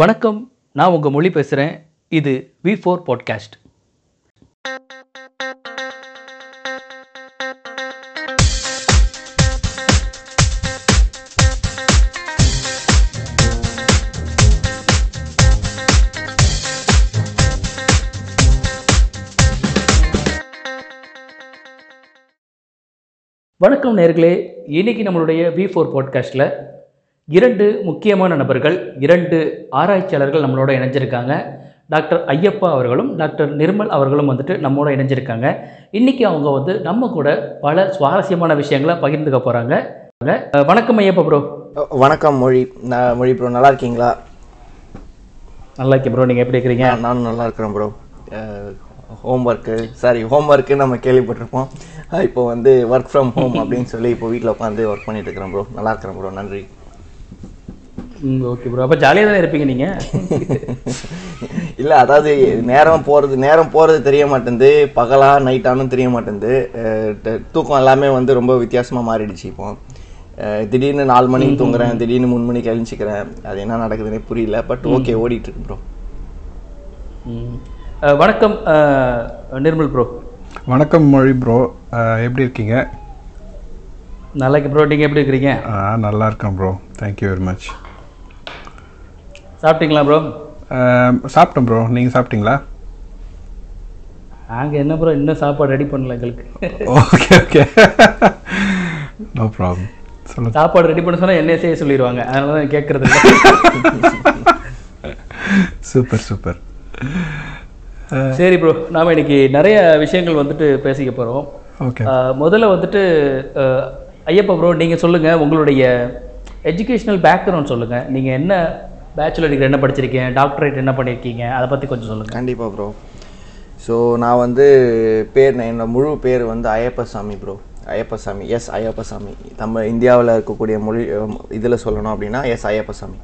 வணக்கம் நான் உங்கள் மொழி பேசுகிறேன் இது வி ஃபோர் பாட்காஸ்ட் வணக்கம் நேர்களே. இன்னைக்கு நம்மளுடைய வி ஃபோர் பாட்காஸ்ட்டில் இரண்டு முக்கியமான நபர்கள் இரண்டு ஆராய்ச்சியாளர்கள் நம்மளோட இணைஞ்சிருக்காங்க. டாக்டர் ஐயப்பா அவர்களும் டாக்டர் நிர்மல் அவர்களும் வந்துட்டு நம்மோட இணைஞ்சிருக்காங்க. இன்றைக்கி அவங்க வந்து நம்ம கூட பல சுவாரஸ்யமான விஷயங்களை பகிர்ந்துக்க போகிறாங்க வணக்கம் ஐயப்பா ப்ரோ வணக்கம் மொழி நான் மொழி ப்ரோ நல்லா இருக்கீங்களா? நல்லா இருக்கேன் ப்ரோ நீங்கள் எப்படி இருக்கிறீங்க? நானும் நல்லா இருக்கிறேன் bro home work sorry home work நம்ம கேள்விப்பட்டிருப்போம். இப்போ வந்து ஒர்க் ஃப்ரம் ஹோம் அப்படின்னு சொல்லி இப்போ வீட்டில் உட்காந்து ஒர்க் பண்ணிட்டு இருக்கிறேன் ப்ரோ நல்லா இருக்கிறேன் ப்ரோ நன்றி. ஓகே ப்ரோ அப்போ ஜாலியாக தானே இருப்பீங்க நீங்கள் இல்லை அதாவது நேரம் போகிறது நேரம் போகிறது தெரிய மாட்டேங்குது பகலா நைட்டானும் தெரிய மாட்டேங்குது தூக்கம் எல்லாமே வந்து ரொம்ப வித்தியாசமாக மாறிடுச்சு இப்போ. திடீர்னு நாலு மணிக்கு தூங்குறேன் திடீர்னு மூணு மணிக்கு எழுந்திச்சிக்கிறேன் அது என்ன நடக்குதுன்னே புரியல பட் ஓகே ஓடிட்டு இருக்கு ப்ரோ வணக்கம் நிர்மல் ப்ரோ வணக்கம் மொழி ப்ரோ எப்படி இருக்கீங்க? நல்லா ப்ரோ நீங்கள் எப்படி இருக்கிறீங்க? ஆ, நல்லா இருக்கேன் bro thank you very much சாப்பிட்டீங்களா ப்ரோ சாப்பிட்டேன் ப்ரோ நீங்கள் சாப்பிட்டீங்களா? நாங்கள் என்ன ப்ரோ இன்னும் சாப்பாடு ரெடி பண்ணல எங்களுக்கு. ஓகே ஓகே நோ ப்ராப்ளம் சொல்லுங்க. சாப்பாடு ரெடி பண்ண சொன்னால் என்ன செய்ய சொல்லிடுவாங்க அதனால தான் கேட்குறது சூப்பர் சூப்பர் சரி ப்ரோ நாம் இன்னைக்கு நிறைய விஷயங்கள் வந்துட்டு பேசிக்க போகிறோம் ஓகே முதல்ல வந்துட்டு ஐயப்பா ப்ரோ நீங்கள் சொல்லுங்கள் உங்களுடைய எஜுகேஷ்னல் பேக்ரவுண்ட் சொல்லுங்கள் நீங்கள் என்ன பேச்சுலர் டிகிரி என்ன படிச்சிருக்கீங்க? டாக்டரேட் என்ன பண்ணியிருக்கீங்க அதை பற்றி கொஞ்சம் சொல்லுங்கள் கண்டிப்பாக ப்ரோ ஸோ நான் வந்து பேர் நான் என்னோட முழு பேர் வந்து ஐயப்பசாமி ப்ரோ ஐயப்பசாமி எஸ் ஐயப்பசாமி. நம்ம இந்தியாவில் இருக்கக்கூடிய மொழி இதில் சொல்லணும் அப்படின்னா எஸ் ஐயப்பசாமி.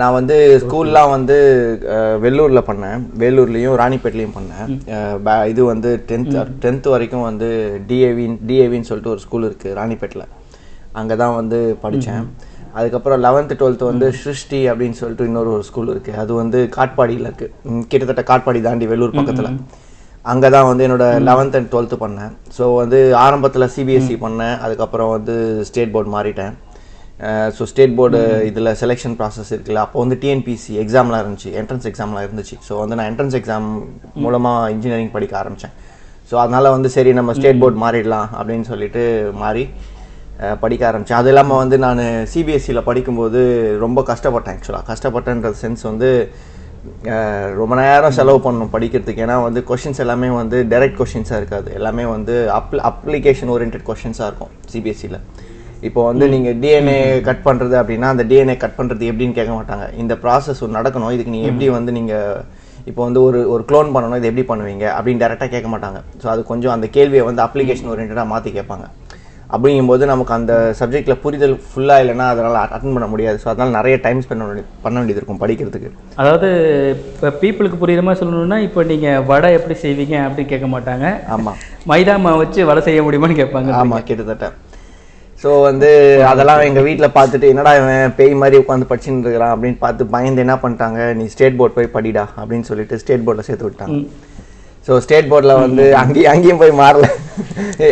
நான் வந்து ஸ்கூல்லாம் வந்து வெள்ளூரில் பண்ணேன். வேலூர்லேயும் ராணிப்பேட்லேயும் பண்ணேன். இது வந்து டென்த் டென்த் வரைக்கும் வந்து டிஏவின் டிஏவின்னு சொல்லிட்டு ஒரு ஸ்கூல் இருக்குது ராணிப்பேட்டில் அங்கே தான் வந்து படித்தேன் அதுக்கப்புறம் லெவன்த்து டுவெல்த்து வந்து சிருஷ்டி அப்படின்னு சொல்லிட்டு இன்னொரு ஒரு ஸ்கூல் இருக்குது அது வந்து காட்பாடியில் இருக்குது கிட்டத்தட்ட காட்பாடி தாண்டி வெள்ளூர் பக்கத்தில். அங்கே தான் வந்து என்னோட லெவன்த் அண்ட் டுவெல்த்து பண்ணேன். ஸோ வந்து ஆரம்பத்தில் சிபிஎஸ்சி பண்ணேன். அதுக்கப்புறம் வந்து ஸ்டேட் போர்டு மாறிட்டேன். ஸோ ஸ்டேட் போர்டு இதில் செலெக்ஷன் ப்ராசஸ் இருக்குல்ல அப்போ வந்து டிஎன்பிசி எக்ஸாம்லாம் இருந்துச்சு. என்ட்ரன்ஸ் எக்ஸாம்லாம் இருந்துச்சு. ஸோ வந்து நான் என்ட்ரன்ஸ் எக்ஸாம் மூலமாக இன்ஜினியரிங் படிக்க ஆரம்பித்தேன் ஸோ அதனால் வந்து சரி நம்ம ஸ்டேட் போர்டு மாறிடலாம் அப்படின்னு சொல்லிட்டு மாறி படிக்க ஆரம்பித்தேன் அது இல்லாமல் வந்து நான் சிபிஎஸ்சியில் படிக்கும்போது ரொம்ப கஷ்டப்பட்டேன் ஆக்சுவலாக கஷ்டப்பட்டேன்ற சென்ஸ் வந்து ரொம்ப நேரம் செலவு பண்ணணும் படிக்கிறதுக்கு. ஏன்னா வந்து கொஷின்ஸ் எல்லாமே வந்து டைரக்ட் கொஷின்ஸாக இருக்காது. எல்லாமே வந்து அப்ள அப்ளிகேஷன் ஓரியன்ட் கொஷின்ஸாக இருக்கும் சிபிஎஸ்சியில் இப்போ வந்து நீங்கள் டிஎன்ஏ கட் பண்ணுறது அப்படின்னா அந்த டிஎன்ஏ கட் பண்ணுறது எப்படின்னு கேட்க மாட்டாங்க. இந்த ப்ராசஸ் நடக்கணும். இதுக்கு நீங்கள் எப்படி வந்து நீங்கள் இப்போ வந்து ஒரு ஒரு க்ளோன் பண்ணணும். இது எப்படி பண்ணுவீங்க? அப்படின்னு டேரெக்டாக கேட்க மாட்டாங்க. ஸோ அது கொஞ்சம் அந்த கேள்வியை வந்து அப்ளிகேஷன் ஓரியன்டாக மாற்றி கேட்பாங்க. அப்படிங்கும்போது நமக்கு அந்த சப்ஜெக்டில் புரிதல் ஃபுல்லாக இல்லைன்னா அதனால் அட்டன் பண்ண முடியாது. ஸோ அதனால் நிறைய டைம் ஸ்பெண்ட் பண்ண பண்ண வேண்டியது இருக்கும் படிக்கிறதுக்கு. அதாவது இப்போ பீப்புளுக்கு புரியுற மாதிரி சொல்லணும்னா இப்போ நீங்கள் வடை எப்படி செய்வீங்க அப்படின்னு கேட்க மாட்டாங்க. ஆமாம் மைதா மாவு வச்சு வடை செய்ய முடியுமான்னு கேட்பாங்க. ஆமாம் கிட்டத்தட்ட ஸோ வந்து அதெல்லாம் எங்கள் வீட்டில் பார்த்துட்டு என்னடா இவன் பேய் மாதிரி உட்காந்து படிச்சுட்டு இருக்கிறான்? அப்படின்னு பார்த்து பயந்து என்ன பண்ணிட்டாங்க நீ ஸ்டேட் போர்ட் போய் படிடா அப்படின்னு சொல்லிட்டு ஸ்டேட் போர்டில் சேர்த்து விட்டாங்க. ஸோ ஸ்டேட் போர்டில் வந்து அங்கேயும் அங்கேயும் போய் மாறல.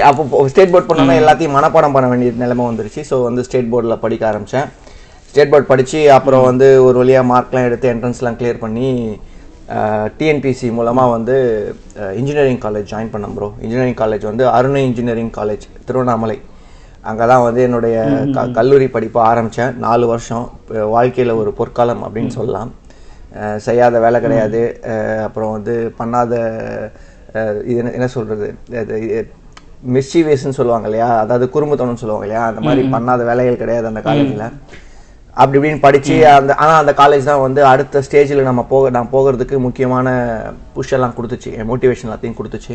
அப்போ ஸ்டேட் போர்ட் பண்ணோன்னா எல்லாத்தையும் மனப்பாடம் பண்ண வேண்டிய நிலைமை வந்துருச்சு. ஸோ வந்து ஸ்டேட் போர்டில் படிக்க ஆரம்பித்தேன் ஸ்டேட் போர்ட் படித்து அப்புறம் வந்து ஒரு வழியாக மார்க்லாம் எடுத்து என்ட்ரன்ஸ்லாம் கிளியர் பண்ணி டிஎன்பிசி மூலமாக வந்து இன்ஜினியரிங் காலேஜ் ஜாயின் பண்ணேன் ப்ரோ இன்ஜினியரிங் காலேஜ் வந்து அருணை இன்ஜினியரிங் காலேஜ் திருவண்ணாமலை அங்கே தான் வந்து என்னுடைய க கல்லூரி படிப்பை ஆரம்பித்தேன் நாலு வருஷம் வாழ்க்கையில் ஒரு பொற்காலம் அப்படின்னு சொல்லலாம். செய்யாத வேலை கிடையாது. அப்புறம் வந்து பண்ணாத இது என்ன சொல்கிறது மிஸ்சீவியஸ்ன்னு சொல்லுவாங்க இல்லையா? அதாவது குறும்புத்தனம்னு சொல்லுவாங்க இல்லையா? அந்த மாதிரி பண்ணாத வேலைகள் கிடையாது அந்த காலேஜில். அப்படி இப்படின்னு படித்து அந்த ஆனால் அந்த காலேஜ் தான் வந்து அடுத்த ஸ்டேஜில் நம்ம போக நான் போகிறதுக்கு முக்கியமான புஷ் எல்லாம் கொடுத்துச்சு. மோட்டிவேஷன் எல்லாத்தையும் கொடுத்துச்சு.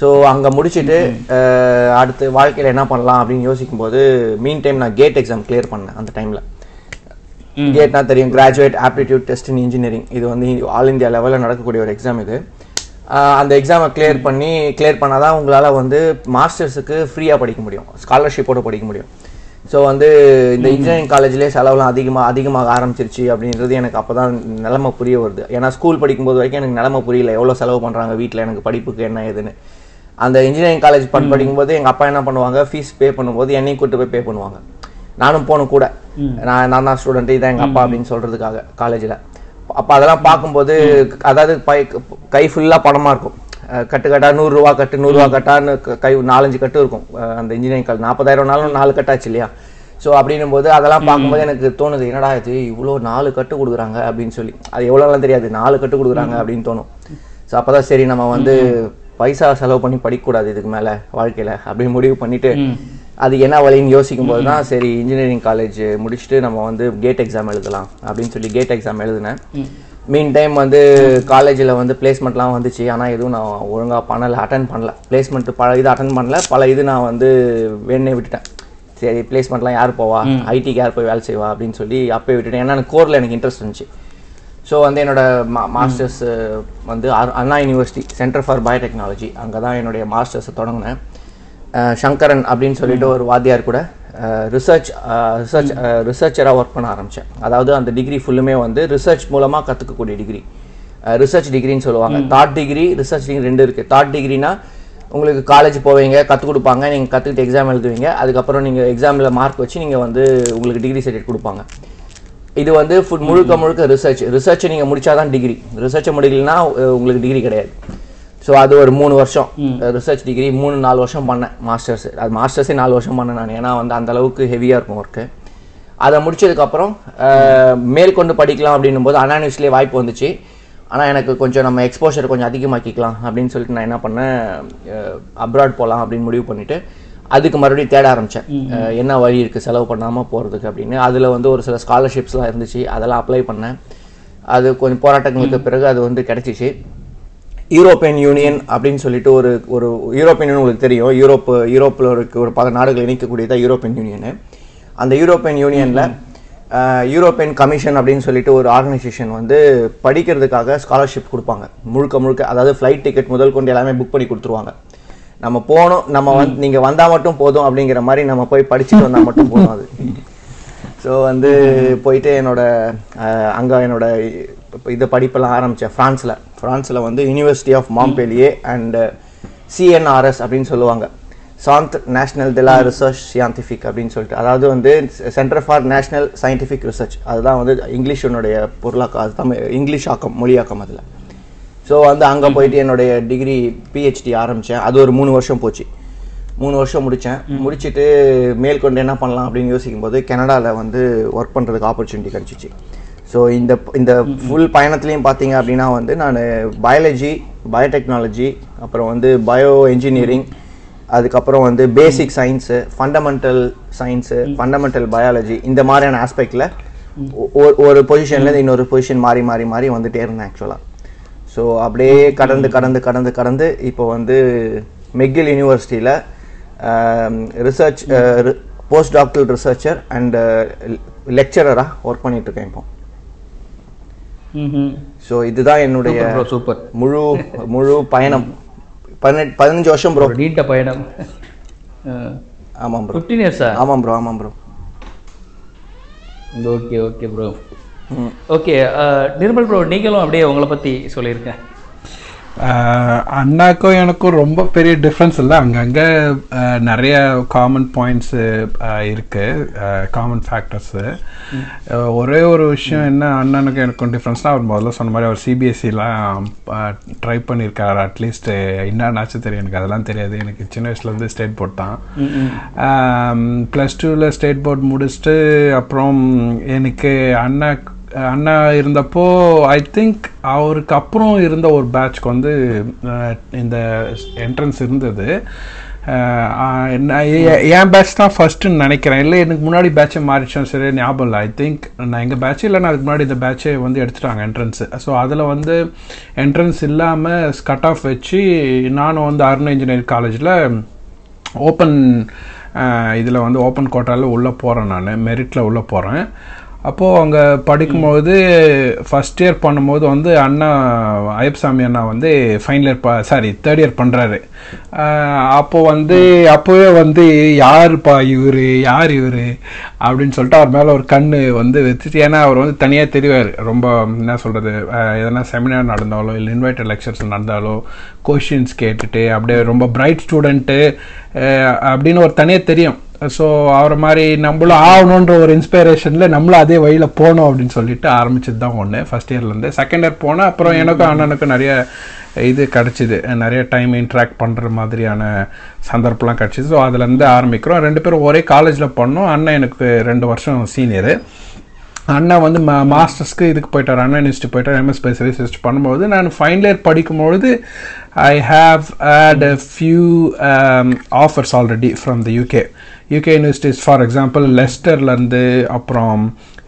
ஸோ அங்கே முடிச்சுட்டு அடுத்து வாழ்க்கையில் என்ன பண்ணலாம் அப்படின்னு யோசிக்கும்போது மீன் டைம் நான் கேட் எக்ஸாம் கிளியர் பண்ணேன் அந்த டைமில் கேட்னா தெரியும். Graduate aptitude test in engineering இது வந்து ஆல் இந்தியா லெவலில் நடக்கக்கூடிய ஒரு எக்ஸாம் இது. அந்த எக்ஸாமை கிளியர் பண்ணி கிளியர் பண்ணால் தான் உங்களால் வந்து மாஸ்டர்ஸுக்கு ஃப்ரீயாக படிக்க முடியும். ஸ்காலர்ஷிப்போட படிக்க முடியும். ஸோ வந்து இந்த இன்ஜினியரிங் காலேஜ்லேயே செலவுலாம் அதிகமாக அதிகமாக ஆரம்பிச்சிருச்சு அப்படின்றது எனக்கு அப்போ தான் நிலமை புரிய வருது. ஏன்னா ஸ்கூல் படிக்கும்போது வரைக்கும் எனக்கு நிலமை புரியல. எவ்வளோ செலவு பண்ணுறாங்க வீட்டில் எனக்கு படிப்புக்கு என்ன ஏதுன்னு. அந்த இன்ஜினியரிங் காலேஜ் படி படிக்கும்போது எங்கள் அப்பா என்ன பண்ணுவாங்க? ஃபீஸ் பே பண்ணும்போது என்னையும் கூட்டு போய் பே பண்ணுவாங்க. நானும் போகணும் கூட. நான் நான் தான் ஸ்டூடெண்ட் இதான் எங்கள் அப்பா அப்படின்னு சொல்கிறதுக்காக காலேஜில் அப்போ அதெல்லாம் பார்க்கும்போது அதாவது பை கை ஃபுல்லாக பணமாக இருக்கும். கட்டு கட்டா நூறுரூவா கட்டு நூறுரூவா கட்டான்னு க- நாலஞ்சு கட்டு இருக்கும். அந்த இன்ஜினியரிங் காலேஜ் நாற்பதாயிரம்னாலும் நாலு கட்டாச்சு இல்லையா? ஸோ அப்படின்னும் போது அதெல்லாம் பார்க்கும்போது எனக்கு தோணுது என்னடா இது இவ்வளோ நாலு கட்டு கொடுக்குறாங்க? அப்படின்னு சொல்லி. அது எவ்வளோலாம் தெரியாது நாலு கட்டு கொடுக்குறாங்க அப்படின்னு தோணும். ஸோ அப்போ தான் சரி நம்ம வந்து பைசா செலவு பண்ணி படிக்கக்கூடாது இதுக்கு மேலே வாழ்க்கையில் அப்படின்னு முடிவு பண்ணிட்டு அது என்ன வழின்னு யோசிக்கும் போது தான் சரி இன்ஜினியரிங் காலேஜ் முடிச்சுட்டு நம்ம வந்து கேட் எக்ஸாம் எழுதலாம் அப்படின்னு சொல்லி கேட் எக்ஸாம் எழுதினேன். மீன் டைம் வந்து காலேஜில் வந்து பிளேஸ்மெண்ட்லாம் வந்துச்சு. ஆனால் எதுவும் நான் ஒழுங்காக பண்ணலை அட்டன் பண்ணல. பிளேஸ்மெண்ட் பல இது அட்டன் பண்ணல. பல இது நான் வந்து வேணே விட்டுட்டேன். சரி பிளேஸ்மெண்ட்லாம் யார் போவா? ஐடிக்கு யார் போய் வேலை செய்வா அப்படின்னு சொல்லி அப்பயே விட்டுட்டேன். ஏன்னா எனக்கு கோரில் எனக்கு இன்ட்ரெஸ்ட் இருந்துச்சு. ஸோ வந்து என்னோட மா. மாஸ்டர்ஸ் வந்து Anna university centre for biotechnology அங்கே தான் என்னுடைய மாஸ்டர்ஸை தொடங்கினேன். சங்கரன் அப்படின்னு சொல்லிட்டு ஒரு வாத்தியார் கூட ரிசர்ச் ரிசர்ச் ரிசர்ச்சராக ஒர்க் பண்ண ஆரம்பித்தேன் அதாவது அந்த டிகிரி ஃபுல்லுமே வந்து ரிசர்ச் மூலமாக கற்றுக்கக்கூடிய டிகிரி ரிசர்ச் டிகிரின்னு சொல்லுவாங்க. தாட் டிகிரி ரிசர்ச் டிகிரி ரெண்டு இருக்குது தாட் டிகிரினா உங்களுக்கு காலேஜ் போவீங்க கற்றுக் கொடுப்பாங்க நீங்கள் கற்றுக்கிட்டு எக்ஸாம் எழுதுவீங்க. அதுக்கப்புறம் நீங்கள் எக்ஸாமில் மார்க் வச்சு நீங்கள் வந்து உங்களுக்கு டிகிரி சர்டிஃபிகேட் கொடுப்பாங்க. இது வந்து ஃபுல் முழுக்க முழுக்க ரிசர்ச் ரிசர்ச்சை நீங்கள் முடிச்சாதான் டிகிரி ரிசர்ச்சை முடியலன்னா உங்களுக்கு டிகிரி கிடையாது. ஸோ அது ஒரு மூணு வருஷம். ரிசர்ச் டிகிரி மூணு நாலு வருஷம் பண்ணேன் மாஸ்டர்ஸ் அது மாஸ்டர்ஸே நாலு வருஷம் பண்ணேன் நான். ஏன்னா வந்து அந்த அளவுக்கு ஹெவியாக இருக்கும் ஒர்க்கு அதை முடிச்சதுக்கப்புறம் மேற்கொண்டு படிக்கலாம் அப்படின்னும் போது அனானியூஸ்லேயே வாய்ப்பு வந்துச்சு. ஆனால் எனக்கு கொஞ்சம் நம்ம எக்ஸ்போஷர் கொஞ்சம் அதிகமாக்கிக்கலாம் அப்படின்னு சொல்லிட்டு நான் என்ன பண்ணேன் அப்ராட் போகலாம் அப்படின்னு முடிவு பண்ணிட்டு அதுக்கு மறுபடியும் தேட ஆரம்பித்தேன் என்ன வழி இருக்குது செலவு பண்ணாமல் போகிறதுக்கு அப்படின்னு. அதில் வந்து ஒரு சில ஸ்காலர்ஷிப்ஸ்லாம் இருந்துச்சு. அதெல்லாம் அப்ளை பண்ணேன். அது கொஞ்சம் போராட்டங்களுக்கு பிறகு அது வந்து கிடச்சிச்சு. யூரோப்பியன் யூனியன் அப்படின்னு சொல்லிட்டு ஒரு ஒரு யூரோப்பியன் யூனியன் உங்களுக்கு தெரியும். யூரோப் யூரோப்பில் இருக்க ஒரு பல நாடுகள் இணைக்கக்கூடியதா யூரோப்பியன் யூனியனு. அந்த யூரோப்பியன் யூனியனில் யூரோப்பியன் கமிஷன் அப்படின்னு சொல்லிட்டு ஒரு ஆர்கனைசேஷன் வந்து படிக்கிறதுக்காக ஸ்காலர்ஷிப் கொடுப்பாங்க. முழுக்க முழுக்க அதாவது ஃப்ளைட் டிக்கெட் முதல் கொண்டு எல்லாமே புக் பண்ணி கொடுத்துருவாங்க. நம்ம போகணும் நம்ம வந்து நீங்கள் வந்தால் மட்டும் போதும் அப்படிங்கிற மாதிரி நம்ம போய் படிச்சுட்டு வந்தால் மட்டும் போதும் அது. ஸோ வந்து போயிட்டு என்னோட அங்கே என்னோட இப்ப இது படிப்பெல்லாம் ஆரம்பித்தேன் ஃப்ரான்ஸில் ஃப்ரான்ஸில் வந்து University of Montpellier and CNRS அப்படின்னு சொல்லுவாங்க. Centre National de la Research Scientific அப்படின்னு சொல்லிட்டு. அதாவது வந்து centre for national scientific research அதுதான் வந்து இங்கிலீஷனுடைய பொருளாக்கம். அது தமிழ் இங்கிலீஷ் ஆக்கம் மொழியாக்கம் அதில். ஸோ வந்து அங்கே போயிட்டு என்னுடைய டிகிரி பிஹெச்டி ஆரம்பித்தேன் அது ஒரு மூணு வருஷம் போச்சு. மூணு வருஷம் முடித்தேன் முடிச்சுட்டு மேற்கொண்டு என்ன பண்ணலாம் அப்படின்னு யோசிக்கும்போது கனடாவில் வந்து ஒர்க் பண்ணுறதுக்கு ஆப்பர்ச்சுனிட்டி கிடச்சிச்சு. ஸோ இந்த இந்த ஃபுல் பயணத்துலேயும் பார்த்தீங்க அப்படின்னா வந்து நான் பயாலஜி பயோடெக்னாலஜி அப்புறம் வந்து பயோ என்ஜினியரிங் அதுக்கப்புறம் வந்து basic science fundamental science fundamental biology இந்த மாதிரியான ஆஸ்பெக்டில் ஒரு பொசிஷன்லேருந்து இன்னொரு பொசிஷன் மாறி மாறி மாறி வந்துட்டே இருந்தேன் ஆக்சுவலாக ஸோ அப்படியே கடந்து கடந்து கடந்து கடந்து இப்போ வந்து மெக்கில் யூனிவர்சிட்டியில் research post doctor researcher and லெக்சரராக work பண்ணிகிட்ருக்கேன் இப்போ. ஸோ இதுதான் என்னுடைய ப்ரோ சூப்பர் முழு முழு பயணம். பதினெட்டு பதினஞ்சு வருஷம் ப்ரோ நீண்ட பயணம். ஆமாம் ப்ரோ ஃபிஃப்டீன் இயர்ஸா ஆமாம் ப்ரோ ஆமாம் bro okay okay bro okay Nirmal bro நீங்களும் அப்படியே உங்களை பற்றி சொல்லியிருக்கேன் அண்ணாக்கும் எனக்கும் ரொம்ப பெரிய டிஃப்ரென்ஸ் இல்லை. அங்கங்கே நிறைய காமன் பாயிண்ட்ஸு இருக்குது காமன் ஃபேக்டர்ஸு ஒரே ஒரு விஷயம் என்ன அண்ணனுக்கும் எனக்கும் டிஃப்ரென்ஸ்னால் அவர் முதல்ல சொன்ன மாதிரி அவர் சிபிஎஸ்சிலாம் ட்ரை பண்ணியிருக்காரு. அட்லீஸ்ட் என்னன்னாச்சும் தெரியும் எனக்கு. அதெல்லாம் தெரியாது. எனக்கு சின்ன வயசுலேருந்து ஸ்டேட் போர்ட் தான். ப்ளஸ் டூவில் ஸ்டேட் போர்ட் முடிச்சுட்டு அப்புறம் எனக்கு அண்ணா அண்ணா இருந்தப்போ ஐ திங்க் அவருக்கு அப்புறம் இருந்த ஒரு பேட்ச்க்கு வந்து இந்த என்ட்ரன்ஸ் இருந்தது. என் பேட்ச் தான் ஃபஸ்ட்டுன்னு நினைக்கிறேன். இல்லை எனக்கு முன்னாடி பேட்சே மாறிச்சோம் சரி ஞாபகம் இல்லை. ஐ திங்க் நான் எங்கள் பேட்ச் இல்லை அதுக்கு முன்னாடி இந்த பேட்சே வந்து எடுத்துட்டாங்க என்ட்ரன்ஸு ஸோ அதில் வந்து என்ட்ரன்ஸ் இல்லாமல் கட் ஆஃப் வச்சு நானும் வந்து அருண் இன்ஜினியரிங் காலேஜில் ஓப்பன் இதில் வந்து ஓப்பன் கோட்டாவில் உள்ளே போகிறேன் நான். மெரிட்டில் உள்ளே போகிறேன் அப்போது அங்கே படிக்கும்போது ஃபஸ்ட் இயர் பண்ணும்போது வந்து அண்ணா ஐயப்சாமி அண்ணா வந்து ஃபைனல் இயர் ப சாரி தேர்ட் இயர் பண்ணுறாரு அப்போது வந்து அப்போவே வந்து யாருப்பா இவர் யார் இவர் அப்படின்னு சொல்லிட்டு அவர் மேலே ஒரு கண் வந்து வச்சுட்டு ஏன்னா அவர் வந்து தனியாக தெரிவார். ரொம்ப என்ன சொல்கிறது எதனா செமினார் நடந்தாலோ இல்லை இன்வைட்டட் லெக்சர்ஸ் நடந்தாலோ கொஷின்ஸ் கேட்டுட்டு அப்படியே ரொம்ப பிரைட் ஸ்டூடெண்ட்டு அப்படின்னு ஒரு தனியாக தெரியும். ஸோ அவரை மாதிரி நம்மளும் ஆகணுன்ற ஒரு இன்ஸ்பிரேஷனில் நம்மளும் அதே வழியில் போகணும் அப்படின்னு சொல்லிட்டு ஆரம்பிச்சது தான் ஒன்று ஃபஸ்ட் இயர்லேருந்து செகண்ட் இயர் போனால் அப்புறம் எனக்கும் அண்ணனுக்கும் நிறைய இது கிடச்சிது. நிறைய டைம் இன்ட்ராக்ட் பண்ணுற மாதிரியான சந்தர்ப்பம்லாம் கிடச்சிது. ஸோ அதுலேருந்து ஆரம்பிக்கிறோம். ரெண்டு பேரும் ஒரே காலேஜில் பண்ணோம். அண்ணன் எனக்கு ரெண்டு வருஷம் சீனியரு அண்ணன் வந்து மா மாஸ்டர்ஸ்க்கு இதுக்கு போயிட்டார். அண்ணன் யூனிவர்சிட்டி போயிட்டார். எம்எஸ் ஸ்பெஷலிஸ்ட் பண்ணும்போது நான் ஃபைனல் இயர் படிக்கும்பொழுது I have had a few offers already from the UK UK universities for example லெஸ்டர்லேருந்து அப்புறம்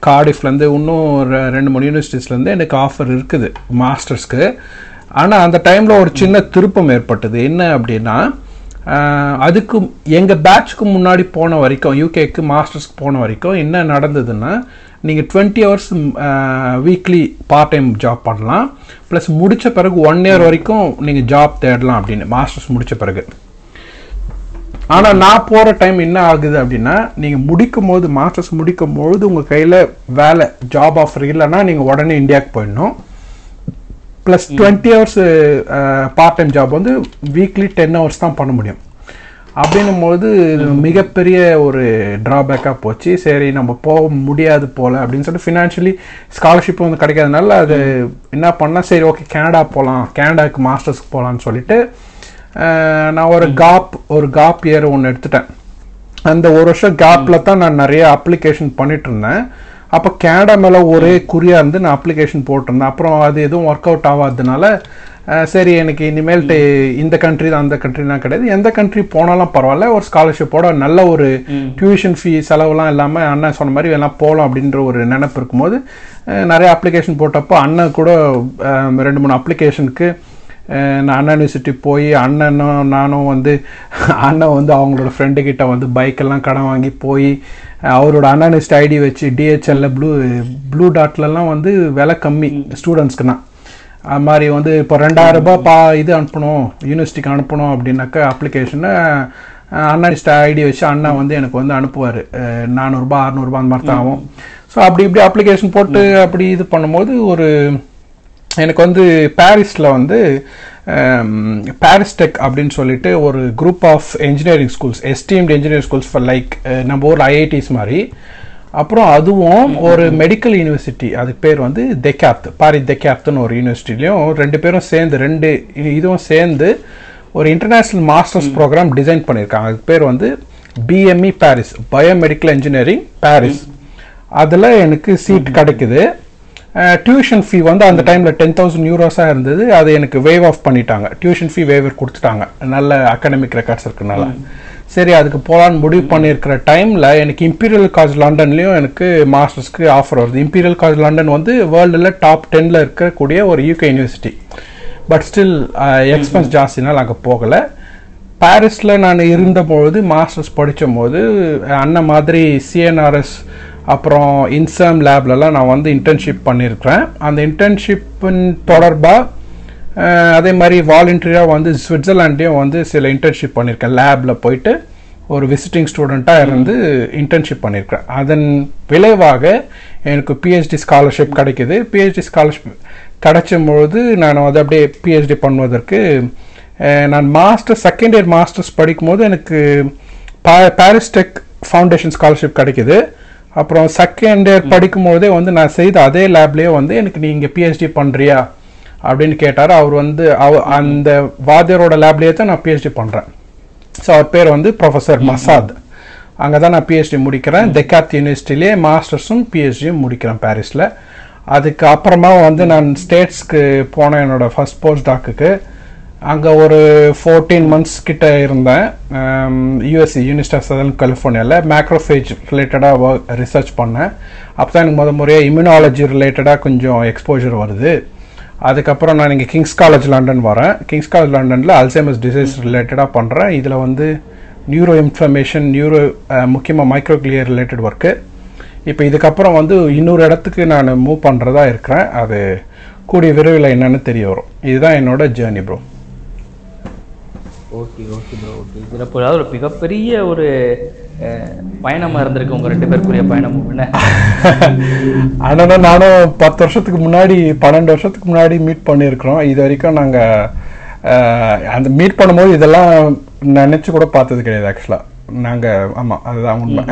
கார்டிஃப்லேருந்து இன்னும் ரெ- ரெண்டு மூணு யூனிவர்சிட்டிஸ்லேருந்து எனக்கு ஆஃபர் இருக்குது மாஸ்டர்ஸ்க்கு ஆனால் அந்த டைமில் ஒரு சின்ன திருப்பம் ஏற்பட்டது. என்ன அப்படின்னா அதுக்கு எங்கள் பேட்ச்க்கு முன்னாடி போன வரைக்கும் யூகேக்கு மாஸ்டர்ஸ்க்கு போன வரைக்கும் என்ன நடந்ததுன்னா நீங்கள் twenty hours weekly part time job பண்ணலாம். ப்ளஸ் முடித்த பிறகு ஒன் இயர் வரைக்கும் நீங்கள் ஜாப் தேடலாம் அப்படின்னு மாஸ்டர்ஸ் முடித்த பிறகு. ஆனால் நான் போகிற டைம் என்ன ஆகுது அப்படின்னா நீங்கள் முடிக்கும் போது மாஸ்டர்ஸ் முடிக்கும் பொழுது உங்கள் கையில் வேலை ஜாப் ஆஃபர் இல்லைன்னா நீங்கள் உடனே இந்தியாவுக்கு போயிடணும். Plus twenty hours part time job வந்து வீக்லி டென் ஹவர்ஸ் தான் பண்ண முடியும். அப்படின்னும் போது இது மிகப்பெரிய ஒரு ட்ராபேக்காக போச்சு. சரி நம்ம போக முடியாது போல அப்படின்னு சொல்லிட்டு ஃபினான்ஷியலி ஸ்காலர்ஷிப் வந்து கிடைக்காதனால அது என்ன பண்ணால் சரி ஓகே கனடா போகலாம் கனடாக்கு மாஸ்டர்ஸ்க்கு போகலான்னு சொல்லிட்டு நான் ஒரு காப் ஒரு காப் இயர் ஒன்று எடுத்துட்டேன். அந்த ஒரு வருஷம் கேப்பில் தான் நான் நிறைய அப்ளிகேஷன் பண்ணிட்டு இருந்தேன் அப்போ கனடா மேலே ஒரே குறியாக இருந்து நான் அப்ளிகேஷன் போட்டிருந்தேன். அப்புறம் அது எதுவும் ஒர்க் அவுட் ஆகாததுனால சரி எனக்கு இனிமேல்ட்டு இந்த கண்ட்ரி தான் அந்த கண்ட்ரிலாம் கிடையாது. எந்த கண்ட்ரி போனாலும் பரவாயில்ல. ஒரு ஸ்காலர்ஷிப்போட நல்ல ஒரு டியூஷன் ஃபீ செலவுலாம் இல்லாமல் அண்ணன் சொன்ன மாதிரி எல்லாம் போகலாம் அப்படின்ற ஒரு நினைப்பு இருக்கும்போது நிறைய அப்ளிகேஷன் போட்டப்போ அண்ணன் கூட ரெண்டு மூணு அப்ளிகேஷனுக்கு நான் அண்ணா யூனிவர்சிட்டி போய் அண்ணனும் நானும் வந்து அண்ணன் வந்து அவங்களோட ஃப்ரெண்டு கிட்ட வந்து பைக்கெல்லாம் கடன் வாங்கி போய் அவரோட அண்ணா யூனிவர்சிட்டி ஐடி வச்சு டிஹெச்எல்ல ப்ளூ ப்ளூ டாட்லலாம் வந்து விலை கம்மி ஸ்டூடெண்ட்ஸ்க்குனா அது மாதிரி வந்து இப்போ ரெண்டாயிரம் ரூபாய் பா இது அனுப்பணும் யூனிவர்சிட்டிக்கு அனுப்பணும் அப்படின்னாக்கா அப்ளிகேஷனை அண்ணா யூனிவர்சிட்டி ஐடி வச்சு அண்ணா வந்து எனக்கு வந்து அனுப்புவார். நானூறுரூபா அறநூறுபா அந்த மாதிரி தான் ஆகும். ஸோ அப்படி இப்படி அப்ளிகேஷன் போட்டு அப்படி இது பண்ணும்போது ஒரு எனக்கு வந்து பாரிஸில் வந்து பாரிஸ் டெக் அப்படின்னு சொல்லிட்டு ஒரு group of engineering schools esteemed engineering schools for like நம்ம ஊரில் ஐஐடிஸ் மாதிரி. அப்புறம் அதுவும் ஒரு மெடிக்கல் யூனிவர்சிட்டி அதுக்கு பேர் வந்து தெக்காப்த் பாரி தெக்காப்த்னு ஒரு யூனிவர்சிட்டிலையும் ரெண்டு பேரும் சேர்ந்து ரெண்டு இது- இதுவும் சேர்ந்து ஒரு இன்டர்நேஷ்னல் மாஸ்டர்ஸ் ப்ரோக்ராம் டிசைன் பண்ணியிருக்காங்க. அதுக்கு பேர் வந்து BME Paris biomedical engineering Paris அதில் எனக்கு சீட் கிடைக்குது. டியூஷன் ஃபீ வந்து அந்த டைமில் டென் தௌசண்ட் யூரோஸாக இருந்தது. அது எனக்கு வேவ் ஆஃப் பண்ணிட்டாங்க. டியூஷன் ஃபீ வேவர் கொடுத்துட்டாங்க. நல்ல அகாடமிக் ரெக்கார்ட்ஸ் இருக்கனால. சரி அதுக்கு போகலான்னு முடிவு பண்ணியிருக்கிற டைமில் எனக்கு இம்பீரியல் காலேஜ் லண்டன்லேயும் எனக்கு மாஸ்டர்ஸ்க்கு ஆஃபர் வருது. இம்பீரியல் காலேஜ் லண்டன் வந்து வேர்ல்டில் டாப் டென்னில் இருக்கக்கூடிய ஒரு UK university but still expense ஜாஸ்தினால் அங்கே போகலை. பாரிஸில் நான் இருந்தபொழுது மாஸ்டர்ஸ் படித்தபோது அண்ணன் மாதிரி சிஎன்ஆர்எஸ் அப்புறம் இன்சாம் லேப்லலாம் நான் வந்து இன்டர்ன்ஷிப் பண்ணியிருக்கிறேன். அந்த இன்டர்ன்ஷிப்பின் தொடர்பாக அதே மாதிரி வாலண்டியராக வந்து சுவிட்சர்லாண்ட்லேயும் வந்து சில இன்டர்ன்ஷிப் பண்ணியிருக்கேன். லேபில் போயிட்டு ஒரு விசிட்டிங் ஸ்டூடெண்ட்டாக இருந்து இன்டர்ன்ஷிப் பண்ணியிருக்கிறேன். அதன் விளைவாக எனக்கு பிஹெச்டி ஸ்காலர்ஷிப் கிடைக்குது. பிஹெச்டி ஸ்காலர்ஷிப் கிடைச்சபொழுது நான் வந்து அப்படியே பிஹெச்டி பண்ணுவதற்கு நான் மாஸ்டர் செகண்ட் இயர் மாஸ்டர்ஸ் படிக்கும்போது எனக்கு பா பாரிஸ் டெக் ஃபவுண்டேஷன் ஸ்காலர்ஷிப் கிடைக்குது. அப்புறம் செகண்ட் இயர் படிக்கும்போதே வந்து நான் செய்த அதே லேப்லேயே வந்து எனக்கு நீ இங்கே பிஹெச்டி பண்ணுறியா அப்படின்னு கேட்டார். அவர் வந்து அவ அந்த வாத்தியரோட லேப்லேயே தான் நான் பிஹெச்டி பண்ணுறேன் ஸோ அவர் பேர் வந்து ப்ரொஃபஸர் மசாத் அங்கே தான் நான் பிஹெச்டி முடிக்கிறேன். தெக்காத் யூனிவர்சிட்டிலே மாஸ்டர்ஸும் பிஹெச்டியும் முடிக்கிறேன் பாரிஸில் அதுக்கு அப்புறமா வந்து நான் ஸ்டேட்ஸ்க்கு போனேன். என்னோட ஃபர்ஸ்ட் போஸ்ட் டாக்குக்கு அங்கே ஒரு ஃபோர்டீன் மந்த்ஸ் கிட்ட இருந்தேன். யூஎஸ்சி யூனிவர்சிட்டி ஆஃப் சதர்ன் கலிஃபோர்னியாவில் மேக்ரோஃபேஜ் ரிலேட்டடாக ஒர்க் ரிசர்ச் பண்ணேன். அப்போ தான் எனக்கு முத முறையாக இம்யூனாலஜி ரிலேட்டடாக கொஞ்சம் எக்ஸ்போஜர் வருது. அதுக்கப்புறம் நான் இங்கே கிங்ஸ் காலேஜ் லண்டன் வரேன். கிங்ஸ் காலேஜ் லண்டனில் அல்சைமஸ் டிசீஸ் ரிலேட்டடாக பண்ணுறேன் இதில் வந்து நியூரோ இன்ஃப்ளமேஷன் நியூரோ முக்கியமாக மைக்ரோக்ளியர் ரிலேட்டட் ஒர்க்கு இப்போ இதுக்கப்புறம் வந்து இன்னொரு இடத்துக்கு நான் மூவ் பண்ணுறதா இருக்கிறேன். அது கூடிய விரைவில் என்னன்னு தெரிய வரும். இதுதான் என்னோட journey bro okay okay bro okay இதில் இப்போ அதாவது ஒரு மிகப்பெரிய ஒரு அஹ், பயணமா இருந்திருக்கு உங்க ரெண்டு பேருக்குரிய பயணம் என்ன? ஆனால் நானும் பத்து வருஷத்துக்கு முன்னாடி பன்னெண்டு வருஷத்துக்கு முன்னாடி மீட் பண்ணியிருக்கிறோம். இது வரைக்கும் நாங்கள் அந்த மீட் பண்ணும்போது இதெல்லாம் நினச்சி கூட பார்த்தது கிடையாது ஆக்சுவலாக நாங்கள் ஆமாம் அதுதான் உண்மை.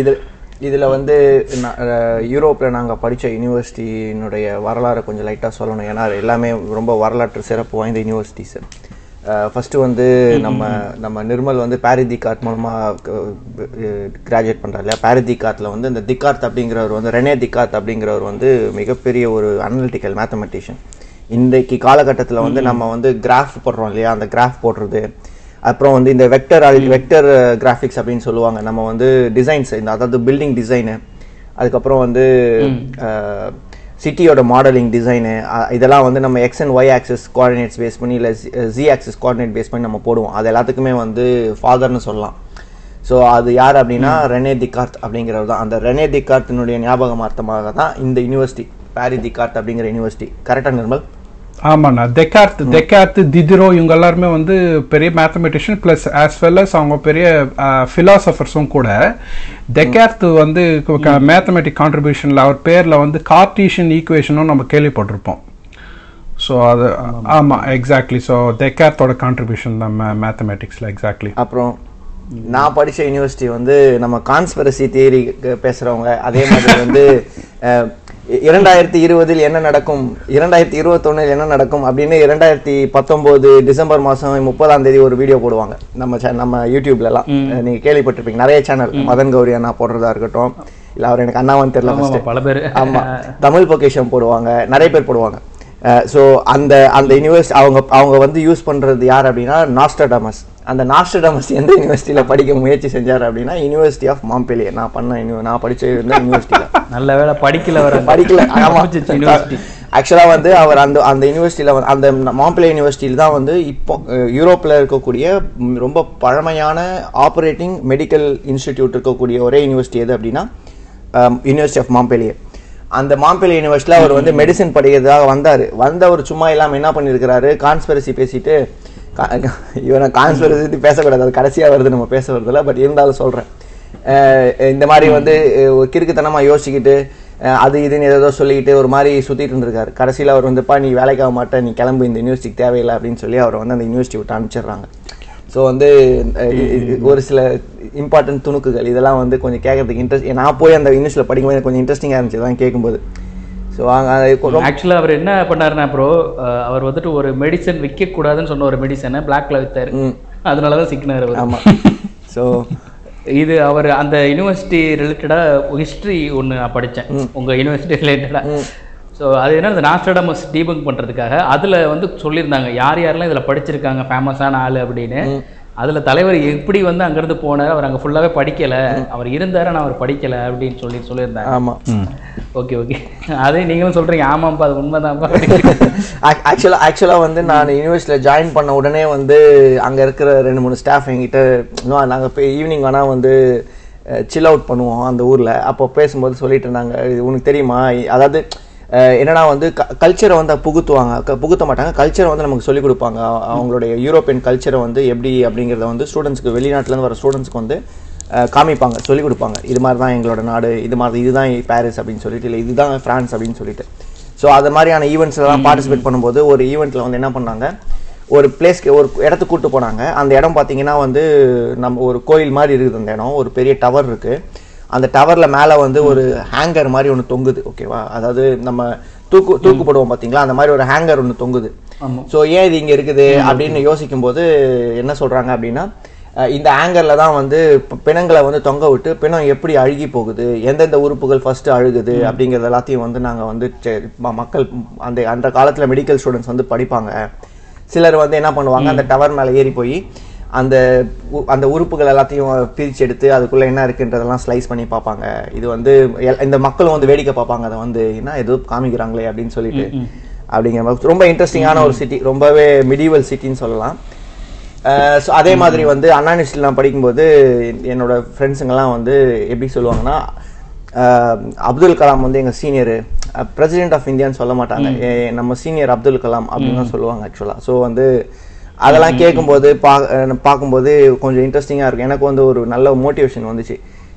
இது இதில் வந்து யூரோப்பில் நாங்கள் படித்த யூனிவர்சிட்டியினுடைய வரலாறை கொஞ்சம் லைட்டாக சொல்லணும். ஏன்னா எல்லாமே ரொம்ப வரலாற்று சிறப்பு வாய்ந்த யூனிவர்சிட்டிஸ் ஃபஸ்ட்டு வந்து நம்ம நம்ம நிர்மல் வந்து பாரி திகார்ட் மூலமாக கிராஜுவேட் பண்ணுறாரு இல்லையா? பாரி திகார்ட்டில் வந்து இந்த திகார்த் அப்படிங்கிறவர் வந்து ரெனே திகார்த் அப்படிங்கிறவர் வந்து மிகப்பெரிய ஒரு அனலிட்டிக்கல் மேத்தமெட்டிஷியன் இன்றைக்கு காலகட்டத்தில் வந்து நம்ம வந்து கிராஃப் போடுறோம் இல்லையா? அந்த கிராஃப் போடுறது. அப்புறம் வந்து இந்த வெக்டர் வெக்டர் கிராஃபிக்ஸ் அப்படின்னு சொல்லுவாங்க. நம்ம வந்து டிசைன்ஸ் இந்த அதாவது பில்டிங் டிசைனு அதுக்கப்புறம் வந்து சிட்டியோட மாடலிங் டிசைனு இதெல்லாம் வந்து நம்ம X and Y axis coordinates base பண்ணி இல்லை ஜி ஆக்சஸ் கோஆர்டினேட் பேஸ் பண்ணி நம்ம போடுவோம். அது எல்லாத்துக்குமே வந்து ஃபாதர்னு சொல்லலாம். ஸோ அது யார் அப்படின்னா ரெனே திகார்த் அப்படிங்கிறவர் தான். அந்த ரெனே திகார்த்தினுடைய ஞாபகமார்த்தமாக தான் இந்த யூனிவர்சிட்டி பாரி திகார்த் அப்படிங்கிற யூனிவர்சிட்டி கரெக்டாக நிர்மல்? ஆமாண்ணா. டெக்கார்த் டெக்கார்த் திதிரோ இவங்க எல்லாருமே வந்து பெரிய mathematician plus as well as அவங்க பெரிய ஃபிலாசபர்ஸும் கூட. டெக்கார்த் வந்து மேத்தமெட்டிக் கான்ட்ரிபியூஷனில் அவர் பேரில் வந்து கார்டீஷியன் ஈக்குவேஷனும் நம்ம கேள்விப்பட்டிருப்போம். ஸோ அது ஆமாம். எக்ஸாக்ட்லி ஸோ டெக்கார்த்தோட கான்ட்ரிபியூஷன் தான் மேத்தமெட்டிக்ஸில் எக்ஸாக்ட்லி அப்புறம் நான் படிச்ச யூனிவர்சிட்டி வந்து நம்ம கான்ஸ்பிரசி தியரி பேசுறவங்க அதே மாதிரி வந்து இரண்டாயிரத்தி இருபதில் என்ன நடக்கும்? இரண்டாயிரத்தி இருபத்தொன்னில் என்ன நடக்கும்? அப்படின்னு இரண்டாயிரத்தி பத்தொம்போது டிசம்பர் மாதம் முப்பதாம் தேதி ஒரு வீடியோ போடுவாங்க. நம்ம cha- நம்ம யூடியூப்லலாம். நீங்க கேள்விப்பட்டிருப்பீங்க. நிறைய சேனல் மதன் கௌரி அண்ணா போடுறதா இருக்கட்டும். இல்லை அவர் எனக்கு அண்ணாவான்னு தெரியல. பல பேர். ஆமா. தமிழ் பொக்கேஷன் போடுவாங்க. நிறைய பேர் போடுவாங்க. ஸோ அந்த அந்த யூனிவர்சிட்டி அவங்க அவங்க வந்து யூஸ் பண்றது யார் அப்படின்னா நாஸ்டடாமஸ் அந்த நாஸ்டடாமஸ் எந்த யூனிவர்சிட்டியில் படிக்க முயற்சி செஞ்சார் அப்படின்னா யூனிவர்சிட்டி ஆஃப் மாம்பெலியே நான் பண்ண நான் படிச்ச இந்த யூனிவர்சிட்டியில் நல்ல வேளை படிக்கல வர படிக்கல. யூனிவர்சிட்டி ஆக்சுவலா வந்து அவர் அந்த அந்த யூனிவர்சிட்டியில வந்து அந்த மாம்பிளே யூனிவர்சிட்டியில் தான் வந்து இப்போ அஹ், யூரோப்ல இருக்கக்கூடிய ரொம்ப பழமையான ஆப்ரேட்டிங் மெடிக்கல் இன்ஸ்டிடியூட் இருக்கக்கூடிய ஒரே யூனிவர்சிட்டி எது அப்படின்னா யூனிவர்சிட்டி ஆஃப் மாம்பெலியே அந்த மாம்பெலி யூனிவர்சிட்டியில் அவர் வந்து மெடிசன் படிக்கிறதுக்காக வந்தார். வந்த அவர் சும்மா இல்லாமல் என்ன பண்ணியிருக்கிறாரு கான்ஸ்பெரசி பேசிட்டு இவனை கான்ஸ்பெரசி பேசக்கூடாது. அது கடைசியாக வருது நம்ம பேச வருதில்ல பட் இருந்தாலும் சொல்கிறேன் இந்த மாதிரி வந்து கிறுக்குத்தனமாக யோசிச்சுக்கிட்டு அது இதுன்னு ஏதோ சொல்லிக்கிட்டு ஒரு மாதிரி சுற்றிட்டு இருந்திருக்காரு. கடைசியில் அவர் வந்துப்பா நீ வேலைக்கு ஆக மாட்டே நீ கிளம்பு இந்த யூனிவர்சிட்டிக்கு தேவையில்லை அப்படின்னு சொல்லி அவரை வந்து அந்த யூனிவர்சிட்டி விட்டு அனுப்பிச்சிடுறாங்க. ஸோ வந்து ஒரு சில இம்பார்ட்டன்ட் துணுக்குகள் இதெல்லாம் வந்து கொஞ்சம் கேட்கறதுக்கு இன்ட்ரெஸ்ட் நான் போய் அந்த யூனிவர்சிட்டியில் படிக்கும்போது எனக்கு கொஞ்சம் இன்ட்ரெஸ்டிங்காக இருந்துச்சு தான் கேட்கும்போது. ஸோ ஆக்சுவலாக அவர் என்ன பண்ணாருன்னா ப்ரோ அவர் வந்துட்டு ஒரு மெடிசன் விற்க கூடாதுன்னு சொன்ன ஒரு மெடிசனை பிளாக்ல ம். அதனால தான் சிக்கினார் அவர். ஆமாம் ஸோ இது அவர் அந்த யூனிவர்சிட்டி ரிலேட்டடாக ஹிஸ்ட்ரி ஒன்று நான் படித்தேன் உங்கள் யூனிவர்சிட்டி ரிலேட்டடாக ஸோ அது என்ன இந்த நாஸ்டடமஸ் டீபங்க் பண்ணுறதுக்காக அதில் வந்து சொல்லியிருந்தாங்க யார் யாரெல்லாம் இதில் படிச்சிருக்காங்க ஃபேமஸான ஆள் அப்படின்னு. அதில் தலைவர் எப்படி வந்து அங்கேருந்து போனார் அவர் அங்கே ஃபுல்லாகவே படிக்கலை. அவர் இருந்தார் ஆனால் அவர் படிக்கலை அப்படின்னு சொல்லி சொல்லியிருந்தாங்க. ஆமாம் ஓகே ஓகே. அதே நீங்களும் சொல்கிறீங்க ஆமாம்ப்பா அது உண்மைதான்ப்பா. ஆக்சுவலாக ஆக்சுவலாக வந்து நான் யூனிவர்சிட்டியில் ஜாயின் பண்ண உடனே வந்து அங்கே இருக்கிற ரெண்டு மூணு ஸ்டாஃப் என்கிட்ட நாங்கள் போய் ஈவினிங் வேணால் வந்து சில் அவுட் பண்ணுவோம் அந்த ஊரில். அப்போ பேசும்போது சொல்லிட்டு இருந்தாங்க இது உனக்கு தெரியுமா? அதாவது என்னன்னா வந்து கல்ச்சரை வந்து புகுத்துவாங்க. புகுத்த மாட்டாங்க. கல்ச்சரை வந்து நமக்கு சொல்லிக் கொடுப்பாங்க. அவங்களுடைய யூரோப்பியன் கல்ச்சரை வந்து எப்படி அப்படிங்கிறத வந்து ஸ்டூடெண்ட்ஸ்க்கு வெளிநாட்டிலேருந்து வர ஸ்டூடெண்ட்ஸ்க்கு வந்து காமிப்பாங்க. சொல்லிக் கொடுப்பாங்க. இது மாதிரி தான் எங்களோட நாடு. இது மாதிரி இதுதான் பாரிஸ் அப்படின்னு சொல்லிட்டு இல்லை இதுதான் ஃப்ரான்ஸ் அப்படின்னு சொல்லிட்டு. ஸோ அது மாதிரியான ஈவெண்ட்ஸ்லாம் பார்ட்டிசிபேட் பண்ணும்போது ஒரு ஈவெண்ட்டில் வந்து என்ன பண்ணாங்க? ஒரு பிளேஸ்க்கு ஒரு இடத்துக்கு கூப்பிட்டு போனாங்க. அந்த இடம் பார்த்தீங்கன்னா வந்து நம்ம ஒரு கோயில் மாதிரி இருக்குது அந்த இடம். ஒரு பெரிய டவர் இருக்குது அந்த டவரில் மேலே வந்து ஒரு ஹேங்கர் மாதிரி ஒன்று தொங்குது ஓகேவா? அதாவது நம்ம தூக்கு தூக்கு போடுவோம் பார்த்தீங்களா அந்த மாதிரி ஒரு ஹேங்கர் ஒன்று தொங்குது. ஸோ ஏன் இது இங்கே இருக்குது அப்படின்னு யோசிக்கும் போது என்ன சொல்கிறாங்க அப்படின்னா இந்த ஆங்கரில் தான் வந்து பிணங்களை வந்து தொங்க விட்டு பிணம் எப்படி அழுகி போகுது எந்தெந்த உறுப்புகள் ஃபஸ்ட்டு அழுகுது அப்படிங்கிறது எல்லாத்தையும் வந்து நாங்கள் வந்து மக்கள் அந்த அந்த காலத்தில் மெடிக்கல் ஸ்டூடெண்ட்ஸ் வந்து படிப்பாங்க. சிலர் வந்து என்ன பண்ணுவாங்க அந்த டவர் மேலே ஏறி போய் அந்த உ- அந்த உறுப்புகள் எல்லாத்தையும் பிரித்து எடுத்து அதுக்குள்ளே என்ன இருக்குன்றதெல்லாம் ஸ்லைஸ் பண்ணி பார்ப்பாங்க. இது வந்து இந்த மக்களும் வந்து வேடிக்கை பார்ப்பாங்க. அதை வந்து என்ன ஏதோ காமிக்கிறாங்களே அப்படின்னு சொல்லிட்டு அப்படிங்கிற மாதிரி. ரொம்ப இன்ட்ரெஸ்டிங்கான ஒரு சிட்டி ரொம்பவே மிடிவல் சிட்டின்னு சொல்லலாம். ஸோ அதே மாதிரி வந்து அண்ணா நான் படிக்கும்போது என்னோட ஃப்ரெண்ட்ஸுங்கெல்லாம் வந்து எப்படி சொல்லுவாங்கன்னா அப்துல் கலாம் வந்து எங்கள் சீனியரு பிரசிடென்ட் ஆஃப் இந்தியான்னு சொல்ல மாட்டாங்க. நம்ம சீனியர் அப்துல் கலாம் அப்படின்னு தான் சொல்லுவாங்க ஆக்சுவலாக ஸோ வந்து அதெல்லாம் கேட்கும்போது பா பார்க்கும்போது கொஞ்சம் இன்ட்ரெஸ்டிங்காக இருக்கும். எனக்கு வந்து ஒரு நல்ல மோட்டிவேஷன் வந்துச்சு.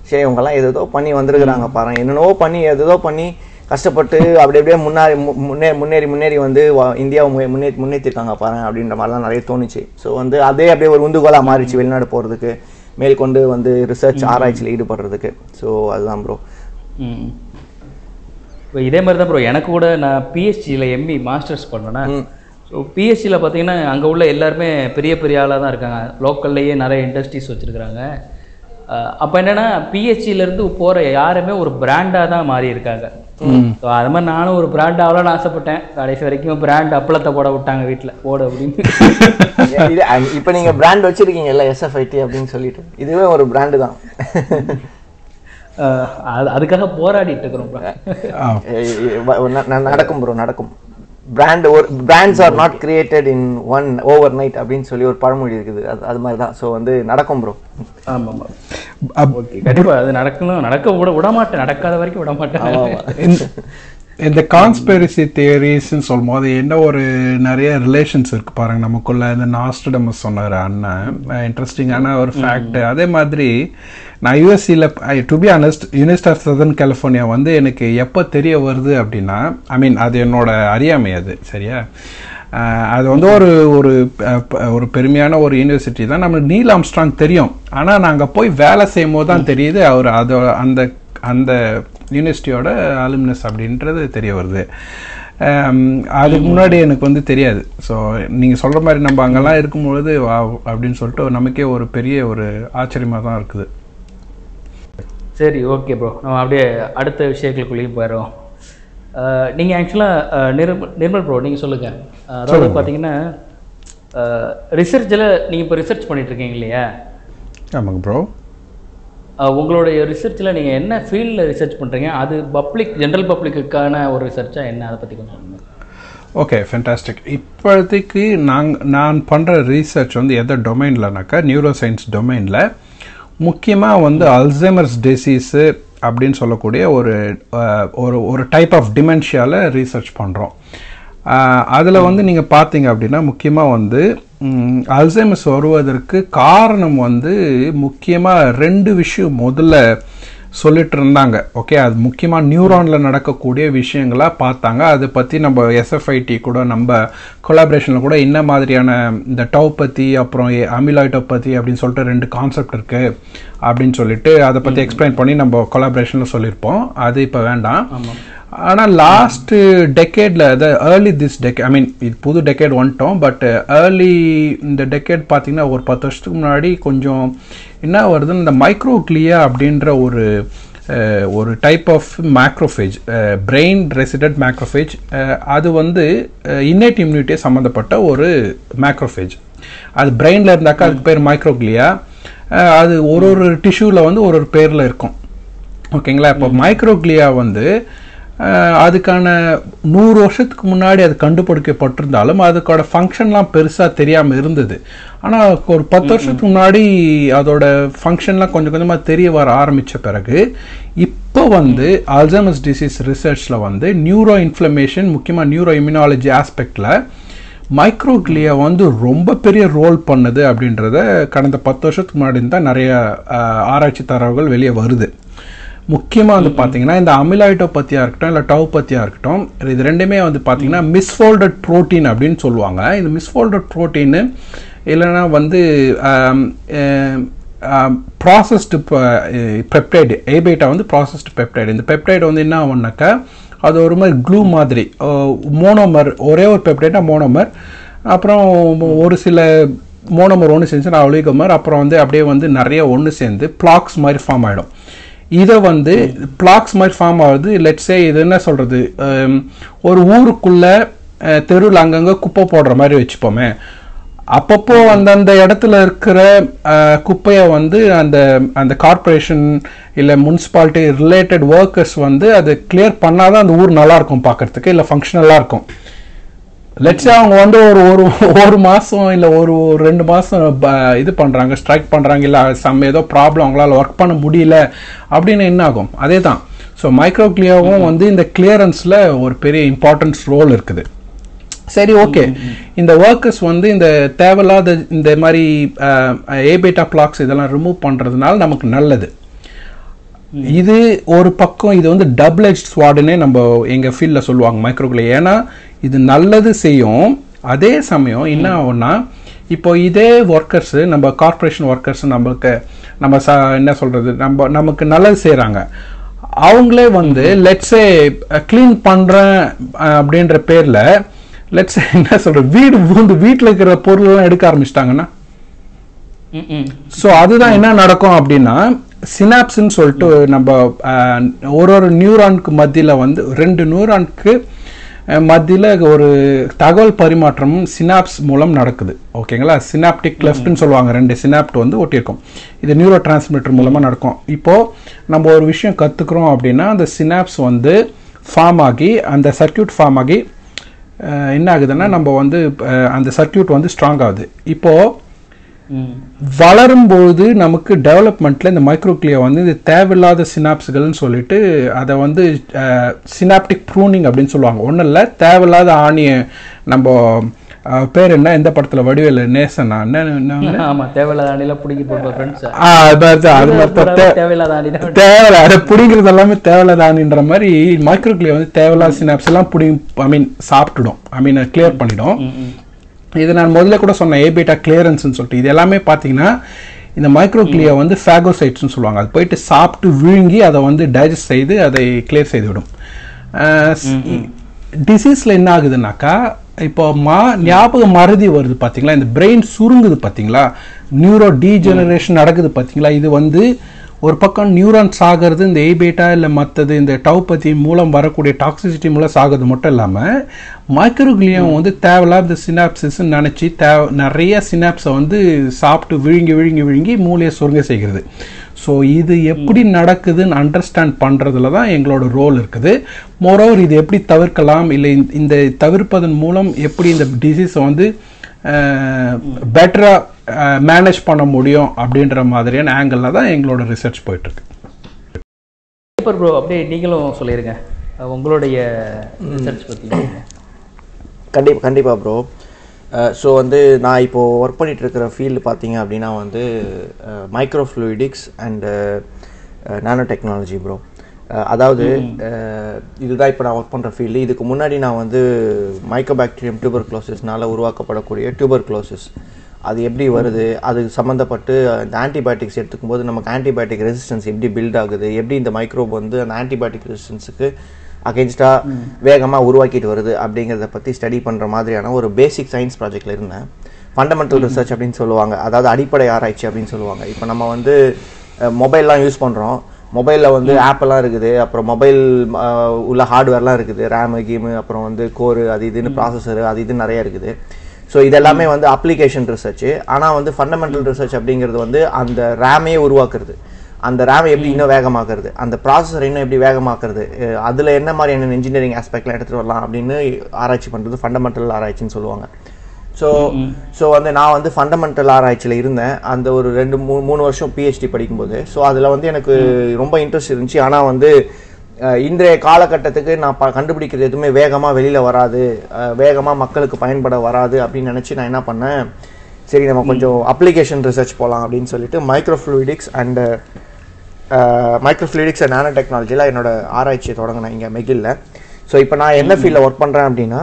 சரி இவங்கெல்லாம் ஏதேதோ பண்ணி வந்திருக்கிறாங்க பாருங்க. என்னென்னவோ பண்ணி ஏதேதோ பண்ணி கஷ்டப்பட்டு அப்படி அப்படியே முன்னாடி முன்னே முன்னேறி முன்னேறி வந்து இந்தியாவை முன்னே முன்னே முன்னேற்றிருக்காங்க பாருங்க அப்படின்ற மாதிரிலாம் நிறைய தோணுச்சு. ஸோ வந்து அதே அப்படியே ஒரு உந்துகோலாக மாறிச்சு வெளிநாடு போகிறதுக்கு மேற்கொண்டு வந்து ரிசர்ச் ஆராய்ச்சியில் ஈடுபடுறதுக்கு. ஸோ அதுதான் ப்ரோ இதே மாதிரி தான் ப்ரோ எனக்கு கூட நான் பிஹெச்டியில் எம்இ மாஸ்டர்ஸ் பண்ணேன்னா ஸோ பிஹெச்டியில் பார்த்தீங்கன்னா அங்கே உள்ள எல்லாருமே பெரிய பெரிய ஆளாக தான் இருக்காங்க லோக்கல்லையே நிறைய இண்டஸ்ட்ரீஸ் வச்சுருக்குறாங்க அப்போ என்னென்னா பிஹெச்டியிலேருந்து போகிற யாருமே ஒரு பிராண்டாக தான் மாறி இருக்காங்க ஸோ அது மாதிரி நானும் ஒரு பிராண்ட் ஆகலாம்னு ஆசைப்பட்டேன் கடைசி வரைக்கும் பிராண்ட் அப்பளத்தை போட விட்டாங்க வீட்டில் போட அப்படின்னு இது இப்போ நீங்கள் பிராண்ட் வச்சிருக்கீங்கல்ல எஸ்எஃப்ஐடி அப்படின்னு சொல்லிட்டு இதுவே ஒரு பிராண்டு தான் அது அதுக்காக போராடிட்டு இருக்கிறோம் நடக்கும் ப்ரோ நடக்கும் பிராண்ட் ஒரு brands are not created in one overnight அப்படின்னு சொல்லி ஒரு பழமொழி இருக்குது. அது அது மாதிரி தான் ஸோ வந்து நடக்கும் ப்ரோ ஆமாம். ஆமாம் ஓகே கண்டிப்பாக அது நடக்கணும். நடக்க விட விட மாட்டேன் நடக்காத வரைக்கும் விட மாட்டேன் இந்த- இந்த கான்ஸ்பெரிசி தியரிஸ்ன்னு சொல்லும்போது என்ன ஒரு நிறைய ரிலேஷன்ஸ் இருக்கு பாருங்க. நமக்குள்ள இந்த நாஸ்டடமஸ் சொன்னார் அண்ணன். இன்ட்ரெஸ்டிங்கான ஒரு ஃபேக்ட் அதே மாதிரி நான் யூஎஸ்சியில் to be honest University of Southern California வந்து எனக்கு எப்போ தெரிய வருது அப்படின்னா ஐ மீன் அது என்னோட அறியாமை அது சரியா? அது வந்து ஒரு ஒரு ஒரு பெருமையான ஒரு யூனிவர்சிட்டி தான். நம்மளுக்கு நீல் ஆம்ஸ்ட்ராங் தெரியும். ஆனால் நாங்கள் போய் வேலை செய்யும் போது தான் தெரியுது அவர் அதோ அந்த அந்த யூனிவர்சிட்டியோட அலுமினஸ் அப்படின்றது தெரிய வருது. அதுக்கு முன்னாடி எனக்கு வந்து தெரியாது. ஸோ நீங்கள் சொல்கிற மாதிரி நம்ம அங்கெல்லாம் இருக்கும்பொழுது வா அப்படின்னு சொல்லிட்டு நமக்கே ஒரு பெரிய ஒரு ஆச்சரியமாக தான் இருக்குது. சரி ஓகே ப்ரோ நம்ம அப்படியே அடுத்த விஷயங்களுக்குள்ளேயும் போயிடுறோம் நீங்கள் ஆக்சுவலாக நிர்மல் நிர்மல் ப்ரோ நீங்கள் சொல்லுங்கள் அதாவது பார்த்தீங்கன்னா ரிசர்ச்சில் நீங்கள் இப்போ ரிசர்ச் பண்ணிட்டு இருக்கீங்க இல்லையா? ஆமாங்க ப்ரோ உங்களுடைய ரிசர்ச்சில் நீங்கள் என்ன ஃபீல்டில் ரிசர்ச் பண்ணுறீங்க அது பப்ளிக் ஜென்ரல் பப்ளிக்குக்கான ஒரு ரிசர்ச்சாக என்ன? அதை பற்றி கொஞ்சம் சொல்லுங்கள் ஓகே ஃபென்டாஸ்டிக் இப்போதைக்கு நாங் நான் பண்ணுற ரீசர்ச் வந்து எந்த டொமைன்லனாக்கா நியூரோ சயின்ஸ் டொமைனில் முக்கியமாக வந்து அல்சைமர்ஸ் டிசீஸு அப்படின்னு சொல்லக்கூடிய ஒரு ஒரு ஒரு டைப் ஆஃப் டிமென்ஷியாவில் ரீசர்ச் பண்ணுறோம் அதில் வந்து நீங்கள் பார்த்தீங்க அப்படின்னா முக்கியமாக வந்து அல்சைமர்ஸ் வருவதற்கு காரணம் வந்து முக்கியமாக ரெண்டு விஷயம். முதல்ல சொல்லிட்டு இருந்தாங்க ஓகே அது முக்கியமாக நியூரானில் நடக்கக்கூடிய விஷயங்களா பார்த்தாங்க. அதை பற்றி நம்ம எஸ்எஃப்ஐடி கூட நம்ம கொலாபரேஷனில் கூட என்ன மாதிரியான இந்த டவ் பற்றி அப்புறம் அமிலாய்டோ பற்றி அப்படின்னு சொல்லிட்டு ரெண்டு கான்செப்ட் இருக்குது அப்படின்னு சொல்லிட்டு அதை பற்றி எக்ஸ்பிளைன் பண்ணி நம்ம கொலாபரேஷனில் சொல்லியிருப்போம். அது இப்போ வேண்டாம். ஆனால் லாஸ்ட் டெக்கேடில் அதாவது ஏர்லி திஸ் டெக் ஐ மீன் இது புது டெக்கேட் வந்துட்டோம் பட் ஏர்லி இந்த டெக்கேட் பார்த்தீங்கன்னா ஒரு பத்து வருஷத்துக்கு முன்னாடி கொஞ்சம் என்ன வருதுன்னு இந்த மைக்ரோக்ளியா அப்படின்ற ஒரு ஒரு type of macrophage brain resident macrophage அது வந்து இன்னேட் இம்யூனிட்டியை சம்மந்தப்பட்ட ஒரு மேக்ரோஃபேஜ் அது பிரெயினில் இருந்தாக்கா அதுக்கு பேர் மைக்ரோக்ளியா அது ஒரு ஒரு டிஷ்யூவில் வந்து ஒரு ஒரு பேரில் இருக்கும். ஓகேங்களா இப்போ மைக்ரோக்ளியா வந்து அதுக்கான நூறு வருஷத்துக்கு முன்னாடி அது கண்டுபிடிக்கப்பட்டிருந்தாலும் அதுக்கோட ஃபங்க்ஷன்லாம் பெருசாக தெரியாமல் இருந்தது. ஆனால் ஒரு பத்து வருஷத்துக்கு முன்னாடி அதோட ஃபங்க்ஷன்லாம் கொஞ்சம் கொஞ்சமாக தெரிய வர ஆரம்பித்த பிறகு இப்போ வந்து அல்சைமஸ் டிசீஸ் ரிசர்ச்சில் வந்து நியூரோ இன்ஃப்ளமேஷன் முக்கியமாக நியூரோ இம்யூனாலஜி ஆஸ்பெக்டில் மைக்ரோக்ளியா வந்து ரொம்ப பெரிய ரோல் பண்ணுது அப்படின்றத கடந்த பத்து வருஷத்துக்கு முன்னாடி தான் நிறைய ஆராய்ச்சி தரவுகள் வெளியே வருது. முக்கியமாக வந்து பார்த்தீங்கன்னா இந்த அமிலாய்டோ பற்றியாக இருக்கட்டும் இல்லை டவ் பற்றியாக இருக்கட்டும் இது ரெண்டுமே வந்து பார்த்தீங்கன்னா மிஸ்ஃபோல்டட் புரோட்டீன் அப்படின்னு சொல்லுவாங்க. இந்த மிஸ்ஃபோல்டட் ப்ரோட்டீனு இல்லைன்னா வந்து ப்ராசஸ்டு பெப்டைடு ஏபேட்டா வந்து ப்ராசஸ்டு பெப்டைடு இந்த பெப்டைடு வந்து என்ன ஆகும்னாக்கா அது ஒரு மாதிரி க்ளூ மாதிரி மோனோமர் ஒரே ஒரு பெப்டைடா மோனோமர் அப்புறம் ஒரு சில மோனோமர் ஒன்று சேர்ந்துச்சுன்னா ஒலிகோமர் அப்புறம் வந்து அப்படியே வந்து நிறைய ஒன்று சேர்ந்து பிளாக்ஸ் மாதிரி ஃபார்ம் ஆகிடும் இதை வந்து பிளாக்ஸ் மாதிரி ஃபார்ம் ஆகுது. லெட்ஸே இது என்ன சொல்கிறது ஒரு ஊருக்குள்ள தெருவில் அங்கங்கே குப்பை போடுற மாதிரி வச்சுப்போமே. அப்பப்போ அந்தந்த இடத்துல இருக்கிற குப்பையை வந்து அந்த அந்த கார்ப்பரேஷன் இல்லை முனிசிபாலிட்டி ரிலேட்டட் ஒர்க்கர்ஸ் வந்து அதை கிளியர் பண்ணாதான் அந்த ஊர் நல்லாயிருக்கும் பார்க்குறதுக்கு பார்க்கறதுக்கு இல்லை ஃபங்க்ஷனலாக இருக்கும். லெட்ஸே அவங்க வந்து ஒரு ஒரு ஒரு மாதம் இல்லை ஒரு ஒரு ரெண்டு மாதம் இது பண்ணுறாங்க ஸ்ட்ரைக் பண்ணுறாங்க இல்லை சம் ஏதோ ப்ராப்ளம் அவங்களால ஒர்க் பண்ண முடியல அப்படின்னு என்ன ஆகும்? அதே தான் ஸோ மைக்ரோக்ளியாவும் வந்து இந்த கிளியரன்ஸில் ஒரு பெரிய இம்பார்ட்டன்ஸ் ரோல் இருக்குது. சரி ஓகே இந்த ஒர்க்கர்ஸ் வந்து இந்த தேவையில்லாத இந்த மாதிரி ஏபேட்டா பிளாக்ஸ் இதெல்லாம் ரிமூவ் பண்ணுறதுனால நமக்கு நல்லது. இது ஒரு பக்கம் இது வந்து டபுள் எஜ் ஸ்வாடுன்னே நம்ம எங்கள் ஃபீல்டில் சொல்லுவாங்க மைக்ரோக்ளே ஏன்னா இது நல்லது செய்யும். அதே சமயம் என்ன ஆகும்னா இப்போ இதே ஒர்க்கர்ஸு நம்ம கார்ப்பரேஷன் ஒர்க்கர்ஸ் நம்மளுக்கு நம்ம ச என்ன சொல்கிறது நம்ம நமக்கு நல்லது செய்கிறாங்க அவங்களே வந்து லெட்ஸே க்ளீன் பண்ணுறேன் அப்படின்ற பேரில் லெட்ஸ் என்ன சொல்கிறது வீடு பூந்து வீட்டில் இருக்கிற பொருளெல்லாம் எடுக்க ஆரம்பிச்சிட்டாங்கன்னா. ஸோ அதுதான் என்ன நடக்கும் அப்படின்னா சினாப்ஸ்ன்னு சொல்லிட்டு நம்ம ஒரு ஒரு நியூரானுக்கு மத்தியில் வந்து ரெண்டு நியூரானுக்கு மத்தியில் ஒரு தகவல் பரிமாற்றமும் சினாப்ஸ் மூலம் நடக்குது. ஓகேங்களா? சினாப்டிக் லெஃப்ட்னு சொல்லுவாங்க. ரெண்டு சினாப்ட் வந்து ஒட்டியிருக்கும். இது நியூரோ டிரான்ஸ்மிட்டர் மூலமாக நடக்கும். இப்போது நம்ம ஒரு விஷயம் கற்றுக்குறோம் அப்படின்னா அந்த சினாப்ஸ் வந்து ஃபார்ம் ஆகி அந்த சர்க்யூட் ஃபார்ம் ஆகி என்ன ஆகுதுன்னா நம்ம வந்து அந்த சர்க்யூட் வந்து ஸ்ட்ராங் ஆகுது. இப்போது ம் வளரும்பொழுது நமக்கு டெவலப்மெண்ட்டில் இந்த மைக்ரோக்ளியா வந்து இது தேவையில்லாத சினாப்ஸ்கள்னு சொல்லிட்டு அதை வந்து சினாப்டிக் ப்ரூனிங் அப்படின்னு சொல்லுவாங்க. ஒன்றும் இல்லை தேவையில்லாத ஆணியை நம்ம பேர் என்ன? எந்த படத்தில் வடிவேலு? நேசனா? என்ன என்ன ஆமா தேவையில்லாத ஆண்டிலாம் பிடிக்கி தான் தேவையில்ல அதை பிடிங்கிறது எல்லாமே தேவையில்லாத ஆணின்ற மாதிரி மைக்ரோக்ளியா வந்து தேவையில்லாத சினாப்ஸ் எல்லாம் பிடிங்கி ஐ மீன் சாப்பிட்டுடும். ஐ மீன் கிளியர் பண்ணிடும். இது நான் முதல்ல கூட சொன்னேன் ஏபேட்டா கிளியரன்ஸ்னு சொல்லிட்டு. இது எல்லாமே பார்த்தீங்கன்னா இந்த மைக்ரோக்ளியா வந்து ஃபேகோசைட்ஸ்னு சொல்லுவாங்க. அது போயிட்டு சாப்பிட்டு விழுங்கி அதை வந்து டைஜஸ்ட் செய்து அதை கிளியர் செய்து விடும். டிசீஸில் என்ன ஆகுதுனாக்கா இப்போ மா ஞாபக மறதி வருது பார்த்தீங்களா இந்த பிரெயின் சுருங்குது பார்த்தீங்களா நியூரோ டீஜெனரேஷன் நடக்குது பார்த்தீங்களா இது வந்து ஒரு பக்கம் நியூரான்ஸ் ஆகிறது இந்த ஏபேட்டா இல்லை மற்றது இந்த டவுபதி மூலம் வரக்கூடிய டாக்ஸிசிட்டி மூலம் சாகிறது மட்டும் இல்லாமல் மைக்ரோக்ளியம் வந்து தேவையில்லாத சினாப்சிஸ் நினச்சி தேவை நிறைய சினாப்ஸை வந்து சாப்பிட்டு விழுங்கி விழுங்கி விழுங்கி மூளையை சுருங்க செய்கிறது. ஸோ இது எப்படி நடக்குதுன்னு அண்டர்ஸ்டாண்ட் பண்ணுறதுல தான் எங்களோட ரோல் இருக்குது. மோரோவர் இது எப்படி தவிர்க்கலாம்? இல்லை இந்த- இந்த தவிர்ப்பதன் மூலம் எப்படி இந்த டிசீஸை வந்து பெட்டராக மேனேஜ் பண்ண முடியும் அப்படின்ற மாதிரியான ஆங்கிளில் தான் எங்களோட ரிசர்ச் போயிட்டுருக்கு. சூப்பர் ப்ரோ அப்படியே நீங்களும் சொல்லிருங்க. அஹ் உங்களுடைய ரிசர்ச் பத்தி கண்டிப்பாக கண்டிப்பாக ப்ரோ ஸோ வந்து நான் இப்போது ஒர்க் பண்ணிட்டு இருக்கிற ஃபீல்டு பார்த்தீங்க அப்படின்னா வந்து microfluidics and nanotechnology bro அதாவது இதுதான் இப்போ நான் ஒர்க் பண்ணுற ஃபீல்டு இதுக்கு முன்னாடி நான் வந்து மைக்கோபாக்டீரியம் டியூபர் க்ளோசஸ்னால உருவாக்கப்படக்கூடிய டியூபர் க்ளோசஸ் அது எப்படி வருது? அது சம்மந்தப்பட்டு இந்த ஆன்டிபயோட்டிக்ஸ் எடுத்துக்கும் போது நமக்கு ஆன்டிபயோட்டிக் ரெசிஸ்டன்ஸ் எப்படி பில்ட் ஆகுது? எப்படி இந்த மைக்ரோப் வந்து அந்த ஆன்டிபயோட்டிக் ரெசிஸ்டன்ஸுக்கு அகேன்ஸ்டாக வேகமாக உருவாக்கிட்டு வருது அப்படிங்கிறத பற்றி ஸ்டடி பண்ணுற மாதிரியான ஒரு பேசிக் சயின்ஸ் ப்ராஜெக்டில் இருந்தேன். ஃபண்டமெண்டல் ரிசர்ச் அப்படின்னு சொல்லுவாங்க. அதாவது அடிப்படை ஆராய்ச்சி அப்படின்னு சொல்லுவாங்க. இப்போ நம்ம வந்து மொபைல்லாம் யூஸ் பண்ணுறோம் மொபைலில் வந்து ஆப்பெல்லாம் இருக்குது. அப்புறம் மொபைல் உள்ள ஹார்ட்வேர்லாம் இருக்குது. ரேமு கீமு அப்புறம் வந்து கோரு அது இதுன்னு ப்ராசஸரு அது இது நிறைய இருக்குது. ஸோ இதெல்லாமே வந்து அப்ளிகேஷன் ரிசர்ச் ஆனால் வந்து ஃபண்டமெண்டல் ரிசர்ச் அப்படிங்கிறது வந்து அந்த ரேமையே உருவாக்குறது. அந்த ரேமை எப்படி இன்னும் வேகமாக்குறது? அந்த ப்ராசஸர் இன்னும் எப்படி வேகமாக்குறது? அதுல என்ன மாதிரியான இன்ஜினியரிங் ஆஸ்பெக்ட்லாம் எடுத்துட்டு வரலாம் அப்படின்னு ஆராய்ச்சி பண்றது ஃபண்டமெண்டல் ஆராய்ச்சின்னு சொல்லுவாங்க. ஸோ ஸோ வந்து நான் வந்து ஃபண்டமெண்டல் ஆராய்ச்சியில் இருந்தேன். அந்த ஒரு ரெண்டு மூணு மூணு வருஷம் பிஹெச்டி படிக்கும்போது. ஸோ அதில் வந்து எனக்கு ரொம்ப இன்ட்ரெஸ்ட் இருந்துச்சு. ஆனால் வந்து இன்றைய காலகட்டத்துக்கு நான் ப கண்டுபிடிக்கிறது எதுவுமே வேகமாக வெளியில் வராது. வேகமாக மக்களுக்கு பயன்பட வராது அப்படின்னு நினச்சி நான் என்ன பண்ணேன்? சரி நம்ம கொஞ்சம் அப்ளிகேஷன் ரிசர்ச் போகலாம் அப்படின்னு சொல்லிட்டு microfluidics and microfluidics and nano டெக்னாலஜியில் என்னோட ஆராய்ச்சியை தொடங்கினேன் இங்கே மெகில்ல ஸோ இப்போ நான் என்ன ஃபீல்டில் ஒர்க் பண்ணுறேன் அப்படின்னா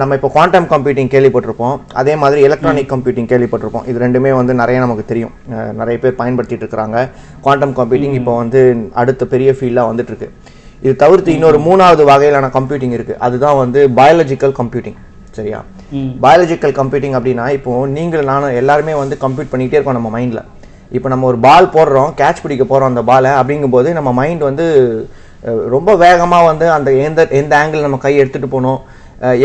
நம்ம இப்போ குவாண்டம் கம்ப்யூட்டிங் கேள்விப்பட்டிருப்போம். அதே மாதிரி எலக்ட்ரானிக் கம்ப்யூட்டிங் கேள்விப்பட்டிருப்போம். இது ரெண்டுமே வந்து நிறைய நமக்கு தெரியும். நிறைய பேர் பயன்படுத்திட்டு இருக்கிறாங்க. குவாண்டம் கம்ப்யூட்டிங் இப்போ வந்து அடுத்த பெரிய ஃபீல்டாக வந்துட்டு இருக்கு இது தவிர்த்து இன்னொரு மூணாவது வகையிலான கம்ப்யூட்டிங் இருக்கு. அதுதான் வந்து பயாலஜிக்கல் கம்ப்யூட்டிங் சரியா? பயாலஜிக்கல் கம்ப்யூட்டிங் அப்படின்னா இப்போ நீங்கள் நானும் எல்லாருமே வந்து கம்ப்யூட் பண்ணிகிட்டே இருக்கோம் நம்ம மைண்டில் இப்போ நம்ம ஒரு பால் போடுறோம் கேட்ச் பிடிக்க போகிறோம் அந்த பாலை அப்படிங்கும்போது நம்ம மைண்ட் வந்து ரொம்ப வேகமாக வந்து அந்த எந்த எந்த ஆங்கிள் நம்ம கையை எடுத்துகிட்டு போகணும்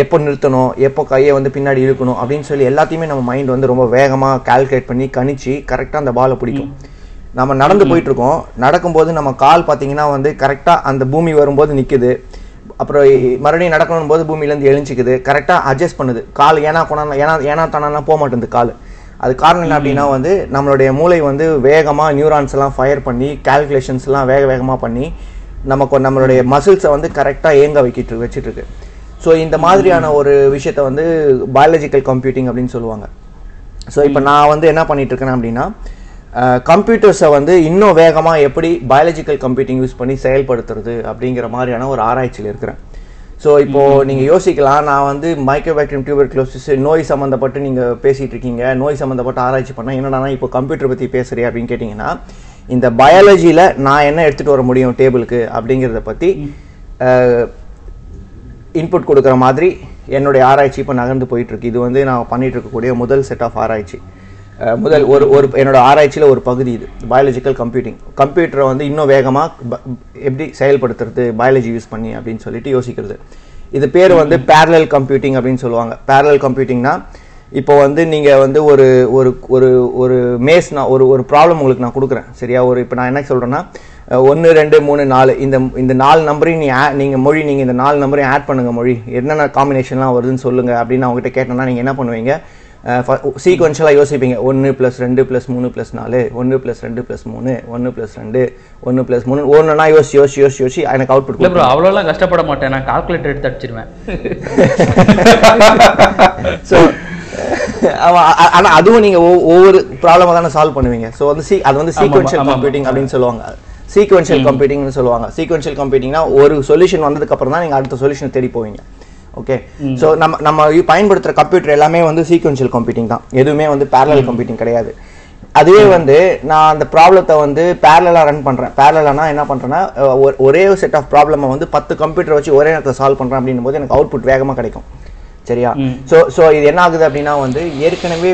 எப்போ நிறுத்தணும் எப்போ கையை வந்து பின்னாடி இழுக்கணும் அப்படின்னு சொல்லி எல்லாத்தையுமே நம்ம மைண்ட் வந்து ரொம்ப வேகமாக கால்குலேட் பண்ணி கணிச்சு கரெக்டாக அந்த பாலை பிடிக்கும். நம்ம நடந்து போயிட்டு இருக்கோம் நடக்கும்போது நம்ம கால் பார்த்தீங்கன்னா வந்து கரெக்டாக அந்த பூமி வரும்போது நிற்குது அப்புறம் மறுபடியும் நடக்கணும் போது பூமியிலேருந்து எழுஞ்சிக்குது. கரெக்டாக அட்ஜஸ்ட் பண்ணுது. கால் ஏனா கொண்டா ஏனா ஏனா தானாலாம் போக மாட்டேங்குது கால். அது காரணம் என்ன அப்படின்னா வந்து நம்மளுடைய மூளை வந்து வேகமாக நியூரான்ஸ் எல்லாம் ஃபயர் பண்ணி எல்லாம் வேக வேகமாக பண்ணி நமக்கு நம்மளுடைய மசில்ஸை வந்து கரெக்டாக இயங்க வைக்கிட்டு வச்சிட்டு இருக்கு ஸோ இந்த மாதிரியான ஒரு விஷயத்த வந்து பயாலஜிக்கல் கம்ப்யூட்டிங் அப்படின்னு சொல்லுவாங்க. ஸோ இப்போ நான் வந்து என்ன பண்ணிட்டு இருக்கேன் அப்படின்னா கம்ப்யூட்டர்ஸை வந்து இன்னும் வேகமாக எப்படி பயாலஜிக்கல் கம்ப்யூட்டிங் யூஸ் பண்ணி செயல்படுத்துறது அப்படிங்கிற மாதிரியான ஒரு ஆராய்ச்சியில் இருக்கிறேன். ஸோ இப்போ நீங்கள் யோசிக்கலாம். நான் வந்து மைக்ரோபாக்டீரியம் டியூபர்குலோசிஸ் நோய் சம்மந்தப்பட்டு நீங்கள் பேசிகிட்டு இருக்கீங்க நோய் சம்மந்தப்பட்ட ஆராய்ச்சி பண்ணால் என்னடா இப்போ கம்ப்யூட்டர் பற்றி பேசுகிறேன் அப்படின்னு கேட்டிங்கன்னா இந்த பயாலஜியில் நான் என்ன எடுத்துகிட்டு வர முடியும் டேபிளுக்கு அப்படிங்கிறத பற்றி இன்புட் கொடுக்குற மாதிரி என்னுடைய ஆராய்ச்சி இப்போ நகர்ந்து போயிட்டுருக்கு. இது வந்து நான் பண்ணிகிட்டு இருக்கக்கூடிய முதல் செட் ஆஃப் ஆராய்ச்சி. முதல் ஒரு ஒரு என்னோடய ஆராய்ச்சியில் ஒரு பகுதி இது. பயாலஜிக்கல் கம்ப்யூட்டிங் கம்ப்யூட்டரை வந்து இன்னும் வேகமாக எப்படி செயல்படுத்துறது பயாலஜி யூஸ் பண்ணி அப்படின்னு சொல்லிட்டு யோசிக்கிறது. இது பேர் வந்து பேரலல் கம்ப்யூட்டிங் அப்படின்னு சொல்லுவாங்க. பேரலல் கம்ப்யூட்டிங்னா இப்போ வந்து நீங்கள் வந்து ஒரு ஒரு ஒரு ஒரு மேஸ் நான் ஒரு ஒரு ப்ராப்ளம் உங்களுக்கு நான் கொடுக்குறேன். சரியா? ஒரு இப்போ நான் என்ன சொல்கிறேன்னா ஒன்று ரெண்டு மூணு நாலு இந்த இந்த நாலு நம்பரையும் நீ ஆ நீங்கள் மொழி நீங்கள் இந்த நாலு நம்பரையும் ஆட் பண்ணுங்க மொழி. என்னென்ன காம்பினேஷன்லாம் வருதுன்னு சொல்லுங்கள் அப்படின்னு நான் உங்ககிட்ட கேட்டேன்னா நீங்கள் என்ன பண்ணுவீங்க? சீக்வன்ஷியலாக யோசிப்பீங்க. ஒன்று ப்ளஸ் ரெண்டு ப்ளஸ் மூணு ப்ளஸ் நாலு ஒன்று ப்ளஸ் ரெண்டு ப்ளஸ் மூணு ஒன்று ப்ளஸ் ரெண்டு ஒன்று ப்ளஸ் மூணு ஒன்றுனா யோசி யோசி யோசி யோசி எனக்கு அவுட்புட் இல்லை ப்ரோ அவ்வளோலாம் கஷ்டப்பட மாட்டேன். நான் கால்குலேட்டர் எடுத்து அடிச்சிருவேன். ஸோ ஆனா அதுவும் நீங்க ஒவ்- ஒவ்வொரு ப்ராப்ளமாக தானே சால்வ் பண்ணுவீங்க. ஸோ வந்து சி அது வந்து சீக்வென்ஷியல். கம்ப்யூட்டிங் அப்படின்னு சொல்லுவாங்க. சீக்வென்ஷியல் கம்ப்யூட்டிங்னு சொல்லுவாங்க. சீக்வென்ஷியல் கம்ப்யூட்டிங்னா ஒரு சொல்யூஷன் வந்ததுக்கு அப்புறம் தான் நீங்க அடுத்த சொல்யூஷன் தேடி போவீங்க. ஓகே ஸோ நம்ம நம்ம பயன்படுத்துற கம்ப்யூட்டர் எல்லாமே வந்து சீக்வென்ஷியல் கம்ப்யூட்டிங் தான். எதுவுமே வந்து parallel கம்ப்யூட்டிங் கிடையாது. அதுவே வந்து நான் அந்த ப்ராப்ளத்தை வந்து பேரலாக ரன் பண்ணுறேன் பேரலானா என்ன பண்ணுறேன்னா ஒரே செட் ஆஃப் ப்ராப்ளமை வந்து பத்து கம்ப்யூட்டர் வச்சு ஒரே நேரத்தில் சால்வ் பண்ணுறேன் அப்படின்னும் போது எனக்கு அவுட்புட் வேகமாக கிடைக்கும். சரியா? ஸோ ஸோ இது என்ன ஆகுது அப்படின்னா வந்து ஏற்கனவே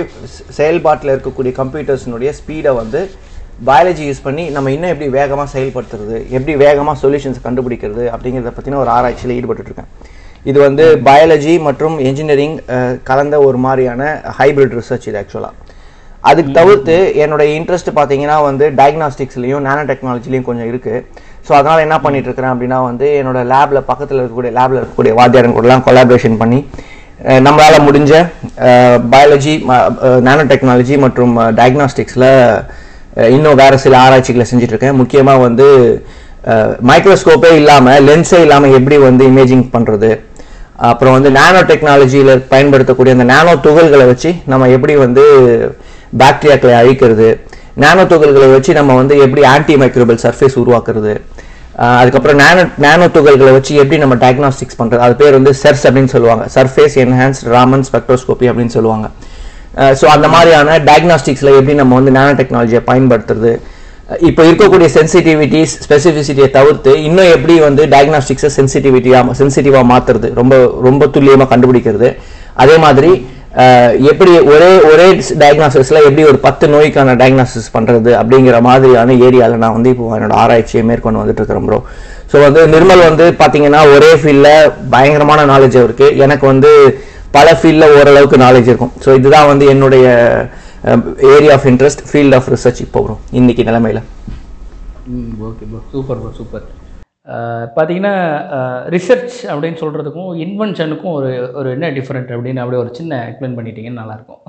செயல்பாட்டில் இருக்கக்கூடிய கம்ப்யூட்டர்ஸினுடைய ஸ்பீடை வந்து பயாலஜி யூஸ் பண்ணி நம்ம இன்னும் எப்படி வேகமாக செயல்படுத்துறது எப்படி வேகமாக சொல்யூஷன்ஸ் கண்டுபிடிக்கிறது அப்படிங்கிறத பற்றின ஒரு ஆராய்ச்சியில் ஈடுபட்டு இருக்கேன் இது வந்து பயாலஜி மற்றும் இன்ஜினியரிங் கலந்த ஒரு மாதிரியான ஹைபிரிட் ரிசர்ச் இது ஆக்சுவலாக அதுக்கு தவிர்த்து என்னோட இன்ட்ரெஸ்ட் பார்த்தீங்கன்னா வந்து டயக்னாஸ்டிக்ஸ்லையும் நானோ டெக்னாலஜிலையும் கொஞ்சம் இருக்குது ஸோ அதனால் என்ன பண்ணிட்டு இருக்கிறேன் அப்படின்னா வந்து என்னோட லேபில் பக்கத்தில் இருக்கக்கூடிய லேபில் இருக்கக்கூடிய வாத்தியாரன் கூடலாம் கொலாபரேஷன் பண்ணி நம்மளால் முடிஞ்ச பயாலஜி நானோ டெக்னாலஜி மற்றும் டயக்னாஸ்டிக்ஸில் இன்னும் வேறு சில ஆராய்ச்சிகளை செஞ்சிட்ருக்கேன். முக்கியமாக வந்து மைக்ரோஸ்கோப்பே இல்லாமல் லென்ஸே இல்லாமல் எப்படி வந்து இமேஜிங் பண்ணுறது அப்புறம் வந்து நானோ டெக்னாலஜியில் பயன்படுத்தக்கூடிய அந்த நானோ துகள்களை வச்சு நம்ம எப்படி வந்து பாக்டீரியாக்களை அழிக்கிறது? நானோ துகள்களை வச்சு நம்ம வந்து எப்படி ஆன்டி மைக்ரோபல் சர்ஃபேஸ் உருவாக்குறது? அதுக்கப்புறம் நேனோ நேனோ துகள்களை வச்சு எப்படி நம்ம டயக்னாஸ்டிக்ஸ் பண்ணுறது அது பேர் வந்து செர்ஸ் அப்படின்னு சொல்லுவாங்க. சர்ஃபேஸ் என்ஹான்ஸ்ட் ராமன் ஸ்பெக்ட்ரோஸ்கோபி அப்படின்னு சொல்லுவாங்க. ஸோ அந்த மாதிரியான டயக்னாஸ்டிக்ஸில் எப்படி நம்ம வந்து நேனோ டெக்னாலஜியை பயன்படுத்துறது? இப்போ இருக்கக்கூடிய சென்சிட்டிவிட்டிஸ் ஸ்பெசிஃபிசிட்டியை தவிர்த்து இன்னும் எப்படி வந்து டயக்னாஸ்டிக்ஸை சென்சிட்டிவிட்டியாக சென்சிட்டிவாக மாற்றுறது ரொம்ப ரொம்ப துல்லியமாக கண்டுபிடிக்கிறது. அதே மாதிரி எப்படி ஒரே ஒரே டயக்னாசிஸில் எப்படி ஒரு பத்து நோய்க்கான டயக்னாசிஸ் பண்ணுறது அப்படிங்கிற மாதிரியான ஏரியாவில் நான் வந்து இப்போ என்னோட ஆராய்ச்சியை மேற்கொண்டு வந்துட்டு இருக்கிறேன் ப்ரோ ஸோ வந்து நிர்மல் வந்து பார்த்தீங்கன்னா ஒரே ஃபீல்டில் பயங்கரமான நாலேஜ் இருக்கு எனக்கு வந்து பல ஃபீல்டில் ஓரளவுக்கு நாலேஜ் இருக்கும். ஸோ இதுதான் வந்து என்னுடைய area of interest field of research இப்போ வரும் இன்னைக்கு நிலைமையில். ம் okay bro super bro super பார்த்தீங்கன்னா ரிசர்ச் அப்படின்னு சொல்கிறதுக்கும் இன்வென்ஷனுக்கும் ஒரு ஒரு என்ன டிஃப்ரெண்ட் அப்படின்னு அப்படியே ஒரு சின்ன எக்ஸ்பிளைன் பண்ணிட்டீங்கன்னா நல்லாயிருக்கும்.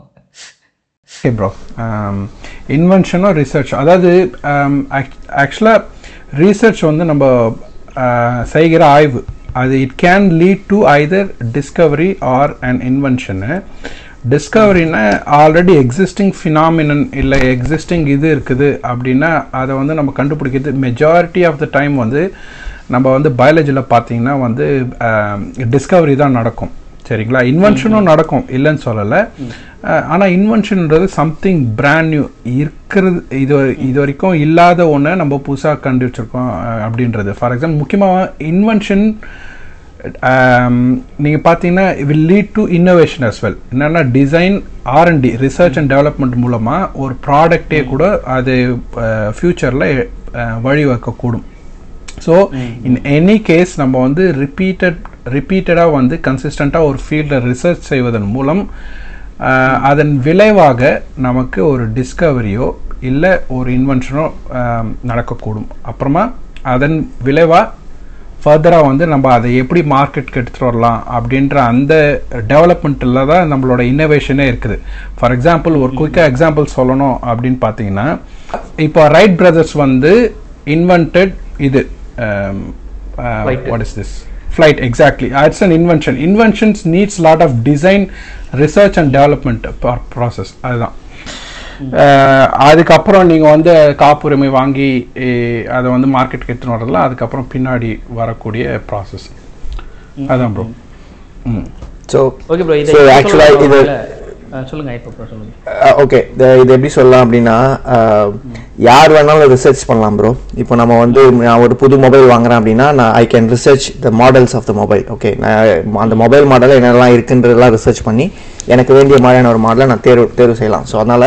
ஓகே ப்ரோ இன்வென்ஷனும் ரிசர்ச் அதாவது um, ஆக்சுவலாக ரீசர்ச் வந்து நம்ம செய்கிற ஆய்வு. அது it can lead to either discovery or and invention டிஸ்கவரின்னா already existing phenomenon இல்லை எக்ஸிஸ்டிங் இது இருக்குது அப்படின்னா அதை வந்து நம்ம கண்டுபிடிக்கிறது மெஜாரிட்டி ஆஃப் த டைம் வந்து நம்ம வந்து பயாலஜியில் பார்த்தீங்கன்னா வந்து டிஸ்கவரி தான் நடக்கும். சரிங்களா? இன்வென்ஷனும் நடக்கும். இல்லைன்னு சொல்லலை. ஆனால் இன்வென்ஷன்ன்றது சம்திங் பிராண்ட் நியூ இருக்கிறது இது இது வரைக்கும் இல்லாத ஒன்றை நம்ம புதுசாக கண்டுபிடிச்சிருக்கோம் அப்படின்றது. ஃபார் எக்ஸாம்பிள் முக்கியமாக இன்வென்ஷன் நீங்கள் பார்த்தீங்கன்னா will lead to innovation as well. என்னென்னா design R and D research and development மூலமாக ஒரு ப்ராடக்டே கூட அது ஃப்யூச்சரில் வழிவகுக்கக்கூடும். ஸோ இன் எனி கேஸ் நம்ம வந்து ரிப்பீட்டட் ரிப்பீட்டடாக வந்து கன்சிஸ்டண்ட்டாக ஒரு ஃபீல்டில் ரிசர்ச் செய்வதன் மூலம் அதன் விளைவாக நமக்கு ஒரு டிஸ்கவரியோ இல்லை ஒரு இன்வென்ஷனோ நடக்கக்கூடும். அப்புறமா அதன் விளைவாக ஃபர்தராக வந்து நம்ம அதை எப்படி மார்க்கெட்க்கு எடுத்துகிட்டு வரலாம் அப்படின்ற அந்த டெவலப்மெண்ட்டில் தான் நம்மளோட இன்னோவேஷனே இருக்குது. ஃபார் எக்ஸாம்பிள் ஒரு குயிக்காக எக்ஸாம்பிள் சொல்லணும் அப்படின்னு பார்த்தீங்கன்னா இப்போ ரைட் பிரதர்ஸ் வந்து இன்வென்டட் இது. Flight. What is this flight exactly Uh, it's an invention inventions needs lot of design research and development pro- process அதுதான் அதுக்கப்புறம் நீங்கள் வந்து காப்புரிமை வாங்கி eh, அதை வந்து மார்க்கெட்டுக்கு எடுத்துன்னு வரல அதுக்கப்புறம் பின்னாடி வரக்கூடிய ப்ராசஸ் அதான் ப்ரோ ம் ஸோ ஓகே ப்ரோ இதை So, எப்படி actually சொல்லலாம் இது- உங்களால? ஆ, சொல்லுங்க இப்போ ப்ரோ சொல்லுங்க. ஓகே. இது எப்படி சொல்லலாம் அப்படின்னா யார் வேணாலும் ரிசர்ச் பண்ணலாம் ப்ரோ இப்போ நம்ம வந்து நான் ஒரு புது மொபைல் வாங்குறேன் அப்படின்னா நான் I can research the models of the mobile okay நான் அந்த மொபைல் மாடலில் என்னெல்லாம் இருக்குன்றதெல்லாம் ரிசர்ச் பண்ணி எனக்கு வேண்டிய மாதிரியான ஒரு மாடலை நான் தேர்வு தேர்வு செய்யலாம். ஸோ அதனால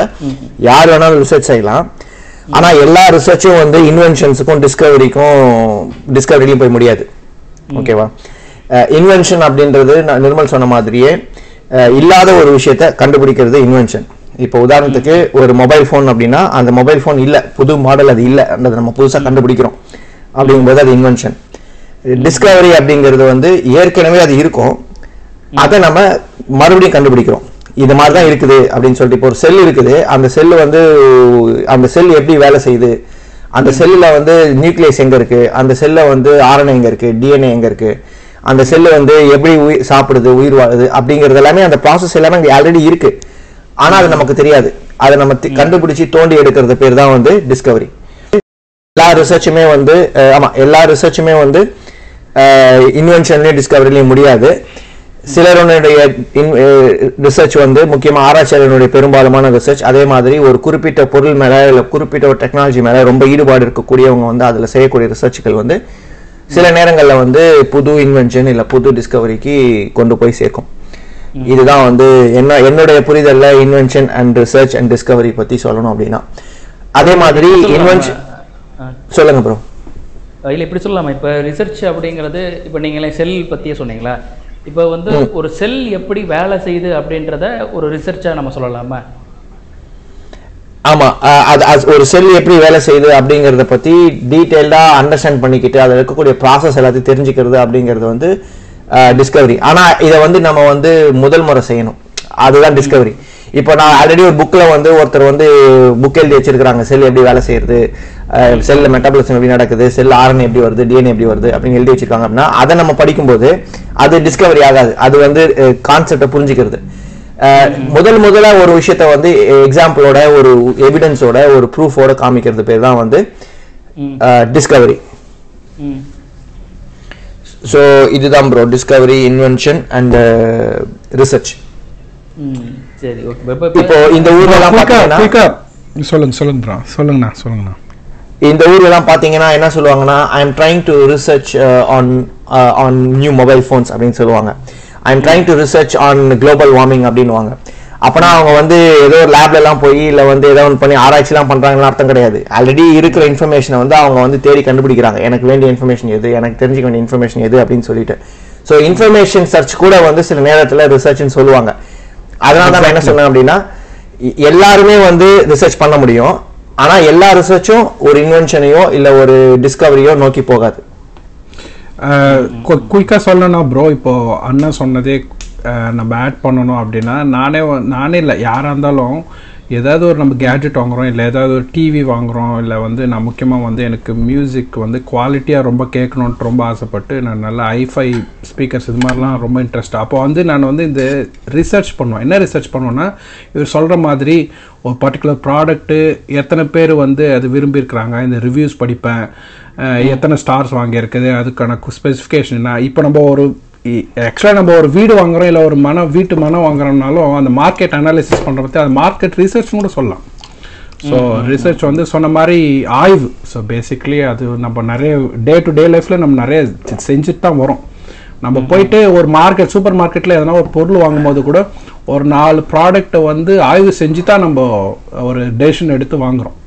யார் வேணாலும் ரிசர்ச் செய்யலாம். ஆனால் எல்லா ரிசர்ச்சும் வந்து இன்வென்ஷன்ஸுக்கும் டிஸ்கவரிக்கும் டிஸ்கவரிலையும் போய் முடியாது. ஓகேவா இன்வென்ஷன் அப்படின்றது நான் நிர்மல் சொன்ன மாதிரியே இல்லாத ஒரு விஷயத்தை கண்டுபிடிக்கிறது இன்வென்ஷன் இப்போ உதாரணத்துக்கு ஒரு மொபைல் ஃபோன் அப்படின்னா அந்த மொபைல் ஃபோன் இல்லை புது மாடல் அது இல்லை அதை நம்ம புதுசாக கண்டுபிடிக்கிறோம். அப்படிங்கும்போது அது இன்வென்ஷன் டிஸ்கவரி அப்படிங்கிறது வந்து ஏற்கனவே அது இருக்கும். அதை நம்ம மறுபடியும் கண்டுபிடிக்கிறோம். இது மாதிரி தான் இருக்குது அப்படின்னு சொல்லிட்டு இப்போ ஒரு செல் இருக்குது. அந்த செல் வந்து அந்த செல் எப்படி வேலை செய்யுது? அந்த செல்லில் வந்து நியூக்ளியஸ் எங்க இருக்கு? அந்த செல்ல வந்து ஆர்என்ஏ எங்க இருக்கு? டிஎன்ஏ எங்க இருக்கு? அந்த செல்லு வந்து எப்படி உயிர் சாப்பிடுது உயிர் வாழுது அப்படிங்கிறது எல்லாமே அந்த ப்ராசஸ் எல்லாமே அங்கே ஆல்ரெடி இருக்கு. ஆனா அது நமக்கு தெரியாது. அதை நம்ம கண்டுபிடிச்சு தோண்டி எடுக்கிறது பேர் தான் வந்து டிஸ்கவரி எல்லா ரிசர்ச்சுமே வந்து அஹ், ஆமா எல்லா ரிசர்ச்சுமே வந்து இன்வென்ஷன்லயும் டிஸ்கவரிலையும் முடியாது. சிலருடைய ரிசர்ச் வந்து முக்கியமா ஆராய்ச்சியாளர்களுடைய பெரும்பாலுமான ரிசர்ச் அதே மாதிரி ஒரு குறிப்பிட்ட பொருள் மேல இல்ல குறிப்பிட்ட ஒரு டெக்னாலஜி மேல ரொம்ப ஈடுபாடு இருக்கக்கூடியவங்க வந்து அதுல செய்யக்கூடிய ரிசர்ச்சுகள் வந்து சில நேரங்கள்ல வந்து புது இன்வென்ஷன் இல்ல புது டிஸ்கவரிக்கு கொண்டு போய் சேர்க்கும். இதுதான் வந்து என்ன என்னுடைய புரிதல்ல invention and research and discovery பத்தி சொல்லணும் அப்படின்னா. அதே மாதிரி இன்வென்ஷன் சொல்லுங்க ப்ரோ இல்லை இப்படி சொல்லலாமா? இப்போ ரிசர்ச் அப்படிங்கிறது இப்போ நீங்களே செல் பற்றியே சொன்னீங்களா? இப்போ வந்து ஒரு செல் எப்படி வேலை செய்யுது அப்படின்றத ஒரு ரிசர்ச்சாக நம்ம சொல்லலாமா? ஆமாம் அது அது ஒரு செல் எப்படி வேலை செய்யுது அப்படிங்கிறத பற்றி டீட்டெயில்டாக அண்டர்ஸ்டாண்ட் பண்ணிக்கிட்டு அதில் இருக்கக்கூடிய ப்ராசஸ் எல்லாத்தையும் தெரிஞ்சுக்கிறது அப்படிங்கிறது வந்து டிஸ்கவரி ஆனால் இதை வந்து நம்ம வந்து முதல் முறை செய்யணும். அதுதான் டிஸ்கவரி இப்போ நான் ஆல்ரெடி ஒரு புக்கில் வந்து ஒருத்தர் வந்து புக் எழுதி வச்சிருக்கிறாங்க. செல் எப்படி வேலை செய்யுது செல்லில் மெட்டாபாலிசம் எப்படி நடக்குது? செல் ஆர்என்ஏ எப்படி வருது? டிஎன்ஏ எப்படி வருது? அப்படின்னு எழுதி வச்சிருக்காங்க அப்படின்னா அதை நம்ம படிக்கும்போது அது டிஸ்கவரி ஆகாது. அது வந்து கான்செப்டை புரிஞ்சுக்கிறது. முதல் முதல்ல ஒரு விஷயத்த வந்து எக்ஸாம்பிளோட ஒரு எவிடன்ஸோட ஒரு ப்ரூஃபோட காமிக்கிறது பேர் தான் வந்து டிஸ்கவரி ஸோ இதுதான் bro discovery invention and research ம் சரி ஓகே இப்போ இந்த குயிக்கா சொல்லுங்க சொல்லுங்க ப்ரோ சொல்லுங்கண்ணா சொல்லுங்கண்ணா. இந்த ஊர்லலாம் பார்த்தீங்கன்னா என்ன சொல்லுவாங்கன்னா I am trying to research on on new mobile phones அப்படின்னு சொல்லுவாங்க. I am trying to research on global warming அப்படின்னுவாங்க. அப்பனா அவங்க வந்து ஏதோ ஒரு லேப்ல எல்லாம் போய் இல்ல வந்து ஏதோ ஒன்று பண்ணி ஆராய்ச்சிலாம் பண்றாங்கன்னு அர்த்தம் கிடையாது. ஆல்ரெடி இருக்கிற இன்ஃபர்மேஷனை வந்து அவங்க வந்து தேடி கண்டுபிடிக்கிறாங்க. எனக்கு வேண்டிய இன்ஃபர்மேஷன் எது? எனக்கு தெரிஞ்சுக்க வேண்டிய இன்ஃபர்மேஷன் எது? அப்படின்னு சொல்லிட்டு. ஸோ இன்ஃபர்மேஷன் சர்ச் கூட வந்து சில நேரத்துல ரிசர்ச்னு சொல்லுவாங்க. அதனால தான் நான் என்ன சொன்னேன் அப்படின்னா எல்லாருமே வந்து ரிசர்ச் பண்ண முடியும். ஆனா எல்லா ரிசர்ச்சும் ஒரு இன்வென்ஷனையோ இல்ல ஒரு டிஸ்கவரியோ நோக்கி போகாது. குயிக்காக சொல்லணும்னா ப்ரோ இப்போ அண்ணன் சொன்னதே நம்ம ஆட் பண்ணணும் அப்படின்னா நானே நானே இல்லை யாராக இருந்தாலும் ஏதாவது ஒரு நம்ம கேட்ஜெட் வாங்குறோம் இல்லை ஏதாவது ஒரு டிவி வாங்குறோம் இல்லை வந்து நான் முக்கியமாக வந்து எனக்கு மியூசிக் வந்து குவாலிட்டியாக ரொம்ப கேட்கணுன்ட்டு ரொம்ப ஆசைப்பட்டு நான் நல்ல ஐஃபை ஸ்பீக்கர்ஸ் இது மாதிரிலாம் ரொம்ப இன்ட்ரெஸ்ட் அப்போ வந்து நான் வந்து இந்த ரிசர்ச் பண்ணுவேன். என்ன ரிசர்ச் பண்ணுவேன்னா இவர் சொல்கிற மாதிரி ஒரு பர்டிகுலர் ப்ராடக்ட்டு எத்தனை பேர் வந்து அது விரும்பியிருக்கிறாங்க இந்த ரிவ்யூஸ் படிப்பேன் எத்தனை ஸ்டார்ஸ் வாங்கியிருக்குது அதுக்கான ஸ்பெசிஃபிகேஷன் என்ன? இப்போ நம்ம ஒரு ஆக்சுவலாக நம்ம ஒரு வீடு வாங்குறோம் இல்லை ஒரு மன வீட்டு மனம் வாங்குறோம்னாலும் அந்த மார்க்கெட் அனாலிசிஸ் பண்ணுற பற்றி அது மார்க்கெட் ரிசர்ச் கூட சொல்லலாம். ஸோ ரிசர்ச் வந்து சொன்ன மாதிரி ஆய்வு. ஸோ பேசிக்லி அது நம்ம நிறைய டே டு டே லைஃப்பில் நம்ம நிறைய செஞ்சுட்டு தான் வரோம். நம்ம போயிட்டு ஒரு மார்க்கெட் சூப்பர் மார்க்கெட்டில் எதனா ஒரு பொருள் வாங்கும்போது கூட ஒரு நாலு ப்ராடக்ட்டை வந்து ஆய்வு செஞ்சு தான் நம்ம ஒரு டெசிஷன் எடுத்து வாங்குறோம்.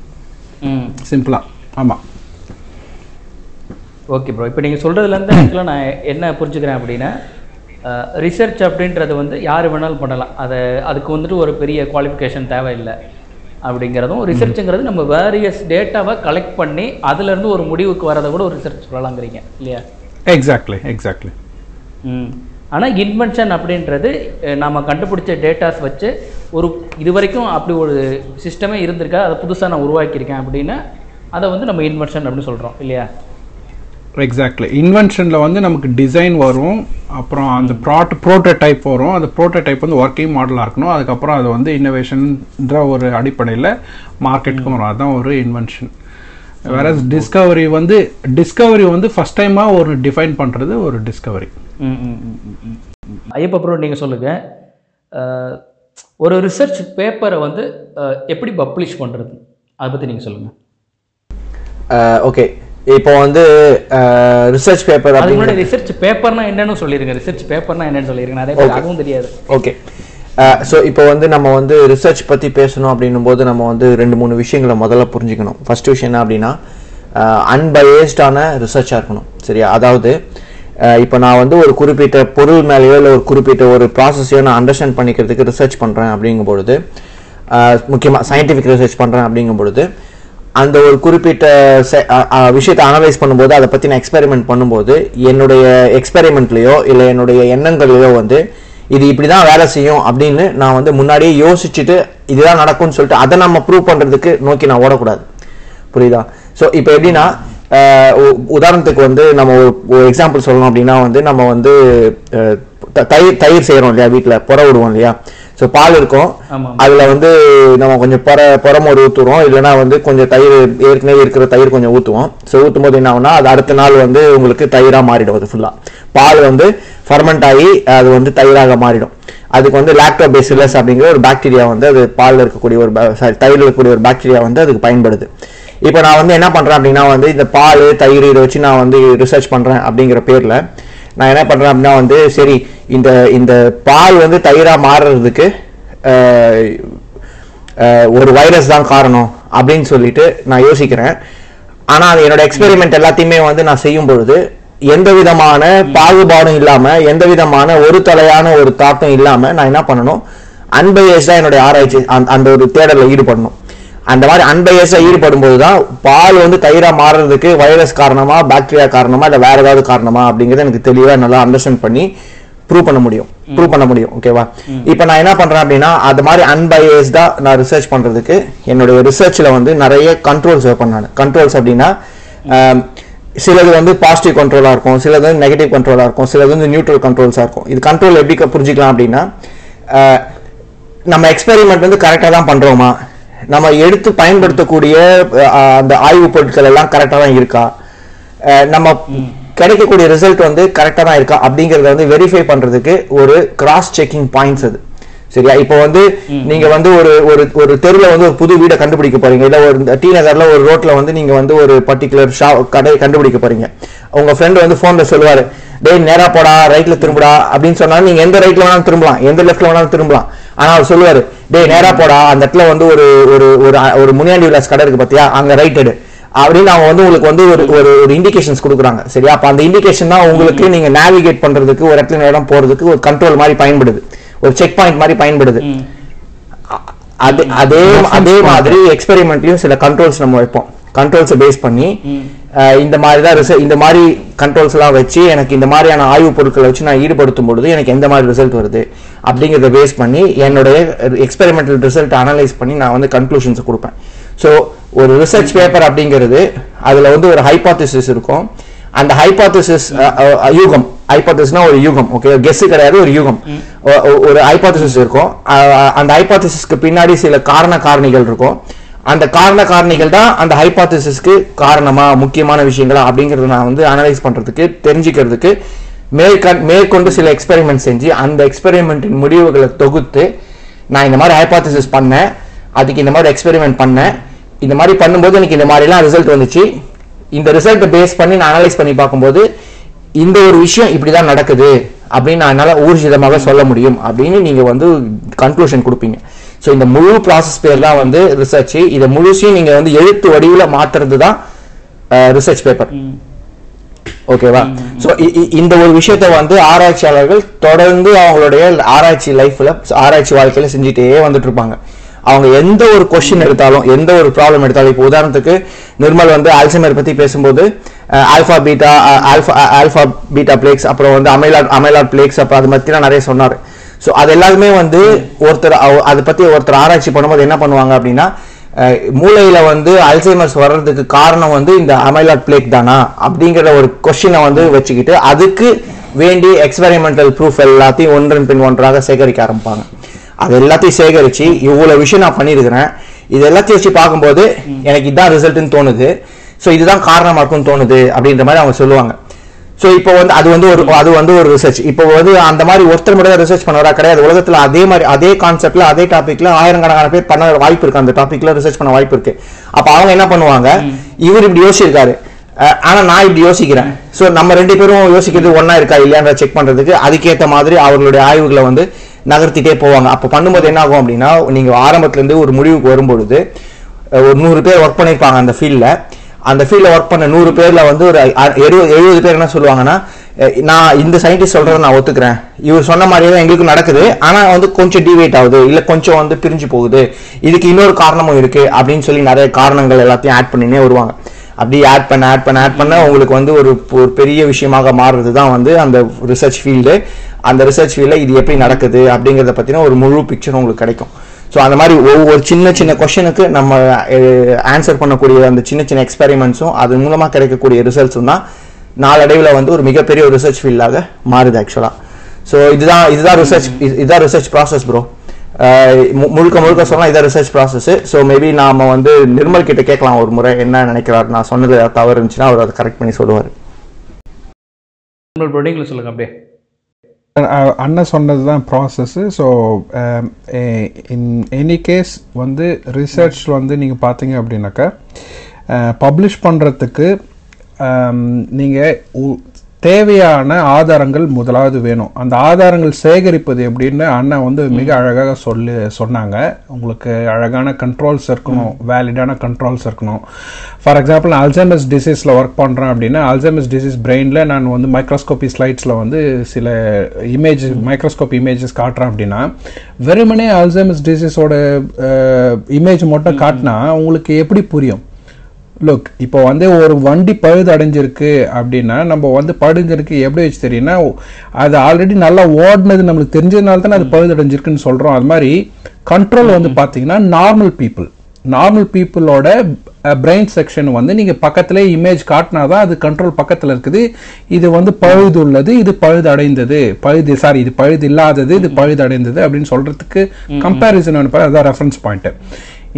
சிம்பிளாக ஆமாம் ஓகே ப்ரோ இப்போ நீங்கள் சொல்கிறதுலேருந்து ஆக்சுவலாக நான் என்ன புரிஞ்சுக்கிறேன் அப்படின்னா ரிசர்ச் அப்படின்றது வந்து யார் வேணாலும் பண்ணலாம். அதை அதுக்கு வந்துட்டு ஒரு பெரிய குவாலிஃபிகேஷன் தேவையில்லை அப்படிங்கிறதும் ரிசர்ச்சுங்கிறது நம்ம வேரியஸ் டேட்டாவை கலெக்ட் பண்ணி அதுலேருந்து ஒரு முடிவுக்கு வரதை கூட ஒரு ரிசர்ச் சொல்லலாங்கிறீங்க இல்லையா? எக்ஸாக்ட்லி எக்ஸாக்ட்லி ம். ஆனால் இன்வென்ஷன் அப்படின்றது அஹ், நாம கண்டுபிடிச்ச டேட்டாஸ் வச்சு ஒரு இது வரைக்கும் அப்படி ஒரு சிஸ்டமே இருந்திருக்கா அதை புதுசாக நான் உருவாக்கியிருக்கேன் அப்படின்னா அதை வந்து நம்ம இன்வென்ஷன் அப்படின்னு சொல்கிறோம் இல்லையா? எக்ஸாக்ட்லி இன்வென்ஷனில் வந்து நமக்கு டிசைன் வரும். அப்புறம் அந்த ப்ராட் ப்ரோட்டோடைப் வரும். அந்த ப்ரோட்டோடைப் வந்து ஒர்க்கிங் மாடலாக இருக்கணும். அதுக்கப்புறம் அது வந்து இன்னோவேஷன்ற ஒரு அடிப்படையில் மார்க்கெட்டுக்கு வரும். அதுதான் ஒரு இன்வென்ஷன் வேற டிஸ்கவரி வந்து டிஸ்கவரி வந்து ஃபஸ்ட் டைமாக ஒரு டிஃபைன் பண்ணுறது ஒரு டிஸ்கவரி. ஐயப்ப ப்ரோ நீங்கள் சொல்லுங்கள் ஒரு ரிசர்ச் பேப்பரை வந்து எப்படி பப்ளிஷ் பண்ணுறது அதை பற்றி நீங்கள் சொல்லுங்கள் ஓகே இப்போ வந்து ரிசர்ச் பேப்பர் அப்படின்னு ரிசர்ச் பேப்பர்னா என்னன்னு சொல்லிருங்க. ரிசர்ச் பேப்பர்னா என்னன்னு சொல்லிருங்க. நிறைய பேர் அதுவும் தெரியாது. ஓகே ஸோ இப்போ வந்து நம்ம வந்து ரிசர்ச் பற்றி பேசணும் அப்படின்னும் போது நம்ம வந்து ரெண்டு மூணு விஷயங்களை முதல்ல புரிஞ்சுக்கணும். ஃபர்ஸ்ட் விஷயம் என்ன அப்படின்னா அன்பயஸ்டான ரிசர்ச்சாக இருக்கணும். சரியா? அதாவது இப்போ நான் வந்து ஒரு குறிப்பிட்ட பொருள் மேலேயோ இல்லை ஒரு குறிப்பிட்ட ஒரு ப்ராசஸையோ நான் அண்டர்ஸ்டாண்ட் பண்ணிக்கிறதுக்கு ரிசர்ச் பண்ணுறேன் அப்படிங்கும் பொழுது முக்கியமாக சயின்டிஃபிக் ரிசர்ச் பண்ணுறேன் அப்படிங்கும் பொழுது அந்த ஒரு குறிப்பிட்ட விஷயத்தை அனலைஸ் பண்ணும்போது அதை பற்றி நான் எக்ஸ்பெரிமெண்ட் பண்ணும்போது என்னுடைய எக்ஸ்பெரிமெண்ட்லேயோ இல்லை என்னுடைய எண்ணங்கள்லையோ வந்து இது இப்படி தான் வேலை செய்யும் அப்படின்னு நான் வந்து முன்னாடியே யோசிச்சுட்டு இதுதான் நடக்கும்னு சொல்லிட்டு அதை நம்ம ப்ரூவ் பண்ணுறதுக்கு நோக்கி நான் ஓடக்கூடாது. புரியுதா? ஸோ இப்போ எப்படின்னா உ- உதாரணத்துக்கு வந்து நம்ம ஒரு எக்ஸாம்பிள் சொல்லணும் அப்படின்னா வந்து நம்ம வந்து த- தயிர் தயிர் செய்கிறோம் இல்லையா வீட்டில் புற விடுவோம் இல்லையா? ஸோ பால் இருக்கும். அதுல வந்து நம்ம கொஞ்சம் புற புறமோடு ஊற்றுவோம் இல்லைன்னா வந்து கொஞ்சம் தயிர் ஏற்கனவே இருக்கிற தயிர் கொஞ்சம் ஊற்றுவோம் ஸோ ஊற்றும் போது என்ன ஆகும்னா அது அடுத்த நாள் வந்து உங்களுக்கு தயிராக மாறிடும் அது ஃபுல்லாக பால் வந்து ஃபர்மெண்ட் ஆகி அது வந்து தயிராக மாறிடும். அதுக்கு வந்து லாக்டோபேசிலஸ் அப்படிங்கிற ஒரு பாக்டீரியா வந்து அது பாலில் இருக்கக்கூடிய ஒரு சாரி தயிரில் இருக்கக்கூடிய ஒரு பாக்டீரியா வந்து அதுக்கு பயன்படுது. இப்போ நான் வந்து என்ன பண்ணுறேன் அப்படின்னா வந்து இந்த பால் தயிர் இதை வச்சு நான் வந்து ரிசர்ச் பண்ணுறேன் அப்படிங்கிற பேரில் நான் என்ன பண்ணுறேன் அப்படின்னா வந்து சரி இந்த இந்த பால் வந்து தயிராக மாறுறதுக்கு ஒரு வைரஸ் தான் காரணம் அப்படின்னு சொல்லிட்டு நான் யோசிக்கிறேன். ஆனால் அது என்னோட எக்ஸ்பெரிமெண்ட் எல்லாத்தையுமே வந்து நான் செய்யும் பொழுது எந்த விதமான பாகுபாடும் இல்லாமல் எந்த விதமான ஒரு தலையான ஒரு தாக்கம் இல்லாமல் நான் என்ன பண்ணணும்? அன்பயஸ்டாக என்னுடைய ஆராய்ச்சி அந்த- அந்த ஒரு தேடலில் ஈடுபடணும். அந்த மாதிரி அன்பயஸா ஈடுபடும் போது தான் பால் வந்து தயிரா மாறுறதுக்கு வைரஸ் காரணமா பாக்டீரியா காரணமா இல்ல வேற ஏதாவது காரணமா அப்படிங்கறத எனக்கு தெளிவா நல்லா அண்டர்ஸ்டாண்ட் பண்ணி ப்ரூவ் பண்ண முடியும். ப்ரூவ் பண்ண முடியும். ஓகேவா இப்போ நான் என்ன பண்றேன் அப்படின்னா அது மாதிரி அன்பயஸ்டா நான் ரிசர்ச் பண்றதுக்கு என்னுடைய ரிசர்ச்ல வந்து நிறைய கண்ட்ரோல்ஸ் வைப்பேன் நான் கண்ட்ரோல்ஸ் அப்படின்னா சிலது வந்து பாசிட்டிவ் கண்ட்ரோலா இருக்கும் சிலது வந்து நெகட்டிவ் கண்ட்ரோலா இருக்கும் சிலது வந்து நியூட்ரல் கண்ட்ரோல்ஸா இருக்கும். இது கண்ட்ரோல் எப்படி புரிஞ்சுக்கலாம் அப்படின்னா நம்ம எக்ஸ்பெரிமெண்ட் வந்து கரெக்டாக தான் பண்றோமா? நம்ம எடுத்து பயன்படுத்தக்கூடிய அந்த ஆய்வுப் பொருட்கள் எல்லாம் கரெக்டாக தான் இருக்கா? நம்ம கிடைக்கக்கூடிய ரிசல்ட் வந்து கரெக்டாக தான் இருக்கா? அப்படிங்கிறத வந்து வெரிஃபை பண்ணுறதுக்கு ஒரு கிராஸ் செக்கிங் பாயிண்ட்ஸ் அது. சரியா? இப்போ வந்து நீங்க வந்து ஒரு ஒரு ஒரு தெருவில் வந்து ஒரு புது வீடை கண்டுபிடிக்க போறீங்க. இல்ல ஒரு டி நகர்ல ஒரு ரோட்ல வந்து நீங்க வந்து ஒரு பர்டிகுலர் ஷா கடை கண்டுபிடிக்க போறீங்க. உங்க ஃப்ரெண்ட் வந்து போன்ல சொல்லுவாரு டேய் நேரா போடா ரைட்ல திரும்புடா அப்படின்னு சொன்னாலும் நீங்க எந்த ரைட்ல வேணாலும் திரும்பலாம். எந்த லெஃப்ட்ல வேணாலும் திரும்பலாம். ஆனா அவர் சொல்லுவாரு டேய் நேரா போடா அந்த இடத்துல வந்து ஒரு ஒரு ஒரு ஒரு முனியாண்டி விலாஸ் கடை இருக்கு பாத்தியா? அங்க ரைட் எடு. அப்படின்னு அவங்க வந்து உங்களுக்கு வந்து ஒரு ஒரு ஒரு இண்டிகேஷன்ஸ் கொடுக்குறாங்க. சரியா? அப்ப அந்த இண்டிகேஷன் தான் உங்களுக்கு நீங்க நேவிகேட் பண்றதுக்கு ஒரு இடத்துல இடம் போறதுக்கு ஒரு கண்ட்ரோல் மாதிரி பயன்படுது. ஒரு செக் பாயிண்ட் மாதிரி பயன்படுது. அதே அதே மாதிரி எக்ஸ்பெரிமெண்ட்லயும் சில கண்ட்ரோல்ஸ் நம்ம வைப்போம். கண்ட்ரோல்ஸை பேஸ் பண்ணி இந்த மாதிரி தான் ரிசல்ட் இந்த மாதிரி கண்ட்ரோல்ஸ் எல்லாம் வச்சு எனக்கு இந்த மாதிரியான ஆய்வுப் பொருட்களை வச்சு நான் ஈடுபடுத்தும் பொழுது எனக்கு எந்த மாதிரி ரிசல்ட் வருது அப்படிங்கிறத பேஸ் பண்ணி என்னுடைய எக்ஸ்பெரிமெண்டல் ரிசல்ட் அனலைஸ் பண்ணி நான் வந்து கன்க்ளூஷன்ஸ் கொடுப்பேன். ஸோ ஒரு ரிசர்ச் பேப்பர் அப்படிங்கிறது அதுல வந்து ஒரு ஹைபாத்திசிஸ் இருக்கும். அந்த ஹைபாத்திசிஸ் யூகம். ஹைபாத்திஸ்னா ஒரு யூகம் ஓகே கெஸ் கிடையாது ஒரு யூகம். ஒரு ஹைபாத்திசிஸ் இருக்கும். அந்த ஹைபாத்திசிஸ்க்கு பின்னாடி சில காரண காரணிகள் இருக்கும். அந்த காரண காரணிகள் தான் அந்த ஹைபாத்திசிஸ்க்கு காரணமா முக்கியமான விஷயங்களா அப்படிங்கறத நான் வந்து அனலைஸ் பண்றதுக்கு தெரிஞ்சுக்கிறதுக்கு மேற்கண் மேற்கொண்டு சில எக்ஸ்பெரிமெண்ட் செஞ்சு அந்த எக்ஸ்பெரிமெண்ட்டின் முடிவுகளை தொகுத்து நான் இந்த மாதிரி ஹைபாத்திசிஸ் பண்ணேன் அதுக்கு இந்த மாதிரி எக்ஸ்பெரிமெண்ட் பண்ணேன் இந்த மாதிரி பண்ணும்போது எனக்கு இந்த மாதிரிலாம் ரிசல்ட் வந்துச்சு. இந்த ரிசல்ட்டை பேஸ் பண்ணி நான் அனலைஸ் பண்ணி பார்க்கும்போது இந்த ஒரு விஷயம் இப்படிதான் நடக்குது அப்படின்னு நான் என்னால் ஊர்ஜிதமாக சொல்ல முடியும் அப்படின்னு நீங்கள் வந்து கன்க்ளூஷன் கொடுப்பீங்க. ஸோ இந்த முழு ப்ராசஸ் பேர் தான் வந்து ரிசர்ச் இதை முழுசையும் நீங்க வந்து எழுத்து வடிவில் மாத்துறது தான் ரிசர்ச் பேப்பர் ஓகேவா ஸோ இந்த ஒரு விஷயத்தை வந்து ஆராய்ச்சியாளர்கள் தொடர்ந்து அவங்களுடைய ஆராய்ச்சி லைஃப்ல ஆராய்ச்சி வாழ்க்கையில செஞ்சுட்டே வந்துட்டு இருப்பாங்க. அவங்க எந்த ஒரு கொஸ்டின் எடுத்தாலும் எந்த ஒரு ப்ராப்ளம் எடுத்தாலும் இப்போ உதாரணத்துக்கு நிர்மல் வந்து அல்சைமர் பத்தி பேசும்போது alpha beta alpha alpha beta plaques அப்புறம் வந்து அமைலாட் அமைலாட் பிளேக்ஸ் அப்புறம் அது பத்திலாம் நிறைய சொன்னார். ஸோ அது எல்லாருமே வந்து ஒருத்தர் அவ- அதை பத்தி ஒருத்தர் ஆராய்ச்சி பண்ணும்போது என்ன பண்ணுவாங்க அப்படின்னா மூளையில் மூளையில வந்து அல்சைமர்ஸ் வர்றதுக்கு காரணம் வந்து இந்த அமைலாட் பிளேக் தானா? அப்படிங்கிற ஒரு கொஸ்டினை வந்து வச்சுக்கிட்டு அதுக்கு வேண்டிய எக்ஸ்பெரிமெண்டல் ப்ரூஃப் எல்லாத்தையும் ஒன்றன் பின் ஒன்றாக சேகரிக்க ஆரம்பிப்பாங்க. அது எல்லாத்தையும் சேகரித்து இவ்வளோ விஷயம் நான் பண்ணியிருக்கிறேன் இது எல்லாத்தையும் வச்சு பார்க்கும்போது எனக்கு இதுதான் ரிசல்ட்டுன்னு தோணுது. ஸோ இதுதான் காரணமாக இருக்கும்னு தோணுது அப்படின்ற மாதிரி அவங்க சொல்லுவாங்க. ஸோ இப்போ வந்து அது வந்து ஒரு அது வந்து ஒரு ரிசர்ச் இப்போ வந்து அந்த மாதிரி ஒருத்தர் மட்டும் ரிசர்ச் பண்ணவரா? கிடையாது. உலகத்துல அதே மாதிரி அதே கான்செப்ட்ல அதே டாபிக்ல ஆயிரக்கணக்கான பேர் பண்ண வாய்ப்பு இருக்கு. அந்த டாபிக்ல ரிசர்ச் பண்ண வாய்ப்பு இருக்கு. அப்ப அவங்க என்ன பண்ணுவாங்க? இவர் இப்படி யோசிச்சிருக்காரு. அஹ் ஆனா நான் இப்படி யோசிக்கிறேன். ஸோ நம்ம ரெண்டு பேரும் யோசிக்கிறது ஒண்ணா இருக்கா இல்லையான்ற செக் பண்றதுக்கு அதுக்கேற்ற மாதிரி அவர்களுடைய ஆய்வுகளை வந்து நகர்த்திட்டே போவாங்க. அப்போ பண்ணும்போது என்ன ஆகும் அப்படின்னா நீங்க ஆரம்பத்துல இருந்து ஒரு முடிவுக்கு வரும்பொழுது ஒரு நூறு பேர் ஒர்க் பண்ணியிருப்பாங்க அந்த ஃபீல்டில் அந்த ஃபீல்டில் ஒர்க் பண்ண நூறு பேரில் வந்து ஒரு எழுபது எழுபது பேர் என்ன சொல்லுவாங்கன்னா நான் இந்த சயின்டிஸ்ட் சொல்கிறத நான் ஒத்துக்கிறேன். இவர் சொன்ன மாதிரியே தான் எங்களுக்கு நடக்குது. ஆனால் வந்து கொஞ்சம் டிவேட் ஆகுது. இல்லை கொஞ்சம் வந்து பிரிஞ்சு போகுது. இதுக்கு இன்னொரு காரணமும் இருக்குது அப்படின்னு சொல்லி நிறைய காரணங்கள் எல்லாத்தையும் ஆட் பண்ணினே வருவாங்க. அப்படி ஆட் பண்ண ஆட் பண்ண ஆட் பண்ண உங்களுக்கு வந்து ஒரு ஒரு பெரிய விஷயமாக மாறுறது தான் வந்து அந்த ரிசர்ச் ஃபீல்டு அந்த ரிசர்ச் ஃபீல்டில் இது எப்படி நடக்குது அப்படிங்கிறத பற்றின ஒரு முழு பிக்சர் உங்களுக்கு கிடைக்கும். ஸோ அந்த மாதிரி ஒவ்வொரு சின்ன சின்ன கொஷனுக்கு நம்ம ஆன்சர் பண்ணக்கூடிய அந்த சின்ன சின்ன எக்ஸ்பெரிமெண்ட்ஸும் அது மூலமாக கிடைக்கக்கூடிய ரிசல்ட்ஸும் தான் நாளடைவில் வந்து ஒரு மிகப்பெரிய ஒரு ரிசர்ச் ஃபீல்டாக மாறுது ஆக்சுவலாக ஸோ இதுதான் இதுதான் ரிசர்ச் இதுதான் ரிசர்ச் ப்ராசஸ் ப்ரோ முழுக்க முழுக்க சொன்னால் இதான் ரிசர்ச் ப்ராசஸ் ஸோ மேபி நாம வந்து நிர்மல் கிட்ட கேட்கலாம் ஒரு முறை என்ன நினைக்கிறார். நான் சொன்னது தவறு இருந்துச்சுன்னா அவர் அதை கரெக்ட் பண்ணி சொல்லுவார். சொல்லுங்கள் அப்படியே. அண்ணன் சொன்னது தான் process so in any case வந்து ரிசர்ச் வந்து நீங்கள் பார்த்தீங்க அப்படின்னாக்கா பப்ளிஷ் பண்ணுறதுக்கு நீங்கள் தேவையான ஆதாரங்கள் முதலாவது வேணும். அந்த ஆதாரங்கள் சேகரிப்பது எப்படின்னு அண்ணன் வந்து மிக அழகாக சொல்லி சொன்னாங்க. உங்களுக்கு அழகான கண்ட்ரோல்ஸ் இருக்கணும் வேலிடான கண்ட்ரோல்ஸ் இருக்கணும். ஃபார் எக்ஸாம்பிள் நான் அல்சைமஸ் டிசீஸில் ஒர்க் பண்ணுறேன் அப்படின்னா அல்சைமஸ் டிசீஸ் பிரெயினில் நான் வந்து மைக்ரோஸ்கோபி ஸ்லைட்ஸில் வந்து சில இமேஜ் மைக்ரோஸ்கோப் இமேஜஸ் காட்டுறேன் அப்படின்னா வெறுமனே அல்சைமஸ் டிசீஸோட இமேஜ் மட்டும் காட்டினா உங்களுக்கு எப்படி புரியும்? லுக் இப்போ வந்து ஒரு வண்டி பழுது அடைஞ்சிருக்கு அப்படின்னா நம்ம வந்து பழுஞ்சிருக்கு எப்படி வச்சு தெரியும்னா அது ஆல்ரெடி நல்லா ஓடினது நம்மளுக்கு தெரிஞ்சதுனால தானே அது பழுது அடைஞ்சிருக்குன்னு சொல்கிறோம் அது மாதிரி கண்ட்ரோல் வந்து பார்த்தீங்கன்னா நார்மல் பீப்புள் நார்மல் பீப்புளோட பிரெயின் செக்ஷன் வந்து நீங்கள் பக்கத்திலே இமேஜ் காட்டினா தான் அது கண்ட்ரோல் பக்கத்தில் இருக்குது. இது வந்து பழுது உள்ளது இது பழுது அடைந்தது பழுது சாரி இது பழுது இல்லாதது இது பழுது அடைந்தது அப்படின்னு சொல்கிறதுக்கு கம்பேரிசன் அனுப்ப அதான் ரெஃபரன்ஸ் பாயிண்ட்டு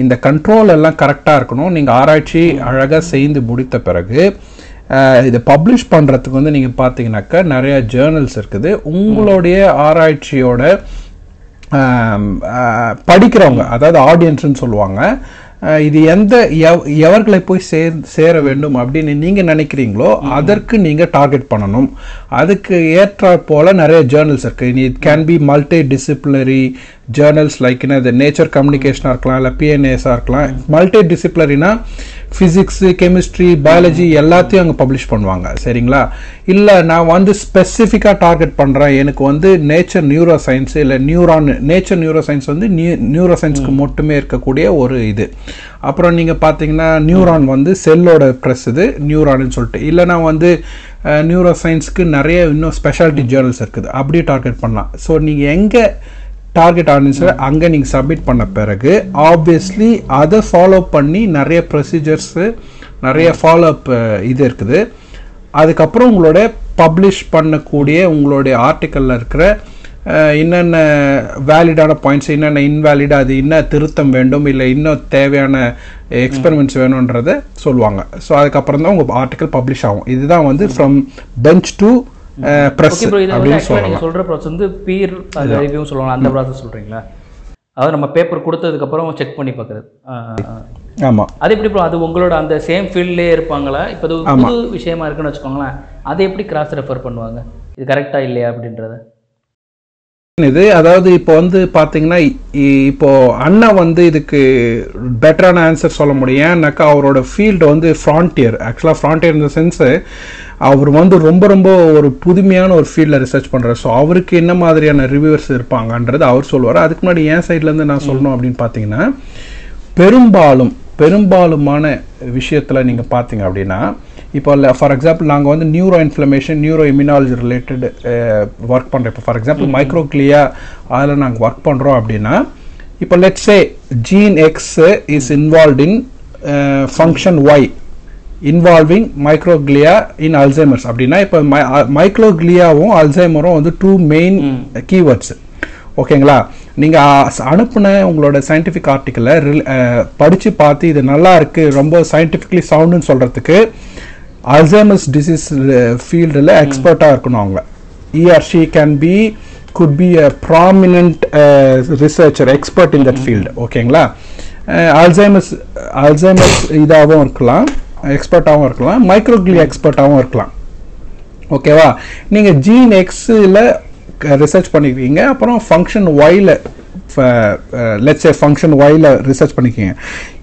இந்த கண்ட்ரோல் எல்லாம் கரெக்டாக இருக்கணும். நீங்கள் ஆராய்ச்சி அழகாக செய்து முடித்த பிறகு இதை பப்ளிஷ் பண்ணுறதுக்கு வந்து நீங்கள் பார்த்தீங்கன்னாக்கா நிறைய ஜேர்னல்ஸ் இருக்குது. உங்களுடைய ஆராய்ச்சியோட படிக்கிறவங்க அதாவது ஆடியன்ஸ்னு சொல்லுவாங்க இது எந்த எவ்- எவர்களை போய் சேர் சேர வேண்டும் அப்படின்னு நீங்கள் நினைக்கிறீங்களோ அதற்கு நீங்கள் டார்கெட் பண்ணணும். அதுக்கு ஏற்ற போல நிறைய ஜேர்னல்ஸ் இருக்குது it can be multidisciplinary journals like இது நேச்சர் கம்யூனிகேஷனாக இருக்கலாம் இல்லை பிஎன்ஏஸாக இருக்கலாம். மல்டி டிசிப்ளினரினா ஃபிசிக்ஸு கெமிஸ்ட்ரி பயாலஜி எல்லாத்தையும் அங்கே பப்ளிஷ் பண்ணுவாங்க. சரிங்களா? இல்லை நான் வந்து ஸ்பெசிஃபிக்காக டார்கெட் பண்ணுறேன் எனக்கு வந்து நேச்சர் நியூரோ சயின்ஸ் இல்லை நியூரான் நேச்சர் நியூரோ சயின்ஸ் வந்து நியூ நியூரோ சயின்ஸ்க்கு மட்டுமே இருக்கக்கூடிய ஒரு இது. அப்புறம் நீங்கள் பார்த்தீங்கன்னா நியூரான் வந்து செல்லோட ப்ரெஸ் இது நியூரான்னு சொல்லிட்டு. இல்லைனா வந்து நியூரோ சயின்ஸ்க்கு நிறைய இன்னும் ஸ்பெஷாலிட்டி ஜேர்னல்ஸ் இருக்குது. அப்படியே டார்கெட் பண்ணலாம். ஸோ நீங்கள் எங்கே டார்கெட் ஆடியன்ஸை அங்கே நீங்கள் சப்மிட் பண்ண பிறகு ஆப்வியஸ்லி அதை ஃபாலோ பண்ணி நிறைய ப்ரொசீஜர்ஸு நிறைய ஃபாலோ அப் இது இருக்குது. அதுக்கப்புறம் உங்களோட பப்ளிஷ் பண்ணக்கூடிய உங்களுடைய ஆர்டிக்கலில் இருக்கிற என்னென்ன வேலிடான பாயிண்ட்ஸ் என்னென்ன இன்வேலிட் அது என்ன திருத்தம் வேண்டும் இல்லை இன்னும் தேவையான எக்ஸ்பெரிமெண்ட்ஸ் வேணுன்றதை சொல்லுவாங்க. ஸோ அதுக்கப்புறம் தான் உங்கள் ஆர்டிக்கல் பப்ளிஷ் ஆகும். இதுதான் வந்து ஃப்ரம் பெஞ்ச் டு ப்ரெஸ் அப்படின்னு சொல்லலாம். சொல்கிற ப்ராசஸ் வந்து பீர் ரிவ்யூ சொல்லுவாங்க அந்த ப்ராசஸ் சொல்கிறீங்களா அதாவது நம்ம பேப்பர் கொடுத்ததுக்கப்புறம் செக் பண்ணி பார்க்குறது. ஆமாம் அது எப்படி அது உங்களோட அந்த சேம் ஃபீல்ட்லேயே இருப்பாங்களா? இப்போ இது புது விஷயமா இருக்குன்னு வச்சுக்கோங்களேன். அதை எப்படி கிராஸ் ரெஃபர் பண்ணுவாங்க? இது கரெக்டாக இல்லையா அப்படின்றத? இது அதாவது இப்போ வந்து பார்த்தீங்கன்னா இப்போ அண்ணா வந்து இதுக்கு பெட்டரான ஆன்சர் சொல்ல முடியும். ஏன்னாக்கா அவரோட ஃபீல்டு வந்து ஃப்ரான்டியர் ஆக்சுவலாக ஃப்ரான்டியர் இந்த சென்ஸு அவர் வந்து ரொம்ப ரொம்ப ஒரு புதுமையான ஒரு ஃபீல்டில் ரிசர்ச் பண்ணுறாரு ஸோ அவருக்கு என்ன மாதிரியான ரிவ்யூவர்ஸ் இருப்பாங்கன்றது அவர் சொல்லுவார். அதுக்கு முன்னாடி என் சைட்லேருந்து நான் சொல்லணும் அப்படின்னு பார்த்தீங்கன்னா பெரும்பாலும் பெரும்பாலுமான விஷயத்தில் நீங்கள் பார்த்தீங்க அப்படின்னா இப்போ ஃபார் எக்ஸாம்பிள் நாங்கள் வந்து neuro inflammation neuro immunology related work பண்ணுறோம் இப்போ ஃபார் எக்ஸாம்பிள் மைக்ரோக்ளியா அதில் நாங்கள் ஒர்க் பண்ணுறோம் அப்படின்னா இப்போ let's say gene X is involved in uh, function Y involving microglia in Alzheimer's அப்படின்னா இப்போ மைக்ரோக்ளியாவும் அல்சைமரும் வந்து டூ மெயின் கீவேர்ட்ஸ் ஓகேங்களா? நீங்கள் அனுப்புன உங்களோட சயின்டிஃபிக் ஆர்டிக்கலை படித்து பார்த்து இது நல்லா இருக்கு ரொம்ப சயின்டிஃபிக்லி சவுண்டுன்னு சொல்கிறதுக்கு அல்சைமர்ஸ் டிசீஸ் ஃபீல்டில் எக்ஸ்பர்ட்டாக இருக்கணும் அவங்க. He or she can be good be a prominent researcher expert in that field ஓகேங்களா அல்சைமஸ் அல்சைமஸ் இதாகவும் இருக்கலாம் எக்ஸ்பர்ட்டாகவும் இருக்கலாம் மைக்ரோக்ளி எக்ஸ்பர்ட்டாகவும் இருக்கலாம். ஓகேவா நீங்கள் ஜீன் எக்ஸில் ரிசர்ச் பண்ணிக்கிறீங்க அப்புறம் ஃபங்க்ஷன் ஒயில் லெட்ஸ் ஃபங்க்ஷன் ஒயில் ரிசர்ச் பண்ணிக்கிங்க.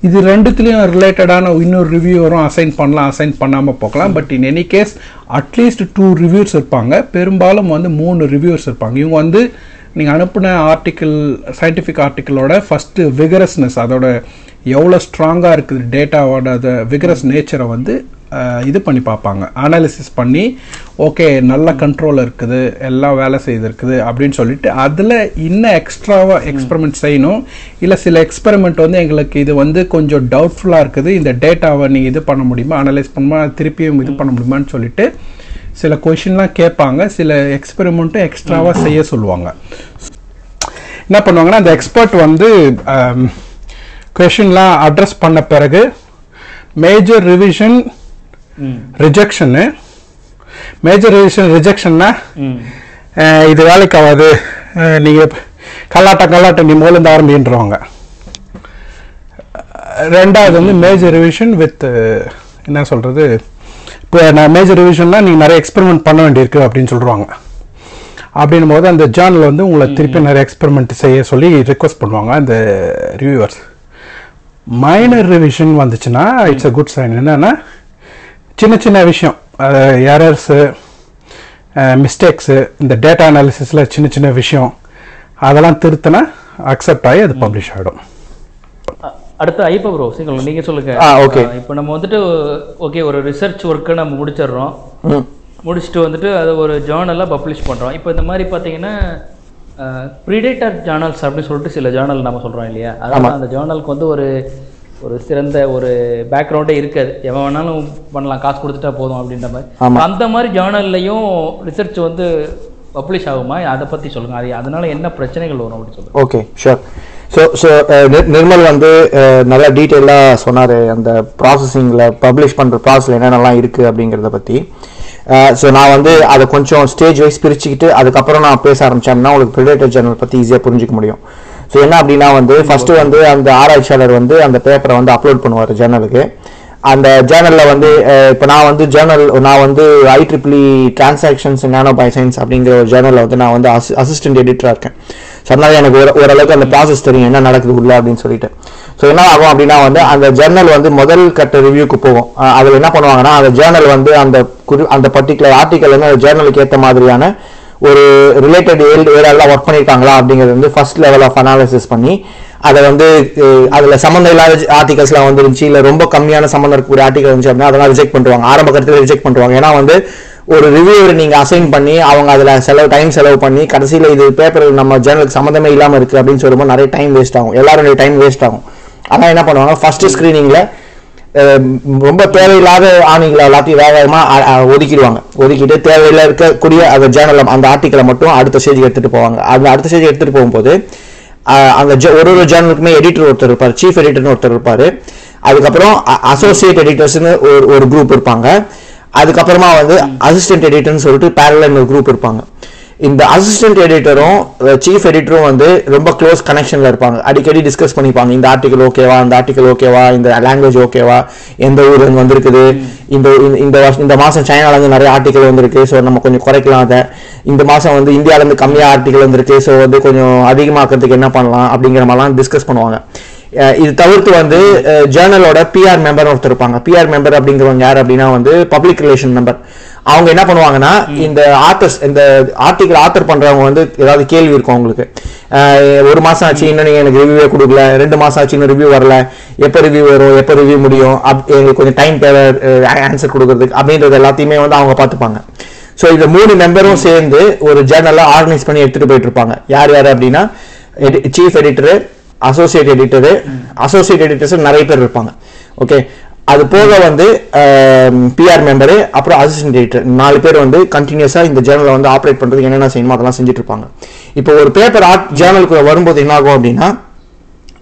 இது ரெண்டுத்துலேயும் ரிலேட்டடான இன்னொரு ரிவ்யூவரும் அசைன் பண்ணலாம் அசைன் பண்ணாமல் போகலாம். But in any case at least two reviews இருப்பாங்க. பெரும்பாலும் வந்து மூணு ரிவ்யூஸ் இருப்பாங்க. இவங்க வந்து நீங்கள் அனுப்பின ஆர்டிக்கிள் சயின்டிஃபிக் ஆர்டிக்கிளோட ஃபஸ்ட்டு விகரஸ்னஸ் அதோட எவ்வளோ ஸ்ட்ராங்காக இருக்குது டேட்டாவோட அந்த விகரஸ் நேச்சரை வந்து இது பண்ணி பார்ப்பாங்க. அனாலிசிஸ் பண்ணி ஓகே நல்ல கண்ட்ரோல் இருக்குது எல்லாம் வேலை செய்திருக்குது அப்படின்னு சொல்லிட்டு அதில் இன்னும் எக்ஸ்ட்ராவாக எக்ஸ்பெரிமெண்ட் செய்யணும். இல்லை சில எக்ஸ்பெரிமெண்ட் வந்து எங்களுக்கு இது வந்து கொஞ்சம் டவுட்ஃபுல்லாக இருக்குது. இந்த டேட்டாவை நீங்கள் இது பண்ண முடியுமா? அனலைஸ் பண்ணுமா? திருப்பியும் இது பண்ண முடியுமான்னு சொல்லிட்டு சில கொஷின்லாம் கேட்பாங்க. சில எக்ஸ்பெரிமெண்ட்டும் எக்ஸ்ட்ராவாக செய்ய சொல்லுவாங்க. என்ன பண்ணுவாங்கன்னா அந்த எக்ஸ்பர்ட் வந்து கொஷின்லாம் அட்ரஸ் பண்ண பிறகு major revision rejection major revision ரிஜெக்ஷன்னா இது வேலைக்கு ஆகாது அஹ், நீங்க கல்லாட்டம் கல்லாட்டம் நீ மூலந்து ஆரம்பின்றவாங்க. ரெண்டாவது வந்து மேஜர் ரிவிஷன் வித் என்ன சொல்றது? இப்போ நான் மேஜர் ரிவிஷன்னா நீங்க நிறைய எக்ஸ்பெரிமெண்ட் பண்ண வேண்டியிருக்கு அப்படின்னு சொல்றாங்க. அப்படின்னும் போது அந்த ஜேர்னல் வந்து உங்களை திருப்பி நிறைய எக்ஸ்பெரிமெண்ட் செய்ய சொல்லி ரிக்வஸ்ட் பண்ணுவாங்க அந்த ரிவ்யூவர்ஸ் மைனர் ரிவிஷன் வந்துச்சுன்னா இட்ஸ் அ குட் சைன் என்னன்னா சின்ன சின்ன விஷயம். எரர்ஸு மிஸ்டேக்ஸு இந்த டேட்டா அனாலிசிஸில் சின்ன சின்ன விஷயம் அதெல்லாம் திருத்தினா அக்செப்ட் ஆகி அது பப்ளிஷ் ஆகிடும் அடுத்து ஐப்பா ப்ரோ சீக்கிரம் நீங்க சொல்லுங்க. ஆ, okay. இப்போ நம்ம வந்துட்டு ஓகே ஒரு ரிசர்ச் ஒர்க்கை நம்ம முடிச்சிடுறோம். முடிச்சுட்டு வந்துட்டு அதை ஒரு ஜேர்னலாக பப்ளிஷ் பண்ணுறோம் இப்போ இந்த மாதிரி பார்த்தீங்கன்னா ப்ரிடேட்டர் ஜேர்னல்ஸ் அப்படின்னு சொல்லிட்டு சில ஜேர்னல் நம்ம சொல்கிறோம் இல்லையா? அதாவது அந்த ஜேர்னலுக்கு வந்து ஒரு ஒரு சிறந்த ஒரு பேக்ரவுண்டே இருக்காது. எவன் வேணாலும் பண்ணலாம். காசு கொடுத்துட்டா போதும் அப்படின்ற மாதிரி. அந்த மாதிரி ஜேர்னல்லையும் ரிசர்ச் வந்து பப்ளிஷ் ஆகுமா? அதை பற்றி சொல்லுங்கள் அது அதனால என்ன பிரச்சனைகள் வரும் அப்படின்னு சொல்லுங்கள் okay sure so so Nirmal வந்து அஹ், நல்லா டீட்டெயிலாக சொன்னார். அந்த ப்ராசஸிங்கில் பப்ளிஷ் பண்ணுற ப்ராசஸில் என்னென்னலாம் இருக்குது அப்படிங்கிறத பற்றி ஸோ நான் வந்து அதை கொஞ்சம் ஸ்டேஜ் வைஸ் பிரிச்சுக்கிட்டு அதுக்கப்புறம் நான் பேச ஆரம்பிச்சேன்னா உங்களுக்கு ப்ரிடேட்டர் ஜேர்னல் பற்றி ஈஸியாக புரிஞ்சிக்க முடியும். ஸோ என்ன அப்படின்னா வந்து ஃபஸ்ட்டு வந்து அந்த ஆராய்ச்சியாளர் வந்து அந்த பேப்பரை வந்து அப்லோட் பண்ணுவார் ஜேர்னலுக்கு அந்த ஜேர்னலில் வந்து இப்போ நான் வந்து ஜேர்னல் நான் வந்து I triple E transactions nano bio science அப்படிங்கிற ஒரு ஜேர்னலில் வந்து நான் வந்து அசிஸ்டன்ட் எடிட்டராக இருக்கேன். ஸோ அதனால எனக்கு ஒரு ஓரளவுக்கு அந்த ப்ராசஸ் தெரியும் என்ன நடக்குது உள்ள அப்படின்னு சொல்லிட்டு. ஸோ என்ன ஆகும் அப்படின்னா வந்து அந்த ஜேர்னல் வந்து முதல் கட்ட ரிவ்யூக்கு போகும். அதுல என்ன பண்ணுவாங்கன்னா அந்த ஜேர்னல் வந்து அந்த குறி அந்த பர்டிகுலர் ஆர்டிக்கல் வந்து அந்த ஜேர்னலுக்கு ஏற்ற மாதிரியான ஒரு ரிலேட்டட் ஏரியாலாம் ஒர்க் பண்ணியிருக்காங்களா அப்படிங்கிறது வந்து ஃபர்ஸ்ட் லெவல் ஆஃப் அனாலிசிஸ் பண்ணி அதை வந்து அதில் சம்மந்தம் இல்லாத ஆர்டிகல்ஸ்லாம் வந்துருந்துச்சு. இல்லை ரொம்ப கம்மியான சம்மந்தம் இருக்கக்கூடிய ஆர்டிகல் இருந்துச்சு அப்படின்னா அதெல்லாம் ரிஜெக்ட் பண்ணுவாங்க ஆரம்ப கட்டத்தில் ரிஜெக்ட் பண்ணுவாங்க ஏன்னா வந்து ஒரு ரிவ்யூவர் நீங்கள் அசைன் பண்ணி அவங்க அதில் செலவு டைம் செலவு பண்ணி கடைசியில் இது பேப்பர் நம்ம ஜேர்னலுக்கு சம்மந்தமே இல்லாமல் இருக்குது அப்படின்னு சொல்லும்போது நிறைய டைம் வேஸ்ட் ஆகும். எல்லாருடைய டைம் வேஸ்ட் ஆகும். அதான் என்ன பண்ணுவாங்க ஃபர்ஸ்ட் ஸ்க்ரீனிங்கில் ரொம்ப தேவையில்லாத ஆணைகளை எல்லாத்தையும் வேக வேகமா ஒதுக்கிடுவாங்க. ஒதுக்கிட்டு தேவையில்ல இருக்கக்கூடிய அந்த ஜேர்னல் அந்த ஆர்டிக்கலை மட்டும் அடுத்த ஸ்டேஜுக்கு எடுத்துகிட்டு போவாங்க. அந்த அடுத்த ஸ்டேஜ் எடுத்துகிட்டு போகும்போது அந்த ஒரு ஒரு ஜேர்னலுக்குமே எடிட்டர் ஒருத்தர் இருப்பார் சீஃப் எடிட்டர்னு ஒருத்தர் இருப்பார். அதுக்கப்புறம் அசோசியேட் எடிட்டர்ஸ்னு ஒரு ஒரு குரூப் இருப்பாங்க. அதுக்கப்புறமா வந்து அசிஸ்டன்ட் எடிட்டர்னு சொல்லிட்டு பேரலன் ஒரு குரூப் இருப்பாங்க. இந்த அசிஸ்டன்ட் எடிட்டரும் சீஃப் எடிட்டரும் வந்து ரொம்ப க்ளோஸ் கனெக்ஷனில் இருப்பாங்க. அடிக்கடி டிஸ்கஸ் பண்ணிப்பாங்க. இந்த ஆர்டிக்கல் ஓகேவா இந்த ஆர்டிக்கல் ஓகேவா இந்த லாங்குவேஜ் ஓகேவா எந்த ஊர் வந்திருக்குது இந்த இந்த- இந்த வருஷம் இந்த மாதம் சைனால இருந்து நிறைய ஆர்டிக்கல் வந்திருக்கு ஸோ நம்ம கொஞ்சம் குறைக்கலாம் அதை. இந்த மாதம் வந்து இந்தியாவிலேருந்து கம்மியாக ஆர்டிக்கல் வந்திருக்கு ஸோ வந்து கொஞ்சம் அதிகமாக்கிறதுக்கு என்ன பண்ணலாம் அப்படிங்கிற மாதிரிலாம் டிஸ்கஸ் பண்ணுவாங்க. இது தவிர்த்து வந்து ஜேர்னலோட பிஆர் மெம்பர் ஒருத்தர் இருப்பாங்க. பிஆர் மெம்பர் அப்படிங்கிறவங்க யார் அப்படின்னா வந்து பப்ளிக் ரிலேஷன் மெம்பர் அவங்க என்ன பண்ணுவாங்கன்னா இந்த ஆத்தர்ஸ் இந்த ஆர்டிகல் ஆத்தர் பண்றவங்க வந்து ஏதாவது கேள்வி இருக்கும் அவங்களுக்கு. ஒரு மாசம் ஆச்சு இன்னும் நீங்க எனக்கு ரிவ்யூவே கொடுக்கல ரெண்டு மாசம் ஆச்சு இன்னும் ரிவ்யூ வரல எப்போ ரிவ்யூ வரும் எப்போ ரிவ்யூ முடியும் அப்- எங்களுக்கு கொஞ்சம் டைம் தேவை ஆன்சர் கொடுக்கறதுக்கு அப்படின்றது எல்லாத்தையுமே வந்து அவங்க பார்த்துப்பாங்க. ஸோ இந்த மூணு மெம்பரும் சேர்ந்து ஒரு ஜேர்னலாக ஆர்கனைஸ் பண்ணி எடுத்துட்டு போயிட்டு இருப்பாங்க. யார் யார் அப்படின்னா chief editor associate editor associate editors நிறைய பேர் இருப்பாங்க. ஓகே அது போக வந்து பிஆர் மெம்பரு அப்புறம் அசிஸ்டன்ட் எடிட்டர் நாலு பேர் வந்து கண்டினியூஸாக இந்த ஜேர்னலை வந்து ஆப்ரேட் பண்ணுறது என்னென்ன செய்யணுமோ அதெல்லாம் செஞ்சுட்டு இருப்பாங்க இப்போ ஒரு பேப்பர் ஆர்ட் ஜேர்னலுக்கு வரும்போது என்ன ஆகும் அப்படின்னா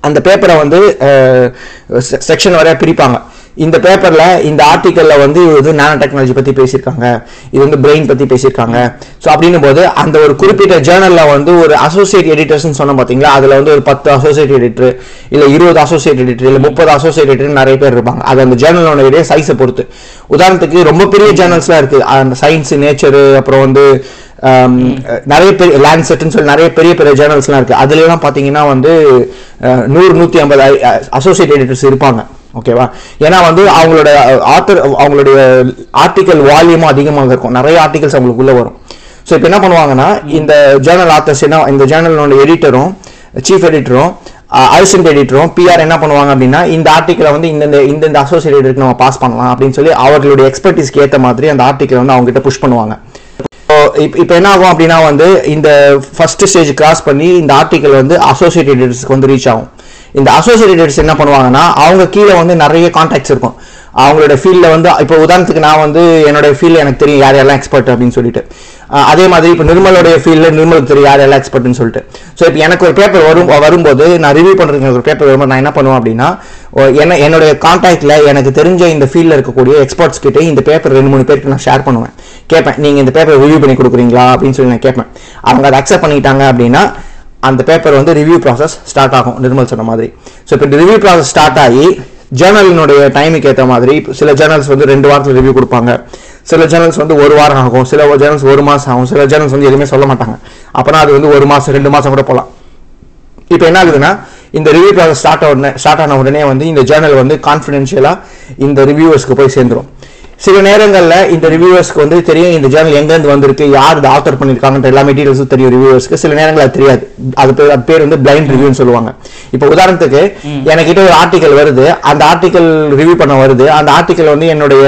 அந்த பேப்பரை வந்து செக்ஷன் வரையா பிரிப்பாங்க. இந்த பேப்பரில் இந்த ஆர்டிக்கலில் வந்து இது நானோ டெக்னாலஜி பற்றி பேசியிருக்காங்க. இது வந்து பிரெயின் பற்றி பேசியிருக்காங்க. ஸோ அப்படின்னும் போது அந்த ஒரு குறிப்பிட்ட ஜேர்னலில் வந்து ஒரு அசோசியேட் எடிட்டர்ஸ்னு சொன்ன பார்த்தீங்களா அதில் வந்து ஒரு பத்து அசோசியேட் எடிட்டர் இல்லை இருபது அசோசியேட் எடிட்டர் இல்லை முப்பது அசோசியேட் எடிட்டர் நிறைய பேர் இருப்பாங்க. அது அந்த ஜேர்னலோட சைஸை பொறுத்து. உதாரணத்துக்கு ரொம்ப பெரிய ஜேர்னல்ஸ்லாம் இருக்குது அந்த சயின்ஸ் நேச்சரு அப்புறம் வந்து um, நிறைய பெரிய லேண்ட்செட்னு சொல்லி நிறைய பெரிய பெரிய ஜேர்னல்ஸ்லாம் இருக்குது அதுலலாம் பார்த்தீங்கன்னா வந்து நூறு நூற்றி ஐம்பது அசோசியேட் எடிட்டர்ஸ் இருப்பாங்க. ஓகேவா ஏன்னா வந்து அவங்களோட ஆத்தர் அவங்களுடைய ஆர்டிக்கல் வால்யூமும் அதிகமாக இருக்கும். நிறைய ஆர்டிகல்ஸ் அவங்களுக்குள்ளே வரும். ஸோ இப்போ என்ன பண்ணுவாங்கன்னா இந்த ஜேர்னல் ஆத்தர்ஸ் என்ன இந்த ஜேர்னலோட எடிட்டரும் சீஃப் எடிட்டரும் அசிஸ்டன்ட் எடிட்டரும் பிஆர் என்ன பண்ணுவாங்க அப்படின்னா இந்த ஆர்டிக்கலை வந்து இந்தந்த இந்தந்த அசோசியேட் எடிட்டருக்கு நம்ம பாஸ் பண்ணலாம் அப்படின்னு சொல்லி அவர்களுடைய எக்ஸ்பர்டிஸ்க்கு ஏற்ற மாதிரி அந்த ஆர்டிக்கலை வந்து அவங்ககிட்ட புஷ் பண்ணுவாங்க. இப்போ என்ன ஆகும் அப்படின்னா வந்து இந்த ஃபர்ஸ்ட் ஸ்டேஜ் கிராஸ் பண்ணி இந்த ஆர்டிக்கல் வந்து அசோசியேட் வந்து ரீச் ஆகும். இந்த அசோசியேட்டட்ஸ் என்ன பண்ணுவாங்கன்னா அவங்க கீழே வந்து நிறைய கான்டாக்ட்ஸ் இருக்கும். அவங்களோட ஃபீல்டில் வந்து இப்போ உதாரணத்துக்கு நான் வந்து என்னோட ஃபீல்டில் எனக்கு தெரியும் யார் யாரெல்லாம் எக்ஸ்பர்ட் அப்படின்னு சொல்லிட்டு. அதே மாதிரி இப்போ நிர்மலுடைய ஃபீல்டில் நிர்மலுக்கு தெரியும் யார் எக்ஸ்பர்ட்னு சொல்லிட்டு. ஸோ இப்போ எனக்கு ஒரு பேப்பர் வரும் வரும்போது நான் ரிவ்யூ பண்ணுறதுக்கு எனக்கு ஒரு பேப்பர் வரும்போது நான் என்ன பண்ணுவேன் அப்படின்னா என்ன என்னுடைய கான்டாக்டில் எனக்கு தெரிஞ்ச இந்த ஃபீல்டில் இருக்கக்கூடிய எக்ஸ்பர்ட்ஸ் கிட்டே இந்த பேப்பர் ரெண்டு மூணு பேருக்கு நான் ஷேர் பண்ணுவேன். கேட்பேன் நீங்கள் இந்த பேப்பரை ரிவ்யூ பண்ணி கொடுக்குறீங்களா? அப்படின்னு சொல்லி நான் கேட்பேன். அவங்க அதை அக்செப்ட் பண்ணிட்டாங்க அப்படின்னா அந்த பேப்பர் வந்து ரிவ்யூ ப்ராசஸ் ஸ்டார்ட் ஆகும் நிர்மல் சொன்ன மாதிரி. ஸோ இப்போ ரிவ்யூ ப்ராசஸ் ஸ்டார்ட் ஆகி ஜேர்னலினுடைய டைமுக்கு ஏற்ற மாதிரி சில ஜேர்னல்ஸ் வந்து ரெண்டு வாரத்தில் ரிவ்யூ கொடுப்பாங்க. சில சேனல்ஸ் வந்து ஒரு வாரம் ஆகும். சில சேனல்ஸ் ஒரு மாதம் ஆகும். சில சேனல்ஸ் வந்து எதுவுமே சொல்ல மாட்டாங்க. அப்போனா அது வந்து ஒரு மாதம் ரெண்டு மாதம் கூட போகலாம் இப்போ என்ன ஆகுதுன்னா இந்த ரிவ்யூ ப்ராசஸ் ஸ்டார்ட் உடனே ஸ்டார்ட் ஆன உடனே வந்து இந்த ஜேர்னல் வந்து கான்ஃபிடென்ஷியலாக இந்த ரிவ்யூவர்ஸ்க்கு போய் சேர்ந்துரும். சில நேரங்களில் இந்த ரிவ்யூவர்ஸ்க்கு வந்து தெரியும் இந்த ஜேர்னல் எங்கேருந்து வந்திருக்கு யார் இதை ஆத்தர் பண்ணியிருக்காங்கன்ற எல்லா மெட்டீரியல்ஸும் தெரியும் ரிவ்யூவர்ஸ்க்கு சில நேரங்கள் அது தெரியாது. அது பேர் அது பேர் வந்து பிளைண்ட் ரிவ்யூன்னு சொல்லுவாங்க. இப்போ உதாரணத்துக்கு எனக்கிட்ட ஒரு ஆர்டிக்கல் வருது. அந்த ஆர்டிக்கல் ரிவ்யூ பண்ண வருது. அந்த ஆர்டிக்கல் வந்து என்னுடைய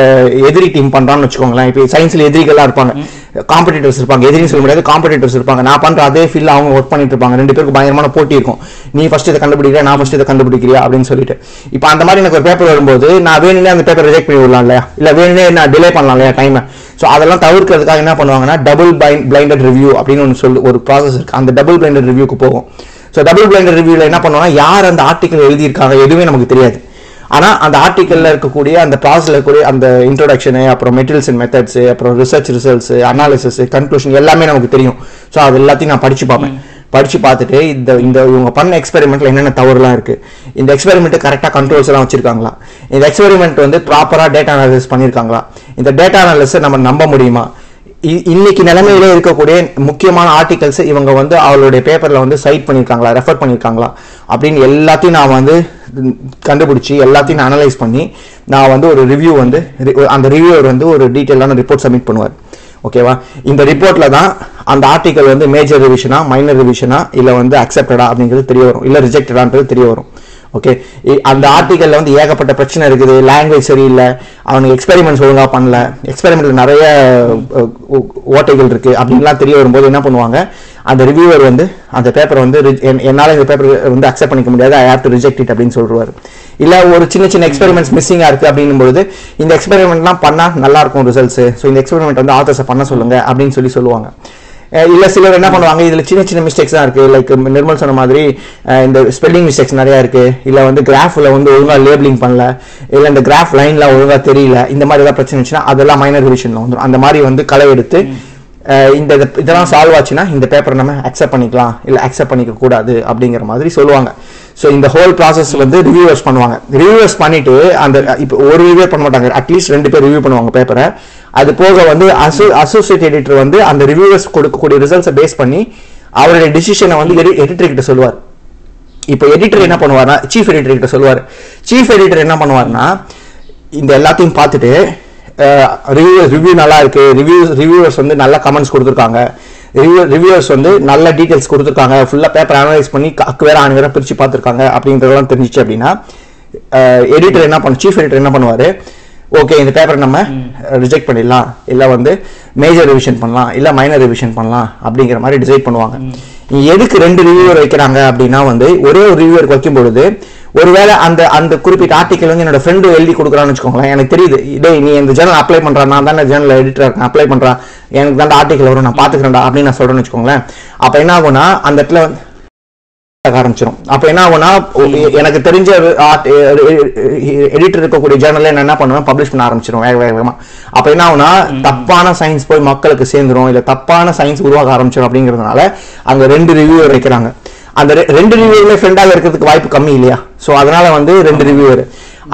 எதிரி டீம் பண்றான்னு வச்சுக்கோங்களேன். இப்போ சயின்ஸ்ல எதிரிகள்லாம் இருப்பாங்க. காம்படிட்டர்ஸ் இருப்பாங்க. எதிரின்னு சொல்ல முடியாது காம்படிட்டர்ஸ் இருப்பாங்க. நான் பண்ற அதே ஃபீல்ட்ல அவங்க ஒர்க் பண்ணிட்டு இருப்பாங்க. ரெண்டு பேருக்கு பயங்கரமான போட்டி இருக்கும். நீ ஃபர்ஸ்ட் இதை கண்டுபிடிக்கிறியா? நான் ஃபர்ஸ்ட் இதை கண்டுபிடிக்கிறியா? அப்படின்னு சொல்லிட்டு. இப்போ அந்த மாதிரி எனக்கு ஒரு பேப்பர் வரும்போது நான் வேணும்னே அந்த பேப்பர் ரிஜெக்ட் பண்ணி விடலாம் இல்லையா இல்ல வேணும்னே நான் டிலே பண்ணலாம் இல்லையா டைமை ஸோ அதெல்லாம் தவிர்க்கிறதுக்காக என்ன பண்ணுவாங்கன்னா டபுள் பிளைண்டட் ரிவ்யூ அப்படின்னு ஒன்று சொல்லி ஒரு ப்ராசஸ் இருக்குது அந்த டபுள் பிளைண்டட் ரிவ்யூக்கு போகும். ஸோ டபுள் பிளைண்டட் ரிவ்யூவில் என்ன பண்ணுவாங்கன்னா யார் அந்த ஆர்டிக்கல் எழுதியிருக்காங்க எதுவுமே நமக்கு தெரியாது. ஆனால் அந்த ஆர்டிக்கலில் இருக்கக்கூடிய அந்த ப்ராசஸில் இருக்கக்கூடிய அந்த இன்ட்ரோடக்ஷனு அப்புறம் மெட்டீரியல்ஸ் அண்ட் மெத்தட்ஸு அப்புறம் ரிசர்ச் ரிசல்ட்ஸு அனாலிசிஸ் கன்க்ளூஷன் எல்லாமே நமக்கு தெரியும். ஸோ அது எல்லாத்தையும் நான் படிச்சு பார்ப்பேன். படித்து பார்த்துட்டு இந்த இந்த இவங்க பண்ண எக்ஸ்பெரிமெண்ட்டில் என்னென்ன தவறுலாம் இருக்குது இந்த எக்ஸ்பெரிமெண்ட் கரெக்டாக கண்ட்ரோல்ஸ் எல்லாம் இந்த எக்ஸ்பெரிமெண்ட் வந்து ப்ராப்பராக டேட்டா அனாலிசிஸ் பண்ணியிருக்காங்களா இந்த டேட்டா அனாலிசிஸை நம்ம நம்ப முடியுமா? இ- இன்னைக்கு நிலைமையில இருக்கக்கூடிய முக்கியமான ஆர்டிகல்ஸ் இவங்க வந்து அவளுடைய பேப்பர்ல வந்து சைட் பண்ணியிருக்காங்களா ரெஃபர் பண்ணியிருக்காங்களா அப்படின்னு எல்லாத்தையும் நான் வந்து கண்டுபிடிச்சி எல்லாத்தையும் அனலைஸ் பண்ணி நான் வந்து ஒரு ரிவ்யூ வந்து அந்த ரிவ்யூவர் வந்து ஒரு டீட்டெயிலான ரிப்போர்ட் சப்மிட் பண்ணுவார். ஓகேவா? இந்த ரிப்போர்ட்ல தான் அந்த ஆர்டிக்கல் வந்து மேஜர் ரிவிஷனா மைனர் ரிவிஷனா இல்ல வந்து அக்செப்டடா அப்படிங்கிறது தெரிய வரும். இல்ல ரிஜெக்டடான்றது தெரிய வரும். ஓகே? அந்த ஆர்டிகல்ல வந்து ஏகப்பட்ட பிரச்சனை இருக்குது. லாங்குவேஜ் சரியில்லை. அவனுக்கு எக்ஸ்பெரிமெண்ட்ஸ் ஒழுங்காக பண்ணல. எக்ஸ்பெரிமெண்ட்ல நிறைய ஓ- ஓட்டைகள் இருக்கு. அப்படின்லாம் தெரிய வரும்போது என்ன பண்ணுவாங்க? அந்த ரிவ்யூவர் வந்து அந்த பேப்பரை வந்து ரி- என்- இந்த பேப்பர் வந்து அக்செப்ட் பண்ணிக்க முடியாது. I have to reject it அப்படின்னு சொல்லுவார். இல்லை ஒரு சின்ன சின்ன எக்ஸ்பெரிமெண்ட்ஸ் மிஸ்ஸிங்காக இருக்குது அப்படின்னும் பொழுது இந்த எக்ஸ்பெரிமெண்ட்லாம் பண்ணால் நல்லா இருக்கும் ரிசல்ட்ஸ் ஸோ இந்த எக்ஸ்பெரிமெண்ட் வந்து ஆத்தர்ஸை பண்ண சொல்லுங்க அப்படின்னு சொல்லி சொல்லுவாங்க. இல்லை சிலர் என்ன பண்ணுவாங்க இதில் சின்ன சின்ன மிஸ்டேக்ஸ் தான் இருக்குது லைக் நிர்மல் சொன்ன மாதிரி இந்த ஸ்பெல்லிங் மிஸ்டேக்ஸ் நிறையா இருக்குது இல்லை வந்து கிராஃபில் வந்து ஒழுங்காக லேபிளிங் பண்ணல. இல்லை இந்த கிராஃப் லைனில் ஒழுங்காக தெரியல. இந்த மாதிரி ஏதாவது பிரச்சனை இருந்துச்சுன்னா அதெல்லாம் மைனர் ரிவிஷனில் வந்துடும் அந்த மாதிரி வந்து களை எடுத்து இந்த இதெல்லாம் சால்வ் ஆச்சுன்னா இந்த பேப்பரை நம்ம அக்செப்ட் பண்ணிக்கலாம். இல்லை அக்செப்ட் பண்ணிக்க கூடாது அப்படிங்கிற மாதிரி சொல்லுவாங்க. ஸோ இந்த ஹோல் ப்ராசஸ் வந்து ரிவ்யூவர்ஸ் பண்ணுவாங்க. ரிவ்யூவர்ஸ் பண்ணிட்டு அந்த இப்போ ஒரு ரிவ்யூ பண்ண மாட்டாங்க. அட்லீஸ்ட் ரெண்டு பேர் ரிவ்யூ பண்ணுவாங்க பேப்பரை அது போக வந்து அசோ அசோசியேட் எடிட்டர் வந்து அந்த ரிவ்யூவர்ஸ் கொடுக்கக்கூடிய ரிசல்ட்ஸை பேஸ் பண்ணி அவருடைய டிசிஷனை வந்து எடிட்டர் கிட்ட சொல்லுவார். இப்போ எடிட்டர் என்ன பண்ணுவார்னா சீஃப் எடிட்டர் கிட்ட சொல்லுவார். சீஃப் எடிட்டர் என்ன பண்ணுவார்னா இந்த எல்லாத்தையும் பார்த்துட்டு ரிவ்யூ ரிவ்யூ நல்லா இருக்கு. ரிவ்யூ ரிவ்யூவர்ஸ் வந்து நல்லா கமெண்ட்ஸ் கொடுத்துருக்காங்க. ரிவ்யூ ரிவ்யூவர்ஸ் வந்து நல்ல டீடைல்ஸ் கொடுத்துருக்காங்க. ஃபுல்லாக பேப்பர் அனலைஸ் பண்ணி அக்கு வேற ஆணு வேற பிரித்து பார்த்துருக்காங்க அப்படின்றதெல்லாம் தெரிஞ்சிச்சு அப்படின்னா எடிட்டர் என்ன பண்ண சீஃப் எடிட்டர் என்ன பண்ணுவார்? ஓகே இந்த பேப்பரை நம்ம ரிஜெக்ட் பண்ணிடலாம். இல்லை வந்து மேஜர் ரிவிஷன் பண்ணலாம். இல்லை மைனர் ரிவிஷன் பண்ணலாம் அப்படிங்கிற மாதிரி டிசைட் பண்ணுவாங்க. எதுக்கு ரெண்டு ரிவ்யூவர் வைக்கிறாங்க அப்படின்னா வந்து ஒரே ஒரு ரிவ்யூவர் வைக்கும் பொழுது ஒருவேளை அந்த அந்த குறிப்பிட்ட ஆர்டிக்கல் வந்து என்னோட ஃப்ரெண்டு எழுதி கொடுக்குறான்னு வச்சுக்கோங்களேன். எனக்கு தெரியுது. டேய் நீ இந்த ஜேர்னல் அப்ளை பண்றா நான் தானே ஜேர்னல் எடிட்டர் இருக்கேன் அப்ளை பண்றா. எனக்கு தான் ஆர்டிக்கல் வரும் நான் பாத்துக்கிறேன்டா அப்படின்னு நான் சொல்றேன்னு வச்சுக்கோங்களேன். அப்ப என்ன ஆகும்னா அந்த இடத்துல ஆரம்பிச்சிடும் அப்ப என்ன ஆகும்னா எனக்கு தெரிஞ்ச எடிட்டர் இருக்கக்கூடிய ஜேர்னல்ல நான் என்ன பண்ணுவேன் பப்ளிஷ் பண்ண ஆரம்பிச்சிடும் வேக வேக வேகமா. அப்ப என்ன ஆகும்னா தப்பான சயின்ஸ் போய் மக்களுக்கு சேர்ந்துரும் இல்ல தப்பான சயின்ஸ் உருவாக ஆரம்பிச்சிடும் அப்படிங்கிறதுனால அங்க ரெண்டு ரிவ்யூவர் வைக்கிறாங்க. அந்த ரெண்டு ரிவ்யூவர்ல ஃப்ரெண்டாக இருக்கிறதுக்கு வாய்ப்பு கம்மி இல்லையா? சோ அதனால வந்து ரெண்டு ரிவ்யூவர்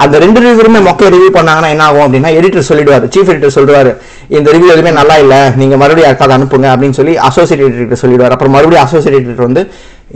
அந்த ரெண்டு ரிவ்யூருமே மொக்க ரிவ்யூ பண்ணாங்கன்னா என்ன ஆகும் அப்படின்னா எடிட்டர் சொல்லிடுவாரு. சீஃப் எடிட்டர் சொல்லுவாரு இந்த ரிவ்யூ எதுவுமே நல்லா இல்ல நீங்க மறுபடியும் யாருக்காவது அனுப்புங்க அப்படின்னு சொல்லி அசோசியேட் எடிட்டர் சொல்லிடுவார். அப்புறம் மறுபடியும் அசோசியேட் எடிட்டர் வந்து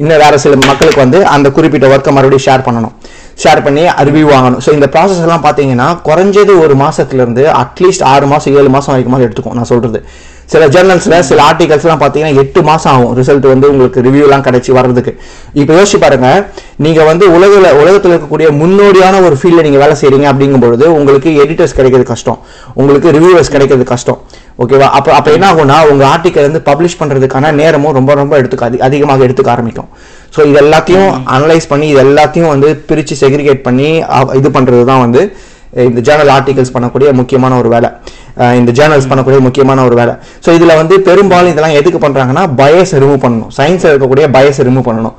இன்னும் வேற சில மக்களுக்கு வந்து அந்த குறிப்பிட்ட ஒர்க்கை மறுபடியும் ஷேர் பண்ணணும். ஷேர் பண்ணி ரிவ்யூ வாங்கணும். ஸோ இந்த ப்ராசஸ் எல்லாம் பார்த்தீங்கன்னா குறைஞ்சது ஒரு மாசத்துல இருந்து அட்லீஸ்ட் ஆறு மாசம் ஏழு மாசம் வரைக்கும் எடுத்துக்கும் நான் சொல்றது. சில ஜேர்னல்ஸ்ல சில ஆர்டிகல்ஸ்லாம் பார்த்தீங்கன்னா எட்டு மாசம் ஆகும். ரிசல்ட் வந்து உங்களுக்கு ரிவ்யூலாம் கிடைச்சி வர்றதுக்கு. இப்போ யோசிச்சு பாருங்க. நீங்க வந்து உலகில் உலகத்தில் இருக்கக்கூடிய முன்னோடியான ஒரு ஃபீல்டில் நீங்க வேலை செய்றீங்க அப்படிங்கும்பொழுது உங்களுக்கு எடிட்டர்ஸ் கிடைக்கிறது கஷ்டம். உங்களுக்கு ரிவ்யூவர்ஸ் கிடைக்கிறது கஷ்டம். ஓகேவா அப்போ அப்போ என்ன ஆகும்னா உங்க ஆர்டிக்கல் வந்து பப்ளிஷ் பண்றதுக்கான நேரமும் ரொம்ப ரொம்ப எடுத்துக்க அதி- அதிகமாக எடுத்துக்க ஆரம்பிக்கும். ஸோ இது எல்லாத்தையும் அனலைஸ் பண்ணி இது எல்லாத்தையும் வந்து பிரிச்சு செக்ரிகேட் பண்ணி இது பண்றது தான் வந்து இந்த ஜேர்னல் ஆர்டிகல்ஸ் பண்ணக்கூடிய முக்கியமான ஒரு வேலை. இந்த ஜேர்னல்ஸ் பண்ணக்கூடிய முக்கியமான ஒரு வேலை. ஸோ இதுல வந்து பெரும்பாலும் இதெல்லாம் எதுக்கு பண்றாங்கன்னா பயஸ் ரிமூவ் பண்ணணும். சயின்ஸ்ல இருக்கக்கூடிய பயஸ் ரிமூவ் பண்ணணும்.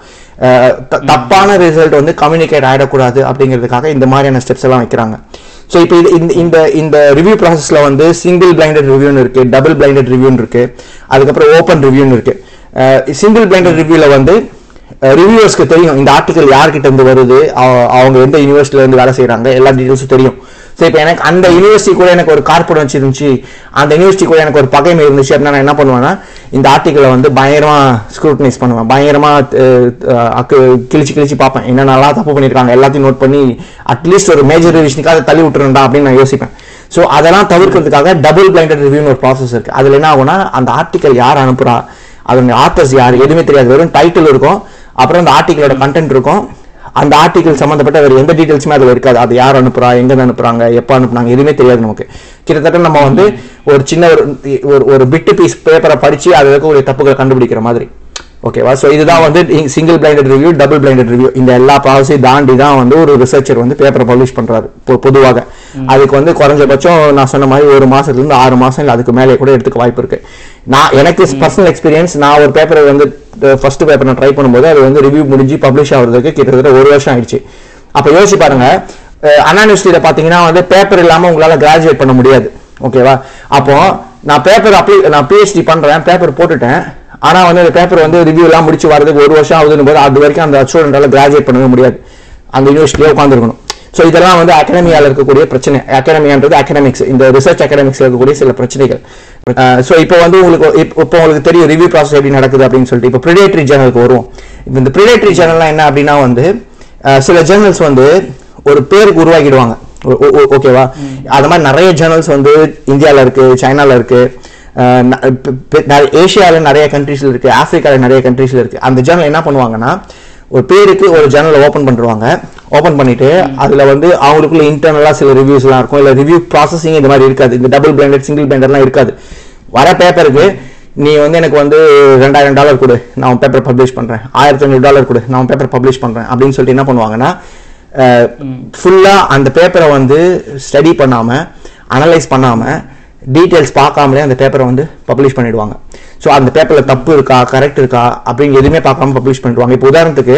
தப்பான ரிசல்ட் வந்து கம்யூனிகேட் ஆயிடக்கூடாது அப்படிங்கிறதுக்காக இந்த மாதிரியான ஸ்டெப்ஸ் எல்லாம் வைக்கிறாங்க. ஸோ இப்போ இது இந்த இந்த இந்த ரிவ்யூ ப்ராசஸ்ல வந்து சிங்கிள் பிளைண்டட் ரிவ்யூன்னு இருக்கு டபுள் பிளைண்டட் ரிவ்யூன்னு இருக்கு அதுக்கப்புறம் ஓப்பன் ரிவ்யூன்னு இருக்கு. சிங்கிள் பிளைண்டட் ரிவ்யூல வந்து ரிவ்யூவர்ஸ்க்கு தெரியும் இந்த ஆர்டிகல் யார்கிட்ட இருந்து வருது அவ- அவங்க எந்த யூனிவர்சிட்டில இருந்து வேலை செய்றாங்க எல்லா டீடைல்ஸும் தெரியும். ஸோ இப்போ எனக்கு அந்த யூனிவர்சிட்டி கூட எனக்கு ஒரு கார்பரேட் வச்சிருந்துச்சு. அந்த யூனிவர்சிட்டி கூட எனக்கு ஒரு பகைமை இருந்துச்சு அப்படின்னா நான் என்ன பண்ணுவேன்னா இந்த ஆர்டிக்கலை வந்து பயங்கரமாக ஸ்க்ரூட்டனைஸ் பண்ணுவேன். பயங்கரமாக அக்கு கிழிச்சு கிழிச்சு பார்ப்பேன். என்னென்னலாம் தப்பு பண்ணியிருக்காங்க எல்லாத்தையும் நோட் பண்ணி அட்லீஸ்ட் ஒரு மேஜர் ரிவிஷனுக்காக தள்ளி விட்டுருண்டா அப்படின்னு நான் யோசிப்பேன். ஸோ அதெல்லாம் தவிர்க்கிறதுக்காக டபுள் பிளைண்டட் ரிவ்யூன்னு ஒரு ப்ராசஸ் இருக்குது அதில் என்ன ஆகும்னா அந்த ஆர்டிக்கல் யார் அனுப்புகிறா அதனுடைய ஆத்தர்ஸ் யார் எதுவுமே தெரியாது. வெறும் டைட்டில் இருக்கும். அப்புறம் அந்த ஆர்டிக்கலோட கண்டென்ட் இருக்கும். அந்த ஆர்டிகல் சம்மந்தப்பட்ட வேறு எந்த டீட்டெயில்ஸுமே அதில் இருக்காது. அது யார் அனுப்புறா எங்க அனுப்புறாங்க எப்போ அனுப்புனாங்க எதுவுமே தெரியாது நமக்கு. கிட்டத்தட்ட நம்ம வந்து ஒரு சின்ன ஒரு ஒரு பிட்டு பீஸ் பேப்பரை படிச்சு அதில் இருக்கக்கூடிய தப்புகளை கண்டுபிடிக்கிற மாதிரி. ஓகேவா ஸோ இதுதான் வந்து single blinded review double blinded review இந்த எல்லா ப்ராசஸையும் தாண்டி தான் வந்து ஒரு ரிசர்ச்சர் வந்து பேப்பரை பப்ளிஷ் பண்றாரு பொ- பொதுவாக. அதுக்கு வந்து குறைஞ்சபட்சம் நான் சொன்ன மாதிரி ஒரு மாசத்துல இருந்து ஆறு மாசம் இல்லை அதுக்கு மேலே கூட எடுத்துக்க வாய்ப்பு இருக்கு. நான் எனக்கு பர்சனல் எக்ஸ்பீரியன்ஸ் நான் ஒரு பேப்பரை வந்து ஃபர்ஸ்ட் பேப்பர் நான் ட்ரை பண்ணும்போது அது வந்து ரிவ்யூ முடிஞ்சு பப்ளிஷ் ஆகுறதுக்கு கிட்டத்தட்ட ஒரு வருஷம் ஆயிடுச்சு. அப்போ யோசிச்சு பாருங்க அண்ணா யூனிவர்சிட்டியில பாத்தீங்கன்னா வந்து பேப்பர் இல்லாம உங்களால கிராஜுவேட் பண்ண முடியாது. ஓகேவா அப்போ நான் பேப்பர் அப்ளை நான் பிஹெச்டி பண்றேன் பேப்பர் போட்டுட்டேன். ஆனா வந்து அந்த பேப்பர் வந்து ரிவ்யூ எல்லாம் முடிச்சு வரதுக்கு ஒரு வருஷம் ஆகுதுன்னு போது அது வரைக்கும் அந்த ஸ்டூடெண்டால கிராஜுவேட் பண்ணவே முடியாது. அந்த யூனிவர்சிட்டியே உட்காந்துருக்கணும் ஸோ இதெல்லாம் வந்து அகாடமியால இருக்கக்கூடிய பிரச்சனை. அகாடமியான்றது அகாடமிக்ஸ் இந்த ரிசர்ச் அகாடமிக்ஸ்ல இருக்கக்கூடிய சில பிரச்சனைகள். ஸோ இப்போ வந்து உங்களுக்கு இப்போ இப்போ உங்களுக்கு தெரியும் ரிவ்யூ ப்ராசஸ் எப்படி நடக்குது அப்படின்னு சொல்லிட்டு. இப்போ ப்ரிடேட்டரி ஜேர்னலுக்கு வருவோம். இப்போ இந்த ப்ரிடேட்டரி ஜேர்னல்லாம் என்ன அப்படின்னா வந்து சில ஜேர்னல்ஸ் வந்து ஒரு பேருக்கு உருவாக்கிடுவாங்க. ஓகேவா? அது மாதிரி நிறைய ஜேர்னல்ஸ் வந்து இந்தியாவில் இருக்கு சைனால இருக்கு. பெ- நிறைய- கண்ட்ரீஸ்ல இருக்கு ஆப்பிரிக்கால நிறைய கண்ட்ரீஸ்ல இருக்கு. அந்த ஜேர்னல் என்ன பண்ணுவாங்கன்னா ஒரு பேருக்கு ஒரு ஜேர்னல் ஓபன் பண்ணிடுவாங்க ஓபன் பண்ணிட்டு அதுல வந்து அவங்களுக்குள்ள இன்டர்னலா சில ரிவ்யூஸ் எல்லாம் இருக்கும். இல்ல ரிவ்யூ ப்ராசஸிங் இந்த மாதிரி இருக்காது. இந்த டபுள் பிளைண்டட் சிங்கிள் பிளைண்டட்லாம் இருக்காது. வர பேப்பருக்கு நீ வந்து எனக்கு வந்து ரெண்டாயிரம் டாலர் கொடு. நான் பேப்பர் பப்ளிஷ் பண்றேன். ஆயிரத்தி ஐநூறு டாலர் கொடு. நான் பேப்பர் பப்ளிஷ் பண்றேன். அப்படின்னு சொல்லிட்டு என்ன பண்ணுவாங்கன்னா ஃபுல்லா அந்த பேப்பரை வந்து ஸ்டடி பண்ணாம அனலைஸ் பண்ணாம டீட்டெயில்ஸ் பார்க்காமலே அந்த பேப்பரை வந்து பப்ளிஷ் பண்ணிடுவாங்க. ஸோ அந்த பேப்பரில் தப்பு இருக்கா கரெக்ட் இருக்கா அப்படின்னு எதுவுமே பார்க்காம பப்ளிஷ் பண்ணிடுவாங்க. இப்போ உதாரணத்துக்கு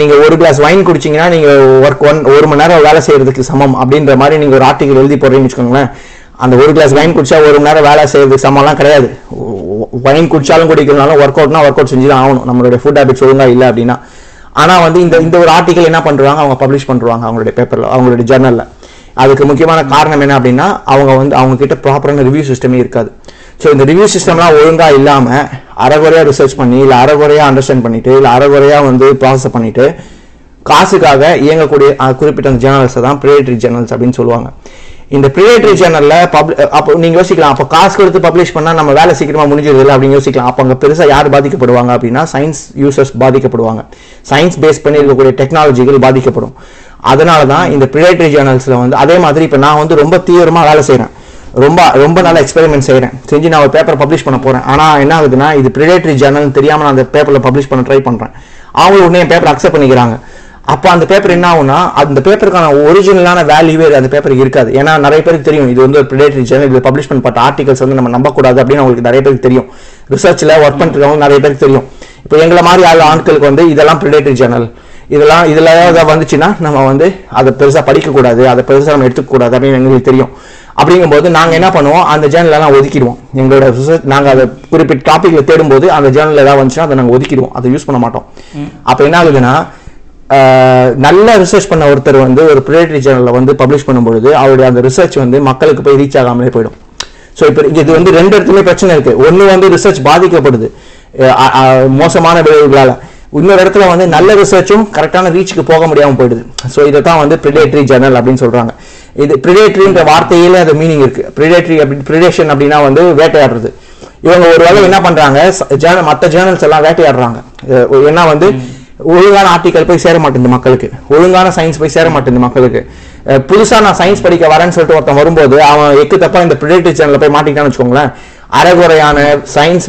நீங்கள் ஒரு கிளாஸ் வைன் குடிச்சீங்கன்னா நீங்கள் ஒர்க் ஒன் ஒரு மணி நேரம் வேலை செய்கிறதுக்கு சமம் அப்படின்ற மாதிரி நீங்கள் ஒரு ஆர்டிகல் எழுதி போடுறீங்கன்னு வச்சுக்கோங்களேன். அந்த ஒரு கிளாஸ் வைன் குடிச்சா ஒரு மணி நேரம் வேலை செய்யறதுக்கு சமம்லாம் கிடையாது. வைன் குடிச்சாலும் குடிக்கலனாலும் ஒர்க் அவுட்னா ஒர்க் அவுட் செஞ்சு தான் ஆகணும். நம்மளுடைய ஃபுட் ஹேபிட்ஸ் ஒழுங்காக இல்லை அப்படின்னா. ஆனால் வந்து இந்த இந்த ஒரு ஆர்டிகல் என்ன பண்ணுறாங்க அவங்க பப்ளிஷ் பண்ணுறாங்க அவங்களுடைய பேப்பரில் அவங்களுடைய ஜர்னலில் அதுக்கு முக்கியமான காரணம் என்ன அப்படின்னா அவங்க வந்து அவங்க கிட்ட ப்ராப்பரான ரிவ்யூ சிஸ்டமே இருக்காது. ஸோ இந்த ரிவ்யூ சிஸ்டம்லாம் ஒழுங்காக இல்லாமல் அறகுறையாக ரிசர்ச் பண்ணி இல்லை அறகுறையாக அண்டர்ஸ்டாண்ட் பண்ணிட்டு இல்லை அறகுறையாக வந்து ப்ராசஸ் பண்ணிட்டு காசுக்காக இயங்கக்கூடிய குறிப்பிட்ட அந்த ஜேர்னல்ஸை தான் ப்ரிடேட்டரி ஜேர்னல்ஸ் அப்படின்னு சொல்லுவாங்க. இந்த ப்ரிடேட்டரி ஜேர்னல்ல பப்ளி அப்போ நீங்க யோசிக்கலாம். அப்போ காசு கொடுத்து பப்ளிஷ் பண்ணா நம்ம வேலை சீக்கிரமா முடிஞ்சிருது அப்படின்னு யோசிக்கலாம். அப்போ அங்கே பெருசா யார் பாதிக்கப்படுவாங்க அப்படின்னா சயின்ஸ் யூசர்ஸ் பாதிக்கப்படுவாங்க. சயின்ஸ் பேஸ் பண்ணி இருக்கக்கூடிய டெக்னாலஜிகள் பாதிக்கப்படும். அதனால தான் இந்த ப்ரிடேட்டரி ஜேர்னல்ஸ்ல வந்து அதே மாதிரி இப்போ நான் வந்து ரொம்ப தீவிரமா வேலை செய்கிறேன் ரொம்ப ரொம்ப நாள் எக்ஸ்பெரிமெண்ட் செய்கிறேன் செஞ்சு நான் ஒரு பேப்பர் பப்ளிஷ் பண்ண போகிறேன் ஆனால் என்ன ஆகுதுன்னா இது ப்ரிடேட்டரி ஜேர்னல் தெரியாமல் நான் அந்த பேப்பரில் பப்ளிஷ் பண்ண ட்ரை பண்ணுறேன் அவங்க உடனே என் பேப்பர் அக்செப்ட் பண்ணிக்கிறாங்க. அப்போ அந்த பேப்பர் என்ன ஆகும்னா அந்த பேப்பருக்கான ஒரிஜினலான வேல்யூவே அந்த பேப்பருக்கு இருக்காது. ஏன்னா நிறைய பேருக்கு தெரியும். இது வந்து ஒரு ப்ரிடேட்டரி ஜேர்னல் இது பப்ளிஷ் பண்ணப்பட்ட ஆர்டிகல்ஸ் வந்து நம்ம நம்பக்கூடாது அப்படின்னு அவங்களுக்கு நிறைய பேருக்கு தெரியும். ரிசர்ச்சில் ஒர்க் பண்ணிருக்கவங்க நிறைய பேருக்கு தெரியும். இப்போ எங்களை மாதிரி ஆள் ஆட்களுக்கு வந்து இதெல்லாம் ப்ரிடேட்டரி ஜேர்னல் இதெல்லாம் இதில் ஏதாவது வந்துச்சுன்னா நம்ம வந்து அதை பெருசாக படிக்கக்கூடாது அதை பெருசாக நம்ம எடுத்துக்கக்கூடாது அப்படின்னு எங்களுக்கு தெரியும். அப்படிங்கும்போது நாங்கள் என்ன பண்ணுவோம்? அந்த ஜேர்னலெல்லாம் ஒதுக்கிடுவோம். எங்களோட ரிசர்ச் நாங்கள் அதை குறிப்பிட்ட டாப்பிக்கில் தேடும்போது அந்த ஜேர்னல் ஏதாவது வந்துச்சுன்னா அதை நாங்கள் ஒதுக்கிடுவோம். அதை யூஸ் பண்ண மாட்டோம். அப்போ என்ன ஆகுதுன்னா நல்ல ரிசர்ச் பண்ண ஒருத்தர் வந்து ஒரு ப்ரிடேட்டரி ஜேர்னலில் வந்து பப்ளிஷ் பண்ணும்பொழுது அவருடைய அந்த ரிசர்ச் வந்து மக்களுக்கு போய் ரீச் ஆகாமலே போயிடும். ஸோ இப்போ இது வந்து ரெண்டு இடத்துலையும் பிரச்சனை இருக்குது ஒன்று வந்து ரிசர்ச் பாதிக்கப்படுது. மோசமான விளைவுகளால். இன்னொரு இடத்துல வந்து நல்ல ரிசர்ச்சும் கரெக்டான ரீச்சுக்கு போக முடியாமல் போயிடுது. ஸோ இதை தான் வந்து ப்ரிடேட்ரி ஜேர்னல் அப்படின்னு சொல்கிறாங்க இது ப்ரிடேட்ரின்ற வார்த்தையிலே அது மீனிங் இருக்குது ப்ரிடேட்ரி அப்படி ப்ரிடேஷன் அப்படின்னா வந்து வேட்டையாடுறது. இவங்க ஒரு வேலை என்ன பண்ணுறாங்க ஜேர்னல் மற்ற ஜேர்னல்ஸ் எல்லாம் வேட்டையாடுறாங்க. அஹ் ஏன்னா வந்து ஒழுங்கான ஆர்டிக்கல் போய் சேர மாட்டேங்குது மக்களுக்கு. ஒழுங்கான சயின்ஸ் போய் சேர மாட்டேங்குது மக்களுக்கு. அஹ் புதுசா நான் சயின்ஸ் படிக்க வரேன்னு சொல்லிட்டு ஒருத்தன் வரும்போது அவன் எக்கு தப்பா இந்த ப்ரிடேட்டரி சேனல்ல போய் மாட்டிக்கிட்டான்னு வச்சுக்கோங்களேன் அரைகுறையான சயின்ஸ்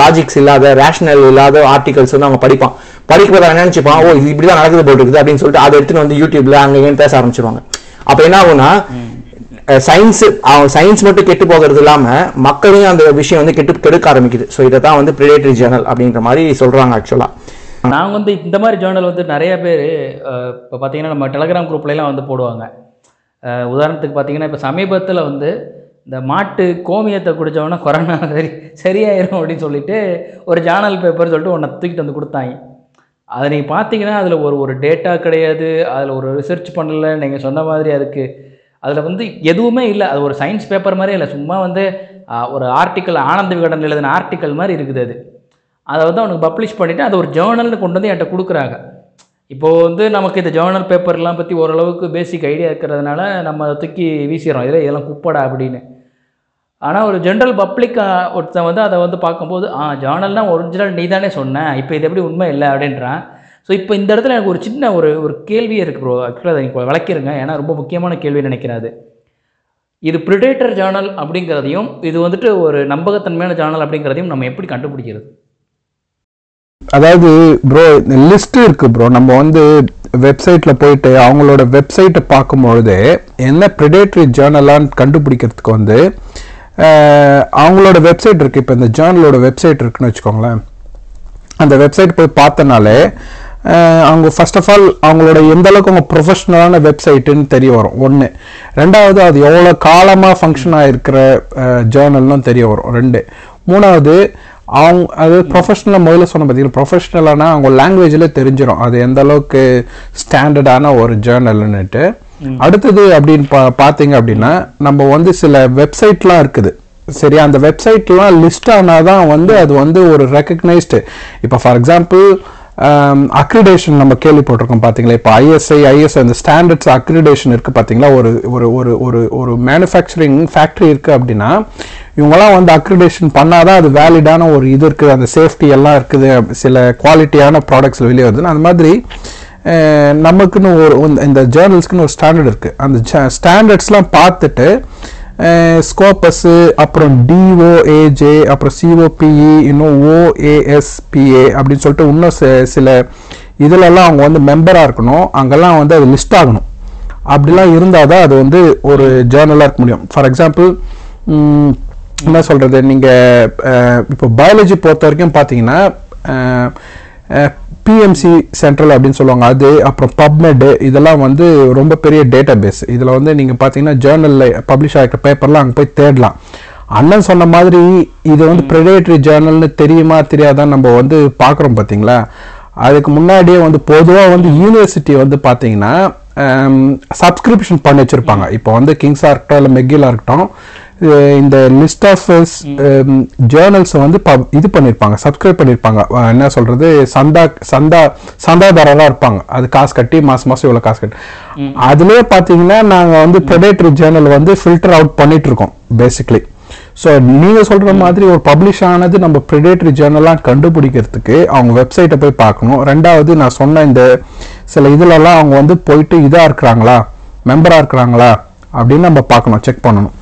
லாஜிக்ஸ் இல்லாத ரேஷனல் இல்லாத ஆர்டிகல்ஸ் வந்து அவங்க படிப்பான். படிக்கும்போது அவன் நினைச்சுப்பான்? ஓ இது இப்படிதான் நடக்குது போல் இருக்குது அப்படின்னு சொல்லிட்டு அதை எடுத்துன்னு வந்து யூடியூப்ல அங்க பேச ஆரம்பிச்சிருவாங்க. அப்ப என்ன ஆகும்னா சயின்ஸ் அவன் சயின்ஸ் மட்டும் கெட்டு போகிறது இல்லாம மக்களையும் அந்த விஷயம் வந்து கெட்டு கெடுக்க ஆரம்பிக்குது. ஸோ இதை தான் வந்து ப்ரிடேட்டரி ஜேர்னல் அப்படின்ற மாதிரி சொல்றாங்க ஆக்சுவலா நான் வந்து இந்த மாதிரி ஜேர்னல் வந்து நிறைய பேர் இப்போ பார்த்தீங்கன்னா நம்ம டெலகிராம் குரூப்லலாம் வந்து போடுவாங்க. உதாரணத்துக்கு பார்த்தீங்கன்னா இப்போ சமீபத்தில் வந்து இந்த மாட்டு கோமியத்தை குடித்தவொடனே கொரோனா சரி சரியாயிரும் அப்படின்னு சொல்லிட்டு ஒரு ஜேர்னல் பேப்பர் சொல்லிட்டு ஒன்றை தூக்கிட்டு வந்து கொடுத்தாங்க. அதை நீங்கள் பார்த்தீங்கன்னா அதில் ஒரு ஒரு டேட்டா கிடையாது அதில் ஒரு ரிசர்ச் பண்ணலை நீங்கள் சொன்ன மாதிரி அதுக்கு. அதில் வந்து எதுவுமே இல்லை அது ஒரு சயின்ஸ் பேப்பர் மாதிரி இல்லை சும்மா வந்து ஒரு ஆர்டிக்கல் ஆனந்த விகடன் எழுதின ஆர்டிக்கல் மாதிரி இருக்குது அது. அதை வந்து அவனுக்கு பப்ளிஷ் பண்ணிவிட்டு அதை ஒரு ஜேர்னல்னு கொண்டு வந்து என்கிட்ட கொடுக்குறாங்க. இப்போது வந்து நமக்கு இந்த ஜேர்னல் பேப்பர்லாம் பற்றி ஓரளவுக்கு பேசிக் ஐடியா இருக்கிறதுனால நம்ம அதை தூக்கி வீசிடுறோம். இதில் இதெல்லாம் குப்படா அப்படின்னு. ஆனால் ஒரு ஜென்ரல் பப்ளிக் ஒருத்தன் வந்து அதை வந்து பார்க்கும்போது ஆ ஜேர்னல்னால் ஒரிஜினல் நீ தானே சொன்னேன் இப்போ இது எப்படி உண்மை இல்லை? அப்படின்றான். ஸோ இப்போ இந்த இடத்துல எனக்கு ஒரு சின்ன ஒரு ஒரு கேள்வியே இருக்குது ப்ரோ ஆக்சுவலாக அதை நீங்கள் விளக்கிருங்க. ஏன்னா ரொம்ப முக்கியமான கேள்வி நினைக்கிறேன் இது ப்ரிடேட்டர் ஜேர்னல் அப்படிங்கிறதையும் இது வந்துட்டு ஒரு நம்பகத்தன்மையான ஜேர்னல் அப்படிங்கிறதையும் நம்ம எப்படி கண்டுபிடிக்கிறது? அதாவது ப்ரோ லிஸ்ட் இருக்கு ப்ரோ நம்ம வந்து வெப்சைட்ல போயிட்டு அவங்களோட வெப்சைட்டை பார்க்கும்பொழுது என்ன ப்ரிடேட்ரி ஜேர்னலான்னு கண்டுபிடிக்கிறதுக்கு வந்து அவங்களோட வெப்சைட் இருக்கு. இப்போ இந்த ஜேர்னலோட வெப்சைட் இருக்குன்னு வச்சுக்கோங்களேன். அந்த வெப்சைட் போய் பார்த்தனாலே அவங்க ஃபர்ஸ்ட் ஆஃப் ஆல் அவங்களோட எந்த அளவுக்கு அவங்க ப்ரொஃபஷ்னலான வெப்சைட்டுன்னு தெரிய வரும். ஒன்று ரெண்டாவது அது எவ்வளோ காலமாக ஃபங்க்ஷன் ஆகிருக்கிற ஜேர்னல்னு தெரிய வரும். ரெண்டு. மூணாவது அவங்க அது ப்ரொஃபஷனலாக முதல்ல சொன்ன பார்த்தீங்கன்னா ப்ரொஃபஷனலானா அவங்க லாங்குவேஜில் தெரிஞ்சிடும் அது எந்த அளவுக்கு ஸ்டாண்டர்டான ஒரு ஜேர்னல்னுட்டு அடுத்தது அப்படின்னு பா பார்த்தீங்க அப்படின்னா நம்ம வந்து சில வெப்சைட்லாம் இருக்குது. சரி அந்த வெப்சைட்லாம் லிஸ்ட் ஆனாதான் வந்து அது வந்து ஒரு ரெக்கக்னைஸ்டு இப்போ ஃபார் எக்ஸாம்பிள் Um, அக்ரிடேஷன் நம்ம கேள்விப்பட்டிருக்கோம் பார்த்தீங்களா இப்போ ஐஎஸ்ஐ ஐஎஸ்ஐ அந்த ஸ்டாண்டர்ட்ஸ் அக்ரிடேஷன் இருக்குது பார்த்தீங்களா ஒரு ஒரு ஒரு ஒரு ஒரு மேனுஃபேக்சரிங் ஃபேக்ட்ரி இருக்குது அப்படின்னா இவங்கெல்லாம் வந்து அக்ரிடேஷன் பண்ணாதான் அது வேலிடான ஒரு இது இருக்குது அந்த சேஃப்டி எல்லாம் இருக்குது சில குவாலிட்டியான ப்ராடக்ட்ஸ் வெளியே வருதுன்னு. அந்த மாதிரி நமக்குன்னு ஒரு இந்த- இந்த ஜேர்னல்ஸ்க்குன்னு ஒரு ஸ்டாண்டர்ட் இருக்குது அந்த ஸ்டாண்டர்ட்ஸ்லாம் பார்த்துட்டு ஸ்கோப்பஸ்ஸு அப்புறம் டிஓஏஜே அப்புறம் சிஓபிஇ இன்னும் ஓஏஎஸ்பிஏ அப்படின்னு சொல்லிட்டு இன்னும் சில இதிலெல்லாம் அவங்க வந்து மெம்பராக இருக்கணும். அங்கெல்லாம் வந்து அது லிஸ்ட் ஆகணும். அப்படிலாம் இருந்தால் தான் அது வந்து ஒரு ஜேர்னலாக இருக்க முடியும். ஃபார் எக்ஸாம்பிள் என்ன சொல்கிறது நீங்கள் இப்போ பயாலஜி பொறுத்த வரைக்கும் பார்த்தீங்கன்னா பிஎம்சி சென்ட்ரல் அப்படின்னு சொல்லுவாங்க. அது அப்புறம் பப்மெட் இதெல்லாம் வந்து ரொம்ப பெரிய டேட்டா பேஸ் இதில் வந்து நீங்கள் பார்த்தீங்கன்னா ஜேர்னலில் பப்ளிஷ் ஆகிற பேப்பர்லாம் அங்கே போய் தேடலாம். அண்ணன் சொன்ன மாதிரி இது வந்து ப்ரெடேட்டரி ஜேர்னல்னு தெரியுமா தெரியாதான்னு நம்ம வந்து பார்க்குறோம் பார்த்தீங்களா அதுக்கு முன்னாடியே வந்து பொதுவாக வந்து யூனிவர்சிட்டி வந்து பார்த்தீங்கன்னா சப்ஸ்கிரிப்ஷன் பண்ணி வச்சுருப்பாங்க. இப்போ வந்து கிங்ஸாக இருக்கட்டும் இல்லை மெக்கிலாக இருக்கட்டும் இந்த லிஸ்ட் ஆஃப் ஜேர்னல்ஸ் வந்து இது பண்ணியிருப்பாங்க சப்ஸ்கிரைப் பண்ணியிருப்பாங்க என்ன சொல்றது சந்தா சந்தா சந்தாதாரராக இருப்பாங்க. அது காசு கட்டி மாசம் மாசம் இவ்வளோ காசு கட்டி. அதுலயே பார்த்தீங்கன்னா நாங்கள் வந்து ப்ரெடேட்டரி ஜேர்னல் வந்து ஃபில்டர் அவுட் பண்ணிட்டு இருக்கோம் பேசிக்லி ஸோ நீங்க சொல்ற மாதிரி ஒரு பப்ளிஷ் ஆனது நம்ம ப்ரிடேட்டரி ஜேர்னலாக கண்டுபிடிக்கிறதுக்கு அவங்க வெப்சைட்டை போய் பார்க்கணும். ரெண்டாவது நான் சொன்ன இந்த சில இதுலலாம் அவங்க வந்து போயிட்டு இதாக இருக்கிறாங்களா மெம்பராக இருக்கிறாங்களா அப்படின்னு நம்ம பார்க்கணும் செக் பண்ணணும்.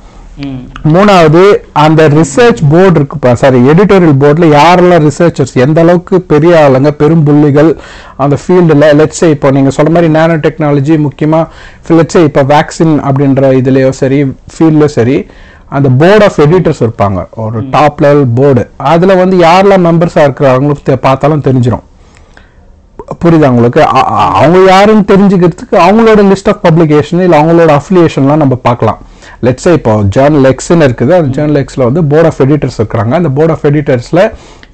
மூணாவது அந்த ரிசர்ச் போர்டு இருக்குப்பா சாரி எடிட்டோரியல் போர்டில் யாரெல்லாம் ரிசர்ச்சர்ஸ் எந்த அளவுக்கு பெரிய ஆளுங்க பெரும் புள்ளிகள் அந்த ஃபீல்டில் லெட்ஸே இப்போ நீங்கள் சொல்ற மாதிரி நேனோ டெக்னாலஜி முக்கியமாக லெட்ஸே இப்போ வேக்சின் அப்படின்ற இதுலேயோ சரி ஃபீல்ட்லையோ சரி அந்த போர்ட் ஆஃப் எடிட்டர்ஸ் இருப்பாங்க. ஒரு டாப் லெவல் போர்டு அதில் வந்து யாரெல்லாம் மெம்பர்ஸாக இருக்கிறாங்களும் தெ- பார்த்தாலும் தெரிஞ்சிடும் புரியுதா உங்களுக்கு? அ- அ- அவங்க யாருன்னு தெரிஞ்சுக்கிறதுக்கு அவங்களோட லிஸ்ட் ஆஃப் பப்ளிகேஷன் இல்லை அவங்களோட அஃபிலியேஷன்லாம் நம்ம பார்க்கலாம். லெட்ஸே இப்போ ஜேர்னல் எக்ஸ்ன்னு இருக்குது. அந்த ஜேர்னல் எக்ஸில் வந்து போர்ட் ஆஃப் எடிட்டர்ஸ் இருக்கிறாங்க. அந்த போர்ட் ஆஃப் எடிட்டர்ஸில்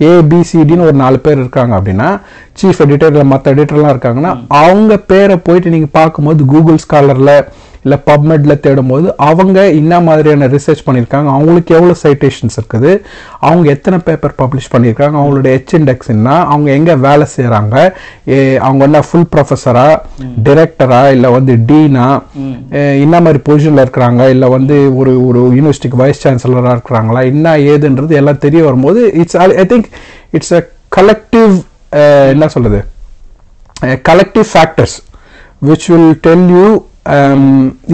ஏபிசிடின்னு ஒரு நாலு பேர் இருக்காங்க அப்படின்னா சீஃப் எடிட்டர் இல்லை மற்ற எடிட்டர்லாம் இருக்காங்கன்னா அவங்க பேரை போயிட்டு நீங்கள் பார்க்கும்போது கூகுள் ஸ்காலரில் இல்லை பப்மெட்ல தேடும்போது அவங்க என்ன மாதிரியான ரிசர்ச் பண்ணியிருக்காங்க அவங்களுக்கு எவ்வளோ சைட்டேஷன்ஸ் இருக்குது அவங்க எத்தனை பேப்பர் பப்ளிஷ் பண்ணியிருக்காங்க அவங்களோட ஹெச் இண்டெக்ஸ் என்ன அவங்க எங்கே வேலை செய்கிறாங்க அவங்க என்ன ஃபுல் ப்ரொஃபஸரா டிரெக்டரா இல்லை வந்து டீனா என்ன மாதிரி பொசிஷனில் இருக்கிறாங்க இல்லை வந்து ஒரு ஒரு யூனிவர்சிட்டிக்கு வைஸ் சான்சலராக இருக்கிறாங்களா என்ன ஏதுன்றது எல்லாம் தெரிய வரும்போது it's I think it's a collective என்ன சொல்றது collective factors which will tell you Um,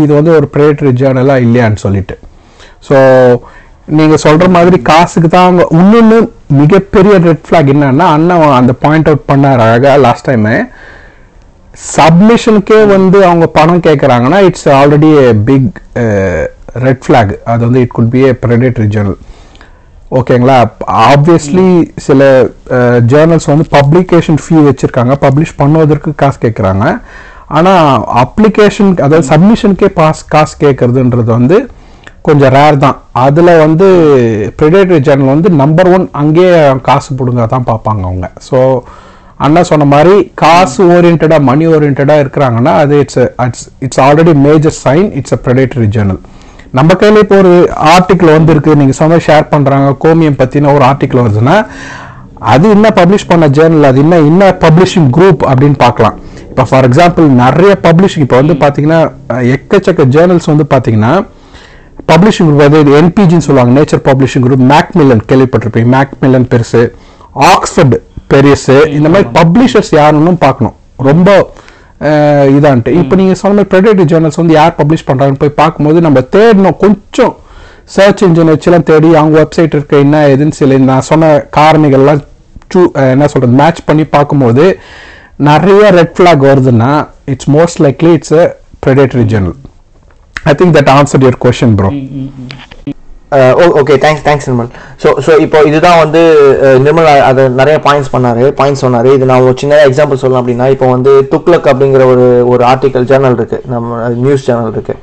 இது வந்து ஒரு ப்ரேட்டரி ஜேர்னலாக இல்லையான்னு சொல்லிட்டு. ஸோ நீங்கள் சொல்கிற மாதிரி காசுக்கு தான் அவங்க இன்னொன்று மிகப்பெரிய ரெட் ஃப்ளாக் என்னன்னா அண்ணன் அந்த பாயிண்ட் அவுட் பண்ணார் அழகாக லாஸ்ட் டைமு சப்மிஷனுக்கே வந்து அவங்க பணம் கேட்குறாங்கன்னா it's already big red flag அது வந்து it could be a predatory journal ஓகேங்களா? ஆப்வியஸ்லி சில uh, ஜேர்னல்ஸ் வந்து பப்ளிகேஷன் ஃபீ வச்சுருக்காங்க. பப்ளிஷ் பண்ணுவதற்கு காசு கேட்குறாங்க ஆனால் அப்ளிகேஷன் அதாவது சப்மிஷனுக்கே பாஸ் காசு கேட்குறதுன்றது வந்து கொஞ்சம் ரேர் தான். அதில் வந்து ப்ரிடேட்டரி ஜேர்னல் வந்து நம்பர் ஒன் அங்கேயே காசு பிடுங்க தான் பார்ப்பாங்க அவங்க. ஸோ அண்ணா சொன்ன மாதிரி காசு ஓரியன்டாக மணி ஓரியன்டாக இருக்கிறாங்கன்னா அது it's it's it's already major sign it's a predatory journal நம்ம கையில் இப்போ ஒரு ஆர்டிக்கிள் வந்திருக்கு நீங்கள் சொன்ன ஷேர் பண்ணுறாங்க கோமியம் பற்றின ஒரு ஆர்டிக்கிள் வருதுன்னா அது என்ன பப்ளிஷ் பண்ண ஜேர்னல் அது என்ன என்ன பப்ளிஷிங் குரூப் அப்படின்னு பார்க்கலாம். இப்போ ஃபார் எக்ஸாம்பிள் நிறைய பப்ளிஷிங் இப்போ வந்து பார்த்தீங்கன்னா எக்கச்சக்க ஜேர்னல்ஸ் வந்து பார்த்தீங்கன்னா பப்ளிஷிங் குரூப் அது என்பிஜின்னு சொல்லுவாங்க நேச்சர் பப்ளிஷிங் குரூப் மேக்மில்லன் கேள்விப்பட்டிருப்பீங்க மேக்மில்லன் பெருசு ஆக்ஸ்ஃபோர்ட் பெருசு இந்த மாதிரி பப்ளிஷர்ஸ் யாருன்னு பார்க்கணும். ரொம்ப இதான்ட்டு. இப்போ நீங்கள் சொன்ன மாதிரி ப்ரெடேட்டிவ் ஜேர்னல்ஸ் வந்து யார் பப்ளிஷ் பண்ணுறாங்கன்னு போய் பார்க்கும்போது நம்ம தேடணும். கொஞ்சம் சர்ச் இன்ஜின் வச்சுலாம் தேடி அவங்க வெப்சைட் இருக்க என்ன ஏதுன்னு சில நான் சொன்ன காரணிகள்லாம் சூ என்ன சொல்கிறது மேட்ச் பண்ணி பார்க்கும்போது நிறைய ரெட் ஃபிளாக் வருதுன்னா it's most likely it's a predatory journal I think that answer your question bro okay thanks thanks Nirmal so so இப்போ இதுதான் வந்து நிர்மல் அ- அது நிறைய பாயிண்ட்ஸ் பண்ணாரு பாயிண்ட்ஸ் சொன்னாரு. இது நான் ஒரு சின்ன எக்ஸாம்பிள் சொல்லலாம் அப்படின்னா இப்போ வந்து துக்ளக் அப்படிங்கிற ஒரு ஒரு ஆர்டிக்கல் ஜேர்னல் இருக்கு. நம்ம நியூஸ் சேனல் இருக்கு.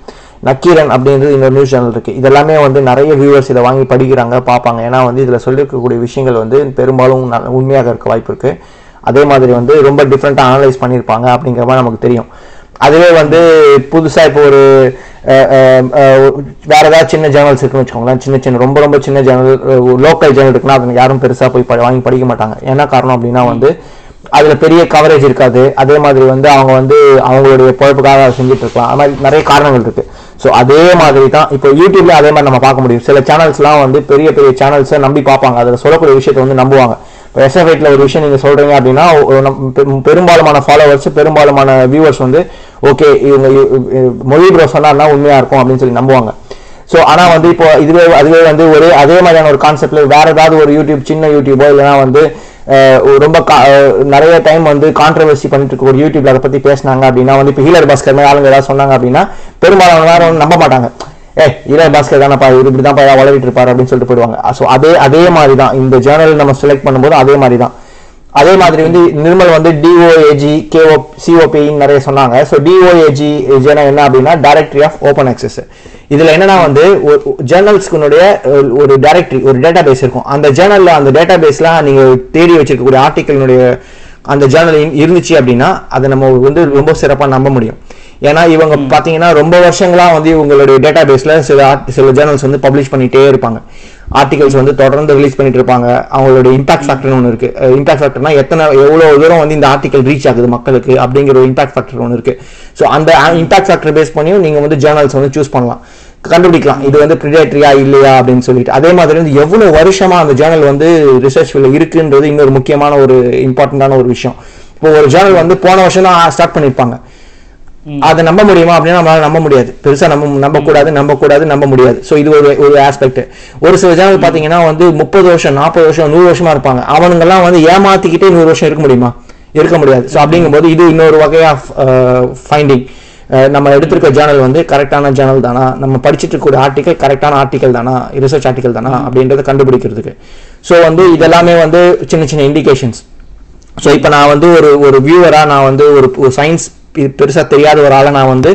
நக்கீரன் அப்படின்றது இன்னொரு நியூஸ் சேனல் இருக்கு. இதெல்லாமே வந்து நிறைய வியூவர்ஸ் இதை வாங்கி படிக்கிறாங்க பார்ப்பாங்க. ஏன்னா வந்து இதில் சொல்லியிருக்கக்கூடிய விஷயங்கள் வந்து பெரும்பாலும் உண்மையாக இருக்க வாய்ப்பு இருக்கு. அதே மாதிரி வந்து ரொம்ப டிஃப்ரெண்ட்டாக அனலைஸ் பண்ணியிருப்பாங்க அப்படிங்கிற மாதிரி நமக்கு தெரியும். அதுவே வந்து புதுசாக இப்போ ஒரு வேறு வேற ஏதாவது சின்ன ஜேர்னல்ஸ் இருக்குன்னு வச்சுக்கோங்களேன். சின்ன சின்ன ரொம்ப ரொம்ப சின்ன ஜேர்னல் லோக்கல் ஜேர்னல் இருக்குன்னா அதை யாரும் பெருசாக போய் வாங்கி படிக்க மாட்டாங்க. என்ன காரணம் அப்படின்னா வந்து அதில் பெரிய கவரேஜ் இருக்காது. அதே மாதிரி வந்து அவங்க வந்து அவங்களுடைய பொழப்புக்காக அதை செஞ்சுட்டு இருக்கலாம். அது மாதிரி நிறைய காரணங்கள் இருக்கு. ஸோ அதே மாதிரி தான் இப்போ யூடியூப்ல அதே மாதிரி நம்ம பார்க்க முடியும். சில சேனல்ஸ்லாம் வந்து பெரிய பெரிய சேனல்ஸை நம்பி பார்ப்பாங்க. அதில் சொல்லக்கூடிய விஷயத்தை வந்து நம்புவாங்க. இப்போ எஸ்எஃப்ஐட்ல ஒரு விஷயம் நீங்க சொல்றீங்க அப்படின்னா பெரும்பாலுமான ஃபாலோவர்ஸ் பெரும்பாலுமான வியூவர்ஸ் வந்து ஓகே இவங்க மொழி ப்ரோ சொன்னா உண்மையா இருக்கும் அப்படின்னு சொல்லி நம்புவாங்க. ஸோ ஆனால் வந்து இப்போ இதுவே அதுவே வந்து ஒரு அதே மாதிரியான ஒரு கான்செப்ட்ல வேற ஏதாவது ஒரு யூடியூப் சின்ன யூடியூபோ இல்லைன்னா வந்து ரொம்ப கா- நிறைய டைம் வந்து கான்ட்ரவர்சி பண்ணிட்டு இருக்க ஒரு யூடியூப்ல அதை பத்தி பேசினாங்க அப்படின்னா வந்து இப்போ ஹீலர் பாஸ்கர் மாதிரி ஆளுங்க ஏதாவது சொன்னாங்க அப்படின்னா பெரும்பாலான நேரம் வந்து நம்ப மாட்டாங்க. ஏ ஹீலர் பாஸ்கர் தானப்பா இவர் இப்படி தான் வளரிட்டு இருப்பார் அப்படின்னு சொல்லிட்டு போயிடுவாங்க. ஸோ அதே அதே மாதிரி தான் இந்த ஜேர்னல் நம்ம செலக்ட் பண்ணும்போது அதே மாதிரி தான் அதே மாதிரி வந்து நிர்மல் வந்து டிஓஏஜி கேஓ சிஓபி நிறைய சொன்னாங்க. ஸோ டிஓஏஜி என்ன அப்படின்னா டைரக்டரி ஆஃப் ஓப்பன் access. இதுல என்னன்னா வந்து ஜேர்னல்ஸ்க்குனுடைய ஒரு டைரக்டரி ஒரு டேட்டா பேஸ் இருக்கும். அந்த ஜேர்னல்ல அந்த டேட்டா பேஸ்ல நீங்க தேடி வச்சிருக்கக்கூடிய ஆர்டிக்கலினுடைய அந்த ஜேர்னல் இருந்துச்சு அப்படின்னா அதை நம்ம வந்து ரொம்ப சிறப்பாக நம்ப முடியும். ஏன்னா இவங்க பாத்தீங்கன்னா ரொம்ப வருஷங்களா வந்து இவங்களுடைய டேட்டா பேஸ்ல சில சில ஜேர்னல்ஸ் வந்து பப்ளிஷ் பண்ணிட்டே இருப்பாங்க. ஆர்டிகல்ஸ் வந்து தொடர்ந்து ரிலீஸ் பண்ணிட்டு இருப்பாங்க. அவங்களுடைய இம்பாக்ட் ஃபேக்டர்னு ஒன்று இருக்கு. இம்பாக்ட் ஃபேக்டர்னா எத்தனை எவ்வளவு தூரம் வந்து இந்த ஆர்டிகல் ரீச் ஆகுது மக்களுக்கு அப்படிங்கிற ஒரு இம்பாக்ட் ஃபேக்டர் ஒன்று இருக்கு. ஸோ அந்த இம்பாக்ட் ஃபேக்டர் பேஸ் பண்ணியும் நீங்க வந்து ஜேர்னல்ஸ் வந்து சூஸ் பண்ணலாம். கண்டுபிடிக்கலாம். இது வந்து ப்ரிடேட்டரியா இல்லையா அப்படின்னு சொல்லிட்டு. அதே மாதிரி வந்து எவ்வளவு வருஷமா அந்த ஜேர்னல் வந்து ரிசர்ச் ஃபீல்டில் இருக்குன்றது இன்னொரு முக்கியமான ஒரு இம்பார்ட்டண்டான ஒரு விஷயம். இப்போ ஒரு ஜேர்னல் வந்து போன வருஷம் தான் ஸ்டார்ட் பண்ணியிருப்பாங்க அதை நம்ப முடியுமா அப்படின்னா நம்மளால நம்ப முடியாது. பெருசா நம்ப நம்ப கூடாது நம்ப கூடாது நம்ப முடியாது. ஸோ இது ஒரு ஒரு ஆஸ்பெக்ட் ஒரு சில சேனல் பாத்தீங்கன்னா வந்து முப்பது வருஷம் நாற்பது வருஷம் நூறு வருஷமா இருப்பாங்க. அவனுங்கெல்லாம் வந்து ஏமாத்திக்கிட்டே நூறு வருஷம் இருக்க முடியுமா? இருக்க முடியாது. ஸோ அப்படிங்கும்போது இது இன்னொரு வகை ஆஃப் ஃபைண்டிங் நம்ம எடுத்திருக்க ஜேர்னல் வந்து கரெக்டான ஜேர்னல் தானா? நம்ம படிச்சுட்டு இருக்கக்கூடிய ஆர்டிக்கல் கரெக்டான ஆர்டிக்கல் தானா? ரிசர்ச் ஆர்டிக்கல் தானா? அப்படின்றத கண்டுபிடிக்கிறதுக்கு. ஸோ வந்து இதெல்லாமே வந்து சின்ன சின்ன இண்டிகேஷன்ஸ் ஸோ இப்போ நான் வந்து ஒரு ஒரு வியூவராக நான் வந்து ஒரு சயின்ஸ் பெருசாக தெரியாத ஒரு ஆளை நான் வந்து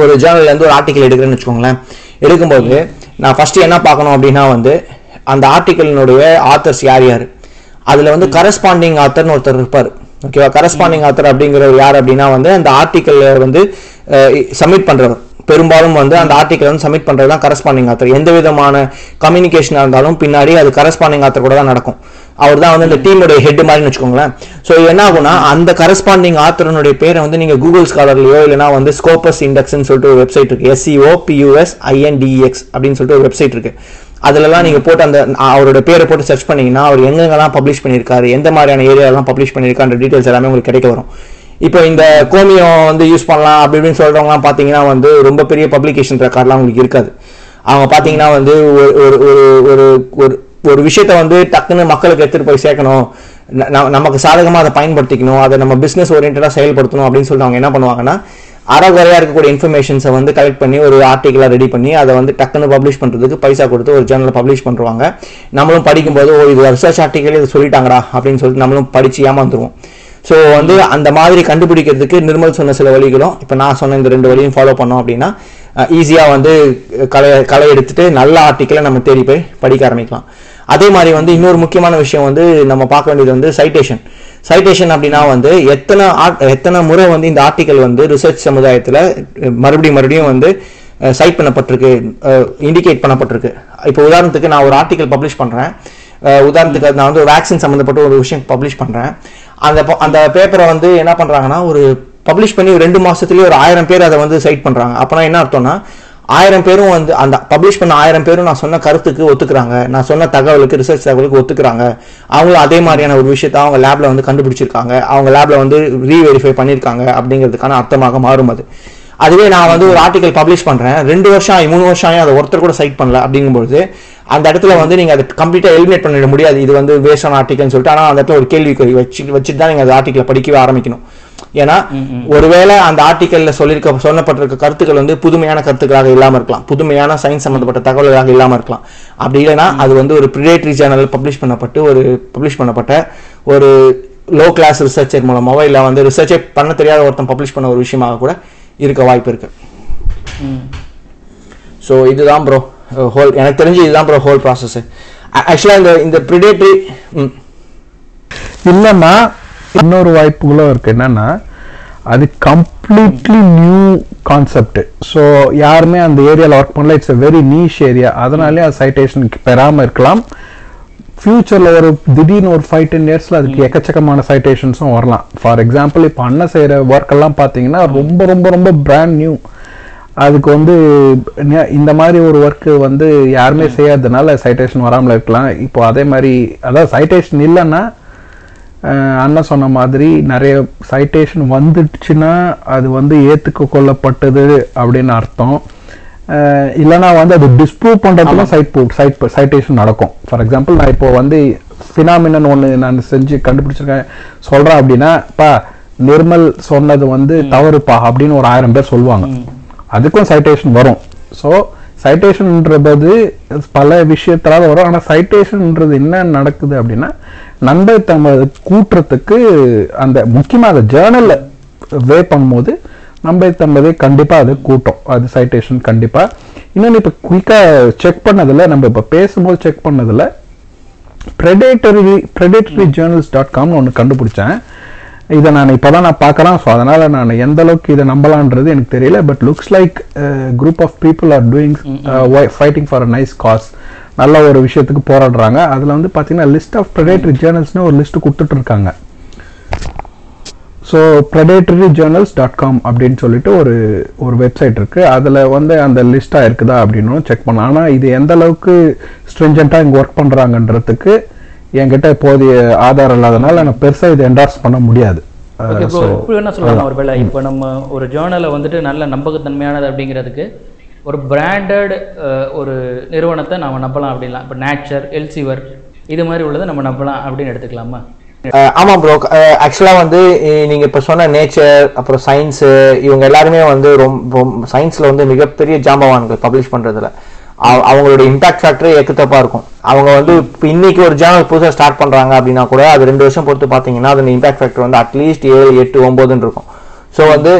ஒரு ஜேர்னல்லேருந்து ஒரு ஆர்டிக்கல் எடுக்கிறேன்னு வச்சுக்கோங்களேன். எடுக்கும்போது நான் ஃபஸ்ட்டு என்ன பார்க்கணும் அப்படின்னா வந்து அந்த ஆர்டிக்கலினுடைய ஆத்தர்ஸ் யார் யார்? அதில் வந்து கரஸ்பாண்டிங் ஆத்தர்னு ஒருத்தர் இருப்பார். ஓகேவா கரஸ்பாண்டிங் ஆத்தர் அப்படிங்கிறவர் யார் அப்படின்னா வந்து அந்த ஆர்டிக்கல் வந்து சப்மிட் பண்ணுறவர் பெரும்பாலும் வந்து அந்த ஆர்டிக்கல் வந்து சப்மிட் பண்ணுறது தான் கரஸ்பாண்டிங் ஆத்தர் எந்த விதமான கம்யூனிகேஷனாக இருந்தாலும் பின்னாடி அது கரஸ்பாண்டிங் ஆத்தர் கூட தான் நடக்கும். அவர் தான் வந்து இந்த டீமுடைய ஹெட் மாதிரின்னு வச்சுக்கோங்களேன். ஸோ என்ன ஆகும்னா அந்த கரஸ்பாண்டிங் ஆத்தரனுடைய பேரை வந்து நீங்கள் கூகுள் ஸ்காலர்லையோ இல்லைனா வந்து ஸ்கோப்பஸ் இண்டெக்ஸ்னு சொல்லிட்டு ஒரு வெப்சைட் இருக்கு. எஸ்சிஓ பியூஎஸ் ஐஎன்டிஎக்ஸ் அப்படின்னு சொல்லிட்டு ஒரு வெப்சைட் இருக்கு. அதுலலாம் நீங்கள் போட்டு அந்த அவரோட பேரை போட்டு சர்ச் பண்ணீங்கன்னா அவர் எங்கெங்கெல்லாம் பப்ளிஷ் பண்ணியிருக்காரு எந்த மாதிரியான ஏரியாலாம் பப்ளிஷ் பண்ணியிருக்கான்ற டீட்டெயில்ஸ் எல்லாமே உங்களுக்கு கிடைக்க வரும். இப்போ இந்த கோமியம் வந்து யூஸ் பண்ணலாம் அப்படி இப்படின்னு சொல்றவங்கலாம் பார்த்தீங்கன்னா வந்து ரொம்ப பெரிய பப்ளிகேஷன் ரெக்கார்ட்லாம் உங்களுக்கு இருக்காது. அவங்க பார்த்தீங்கன்னா வந்து ஒரு ஒரு ஒரு ஒரு ஒரு ஒரு விஷயத்த வந்து டக்குன்னு மக்களுக்கு எடுத்துகிட்டு போய் சேர்க்கணும். நமக்கு சாதகமாக அதை பயன்படுத்திக்கணும். அதை நம்ம பிஸ்னஸ் ஓரியன்டாக செயல்படுத்தணும் அப்படின்னு சொல்லிட்டு அவங்க என்ன பண்ணுவாங்கன்னா அறகுறையாக இருக்கக்கூடிய இன்ஃபர்மேஷன்ஸை வந்து கலெக்ட் பண்ணி ஒரு ஆர்டிக்கலாக ரெடி பண்ணி அதை வந்து டக்குன்னு பப்ளிஷ் பண்ணுறதுக்கு பைசா கொடுத்து ஒரு ஜேர்னலில் பப்ளிஷ் பண்ணுவாங்க நம்மளும் படிக்கும்போது ஓ இது ரிசர்ச் ஆர்டிக்கல் இது சொல்லிட்டாங்கடா அப்படின்னு சொல்லிட்டு நம்மளும் படிச்சு ஏமாந்துருவோம். ஸோ வந்து அந்த மாதிரி கண்டுபிடிக்கிறதுக்கு நிர்மல் சொன்ன சில வழிகளும் இப்போ நான் சொன்ன இந்த ரெண்டு வழியும் ஃபாலோ பண்ணோம் அப்படின்னா ஈஸியாக வந்து களை களை எடுத்துட்டு நல்ல ஆர்டிக்கலை நம்ம தேடி போய் படிக்க ஆரம்பிக்கலாம். அதே மாதிரி வந்து இன்னொரு முக்கியமான விஷயம் வந்து நம்ம பார்க்க வேண்டியது வந்து சைட்டேஷன் சைட்டேஷன் அப்படின்னா வந்து எத்தனை ஆர்ட் எத்தனை முறை வந்து இந்த ஆர்டிக்கல் வந்து ரிசர்ச் சமுதாயத்தில் மறுபடியும் மறுபடியும் வந்து சைட் பண்ணப்பட்டிருக்கு இண்டிகேட் பண்ணப்பட்டிருக்கு. இப்போ உதாரணத்துக்கு நான் ஒரு ஆர்டிக்கல் பப்ளிஷ் பண்ணுறேன் உதாரணத்துக்கு நான் வந்து வேக்சின் சம்மந்தப்பட்ட ஒரு விஷயம் பப்ளிஷ் பண்ணுறேன் அந்த அந்த பேப்பரை வந்து என்ன பண்ணுறாங்கன்னா ஒரு பப்ளிஷ் பண்ணி ஒரு ரெண்டு மாதத்துலேயே ஒரு ஆயிரம் பேர் அதை வந்து சைட் பண்ணுறாங்க அப்போனா என்ன அர்த்தம்னா ஆயிரம் பேரும் வந்து அந்த பப்ளிஷ் பண்ண ஆயிரம் பேரும் நான் சொன்ன கருத்துக்கு ஒத்துக்கிறாங்க. நான் சொன்ன தகவலுக்கு ரிசர்ச் தகவலுக்கு ஒத்துக்கிறாங்க. அவங்களும் அதே மாதிரியான ஒரு விஷயத்தை அவங்க லேபில் வந்து கண்டுபிடிச்சிருக்காங்க. அவங்க லேபில் வந்து ரீவெரிஃபை பண்ணியிருக்காங்க அப்படிங்கிறதுக்கான அர்த்தமாக மாறும் அது. அதுவே நான் வந்து ஒரு ஆர்டிக்கல் பப்ளிஷ் பண்ணுறேன் ரெண்டு வருஷம் ஆகி மூணு வருஷம் ஆகி அதை ஒருத்தர் கூட சைட் பண்ணல அப்படிங்கும்போது அந்த இடத்துல வந்து நீங்க அதை கம்ப்ளீட்டா எலிமினேட் பண்ணிட முடியாது. இது வந்து வேஸ்ட் ஆன ஆர்டிகல்னு சொல்லிட்டு. ஆனா அந்த இடத்துல ஒரு கேள்விக்குறி வச்சு வச்சுட்டு தான் நீங்க அந்த ஆர்டிக்கலை படிக்கவே ஆரம்பிக்கணும். ஏன்னா ஒருவேளை அந்த ஆர்டிக்கல்ல சொல்லியிருக்க சொல்லப்பட்டிருக்க கருத்துக்கள் வந்து புதுமையான கருத்துக்களாக இல்லாம இருக்கலாம். புதுமையான சயின்ஸ் சம்பந்தப்பட்ட தகவல்களாக இல்லாம இருக்கலாம். அப்படி இல்லைன்னா அது வந்து ஒரு பிரிடேட்டரி சேனல் பப்ளிஷ் பண்ணப்பட்டு ஒரு பப்ளிஷ் பண்ணப்பட்ட ஒரு லோ கிளாஸ் ரிசர்ச்சர் மூலமாவோ இல்லை வந்து ரிசர்ச்சே பண்ண தெரியாத ஒருத்தன் பப்ளிஷ் பண்ண ஒரு விஷயமாக கூட இருக்க வாய்ப்பு இருக்கு. ஸோ இதுதான் ப்ரோ ஹோல் எனக்கு தெரிஞ்சு இதுதான் ப்ரோ ஹோல் ப்ராசஸ் ஆக்சுவலாக இந்த இந்த ப்ரிடேட்டரி இல்லைன்னா இன்னொரு வாய்ப்புகளும் இருக்கு. என்னன்னா அது கம்ப்ளீட்லி நியூ கான்செப்ட் ஸோ யாருமே அந்த ஏரியாவில் ஒர்க் பண்ணல. It's a very niche area அதனாலே அது சைட்டேஷன் பெறாம இருக்கலாம். ஃபியூச்சரில் ஒரு திடீர்னு ஒரு ஃபைவ் டென் இயர்ஸில் அதுக்கு எக்கச்சக்கமான சைட்டேஷன்ஸும் வரலாம். ஃபார் எக்ஸாம்பிள் இப்போ அண்ணன் செய்கிற ஒர்க் எல்லாம் பார்த்தீங்கன்னா ரொம்ப ரொம்ப ரொம்ப பிராண்ட் நியூ அதுக்கு வந்து இந்த மாதிரி ஒரு ஒர்க்கு வந்து யாருமே செய்யாததுனால சைட்டேஷன் வராமல் இருக்கலாம். இப்போ அதே மாதிரி அதாவது சைட்டேஷன் இல்லைன்னா அண்ணன் சொன்ன மாதிரி நிறைய சைட்டேஷன் வந்துடுச்சுன்னா அது வந்து ஏற்றுக்க கொள்ளப்பட்டது அப்படின்னு அர்த்தம். அஹ், இல்லைன்னா வந்து அது டிஸ்ப்ரூவ் பண்ணுறதுலாம் சைட் சைட் சைட்டேஷன் நடக்கும். ஃபார் எக்ஸாம்பிள் நான் இப்போ வந்து ஃபினாமினன் ஒன்று நான் செஞ்சு கண்டுபிடிச்சிருக்கேன். சொல்கிறேன் அப்படின்னா பா நிர்மல் சொன்னது வந்து தவறுப்பா? அப்படின்னு ஒரு ஆயிரம் பேர் சொல்லுவாங்க. அதுக்கும் சைட்டேஷன் வரும். ஸோ சைட்டேஷன்ன்றது பல விஷயத்தால் வரும். ஆனால் சைட்டேஷன்ன்றது என்ன நடக்குது அப்படின்னா நம்பகத்தன்மை கூட்டுறதுக்கு அந்த முக்கியமாக அந்த ஜேர்னலில் வே பண்ணும்போது நம்பகத்தன்மையை கண்டிப்பாக அது கூட்டம். அது சைட்டேஷன் கண்டிப்பாக இன்னொன்று இப்போ குயிக்காக செக் பண்ணதில் நம்ம இப்போ பேசும்போது செக் பண்ணதில் ப்ரெடேட்டரி ப்ரெடேட்டரி ஜேர்னல்ஸ் டாட் காம்னு ஒன்று கண்டுபிடிச்சேன். இதை நான் இப்போ தான் நான் பார்க்கலாம் ஸோ அதனால் நான் எந்த அளவுக்கு இதை நம்பலான்றது எனக்கு தெரியல. But looks like group of people are doing fighting for a nice cause நல்ல ஒரு விஷயத்துக்கு போராடுறாங்க. அதில் வந்து பார்த்தீங்கன்னா லிஸ்ட் ஆஃப் ப்ரெடேட்டரி ஜேர்னல்ஸ்னு ஒரு லிஸ்ட் கொடுத்துட்டு இருக்காங்க so predatory journals dot com அப்படின்னு சொல்லிட்டு ஒரு ஒரு வெப்சைட் இருக்குது அதில் வந்து அந்த லிஸ்ட்டாக இருக்குதா அப்படின்னு செக் பண்ணலாம். ஆனால் இது எந்த அளவுக்கு ஸ்ட்ரிஞ்சண்ட்டாக இங்கே ஒர்க் பண்ணுறாங்கன்றதுக்கு என்கிட்ட போதிய ஆதாரம் இல்லாதனால நான் பெருசாக இதை என்டார்ஸ் பண்ண முடியாது. ப்ரோ இப்படி என்ன சொல்லலாம் ஒரு வேளை இப்போ நம்ம ஒரு ஜேர்னலை வந்துட்டு நல்ல நம்பகத்தன்மையானது அப்படிங்கிறதுக்கு ஒரு பிராண்டட் ஒரு நிறுவனத்தை நாம நம்பலாம் அப்படின்லாம். இப்போ நேச்சர் எல்சிவர் இது மாதிரி உள்ளதை நம்ம நம்பலாம் அப்படின்னு எடுத்துக்கலாமா? அஹ் ஆமா ப்ரோ ஆக்சுவலாக வந்து அஹ் நீங்க இப்போ சொன்ன நேச்சர் அப்புறம் சயின்ஸு இவங்க எல்லாருமே வந்து ரொம்ப சயின்ஸில் வந்து மிகப்பெரிய ஜாம்பவான்கள் பப்ளிஷ் பண்றதுல அவ- அவங்களோட இம்பாக்ட் ஃபேக்டர் ஏக்கத்தப்பா இருக்கும். அவங்க வந்து இப்போ இன்னைக்கு ஒரு ஜேர்னல் புதுசாக ஸ்டார்ட் பண்றாங்க அப்படின்னா கூட அது ரெண்டு வருஷம் பொறுத்து பார்த்தீங்கன்னா அது இம்பாக்ட் ஃபேக்டர் வந்து அட்லீஸ்ட் ஏழு எட்டு ஒன்பதுன்னு இருக்கும். ஸோ வந்து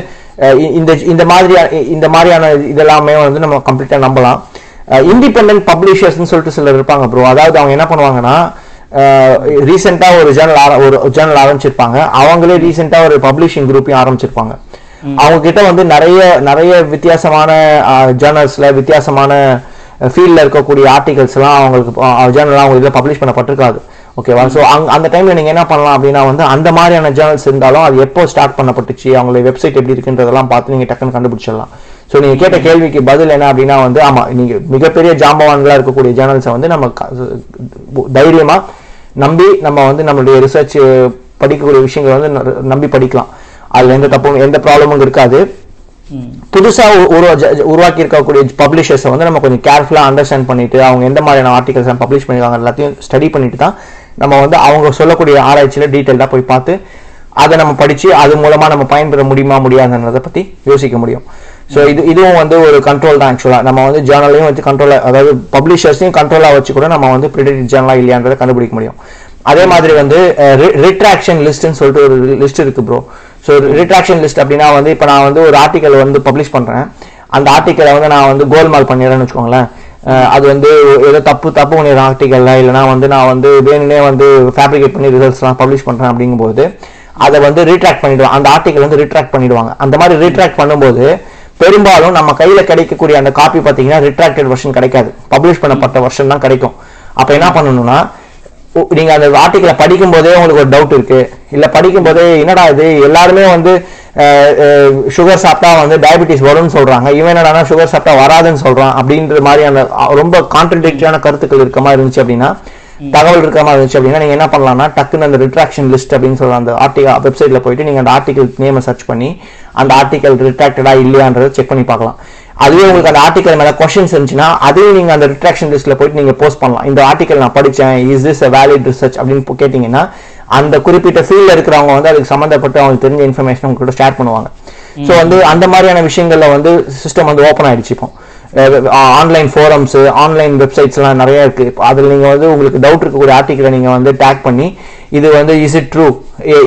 இந்த இந்த மாதிரியான இந்த மாதிரியான இதெல்லாமே வந்து நம்ம கம்ப்ளீட்டாக நம்பலாம். இண்டிபெண்டன்ட் பப்ளிஷர்ஸ்னு சொல்லிட்டு சிலர் இருப்பாங்க ப்ரோ அதாவது அவங்க என்ன பண்ணுவாங்கன்னா ரீசெண்டாக ஒரு ஜேர்னல் ஒரு ஜேர்னல் ஆரம்பிச்சிருப்பாங்க. அவங்களே ரீசெண்டாக ஒரு பப்ளிஷிங் குரூப்பையும் ஆரம்பிச்சிருப்பாங்க. அவங்க கிட்ட வந்து நிறைய நிறைய வித்தியாசமான ஜேர்னல்ஸ்ல வித்தியாசமான ஃபீல்டில் இருக்கக்கூடிய ஆர்டிகல்ஸ்லாம் அவங்களுக்கு ஜேர்னல் அவங்க இதில் பப்ளிஷ் பண்ணப்பட்டிருக்காது. ஓகேவா ஸோ அங் அந்த டைமில் நீங்கள் என்ன பண்ணலாம் அப்படின்னா வந்து அந்த மாதிரியான ஜேர்னல்ஸ் இருந்தாலும் அது எப்போ ஸ்டார்ட் பண்ணப்பட்டுச்சு அவங்களுடைய வெப்சைட் எப்படி இருக்குன்றதெல்லாம் பார்த்து நீங்கள் டக்குன்னு கண்டுபிடிச்சிடலாம். ஸோ நீங்கள் கேட்ட கேள்விக்கு பதில் என்ன அப்படின்னா வந்து ஆமாம் நீங்கள் மிகப்பெரிய ஜாம்பவான்களாக இருக்கக்கூடிய ஜேர்னல்ஸை வந்து நம்ம தைரியமாக நம்பி நம்ம வந்து நம்மளுடைய ரிசர்ச் படிக்கக்கூடிய விஷயங்களை வந்து ந- நம்பி படிக்கலாம். அதில் எந்த தப்பும் எந்த ப்ராப்ளமும் இருக்காது. புதுசாக புதுசா உருவா உருவாக்கி இருக்கக்கூடிய பப்ளிஷர்ஸை வந்து நம்ம கொஞ்சம் கேர்ஃபுல்லா அண்டர்ஸ்டாண்ட் பண்ணிட்டு அவங்க எந்த மாதிரியான ஆர்டிகல்ஸ் பப்ளிஷ் பண்ணிருக்காங்க எல்லாத்தையும் ஸ்டடி பண்ணிட்டு தான் நம்ம வந்து அவங்க சொல்லக்கூடிய ஆராய்ச்சியில் டீட்டெயிலாக போய் பார்த்து அதை நம்ம படிச்சு அது மூலமா நம்ம பயன்பெற முடியுமா முடியாதுன்றதை பத்தி யோசிக்க முடியும். ஸோ இது இதுவும் வந்து ஒரு கண்ட்ரோல் தான் ஆக்சுவலா நம்ம வந்து ஜேர்னலையும் வச்சு கண்ட்ரோலாக அதாவது பப்ளிஷர்ஸையும் கண்ட்ரோலாக வச்சு கூட நம்ம வந்து ப்ரிடேட்டட் ஜேர்னலாக இல்லையான்றதை கண்டுபிடிக்க முடியும். அதே மாதிரி வந்து ரிட்ராக்ஷன் லிஸ்ட்னு சொல்லிட்டு ஒரு லிஸ்ட் இருக்கு ப்ரோ ஸோ ரிட்ராக்ஷன் லிஸ்ட் அப்படின்னா வந்து இப்போ நான் வந்து ஒரு ஆர்டிக்கல் வந்து பப்ளிஷ் பண்ணுறேன் அந்த ஆர்டிக்கலை வந்து நான் வந்து கோல்மால் பண்ணிடுறேன்னு வச்சுக்கோங்களேன். அது வந்து ஏதோ தப்பு தப்பு பண்ணிடுறேன் ஆர்டிக்கல்ல இல்லைனா வந்து நான் வந்து வேணுனே வந்து ஃபேப்ரிகேட் பண்ணி ரிசல்ட்ஸ்லாம் பப்ளிஷ் பண்ணுறேன் அப்படிங்கும்போது அதை வந்து ரீட்ராக்ட் பண்ணிடுவாங்க. அந்த ஆர்டிக்கல் வந்து ரீட்ராக்ட் பண்ணிடுவாங்க. அந்த மாதிரி ரீட்ராக்ட் பண்ணும்போது பெரும்பாலும் நம்ம கையில் கிடைக்கக்கூடிய அந்த காப்பி பார்த்தீங்கன்னா ரிட்ராக்டட் வெர்ஷன் கிடைக்காது. பப்ளிஷ் பண்ணப்பட்ட வெர்ஷன் தான் கிடைக்கும். அப்போ என்ன பண்ணணும்னா உ- நீங்க அந்த ஆர்டிக்கலை படிக்கும் போதே உங்களுக்கு ஒரு டவுட் இருக்கு. இல்ல படிக்கும் போதே என்னடா இது எல்லாருமே வந்து சுகர் சாப்பிட்டா வந்து டயபிட்டிஸ் வரும்னு சொல்றாங்க. இவன் என்னடா சுகர் சாப்பிட்டா வராதுன்னு சொல்றான். அப்படின்ற மாதிரியான ரொம்ப கான்ட்ரடிக்டான கருத்துக்கள் இருக்க மாதிரி இருந்துச்சு அப்படின்னா தகவல் இருக்கிற மாதிரி இருந்துச்சு அப்படின்னா நீங்க என்ன பண்ணலாம்னா டக்குன்னு அந்த ரிட்ராக்ஷன் லிஸ்ட் அப்படின்னு சொல்ற அந்த ஆர்டிகல் வெப்சைட்ல போயிட்டு நீங்க அந்த ஆர்டிகல் நேமை சர்ச் பண்ணி அந்த ஆர்டிகல் ரிட்ராக்டடா இல்லையான்றதை செக் பண்ணி பார்க்கலாம். அதுவே உங்களுக்கு அந்த ஆர்டிகல் மேல கொஸ்டின்ஸ் இருந்துச்சுன்னா அதையும் நீங்க அந்த ரிட்ராக்ஷன் லிஸ்ட்ல போயிட்டு நீங்க போஸ்ட் பண்ணலாம். இந்த ஆர்டிகல் நான் படிச்சேன் is this a valid research அப்படின்னு கேட்டீங்கன்னா அந்த குறிப்பிட்ட ஃபீல்ட்ல இருக்கிறவங்க வந்து அதுக்கு சம்மந்தப்பட்டு அவங்களுக்கு தெரிஞ்ச இன்ஃபர்மேஷன் உங்ககிட்ட ஷேர் பண்ணுவாங்க. ஸோ வந்து அந்த மாதிரியான விஷயங்கள்ல வந்து சிஸ்டம் வந்து ஓப்பன் ஆயிடுச்சு இப்போ. ஆன்லைன் ஃபோரம்ஸ் ஆன்லைன் வெப்சைட்ஸ்லாம் நிறைய இருக்கு. இப்போ அதில் நீங்க வந்து உங்களுக்கு டவுட் இருக்கக்கூடிய ஆர்டிக்கலை நீங்க வந்து டேக் பண்ணி இது வந்து இஸ் இட் ட்ரூ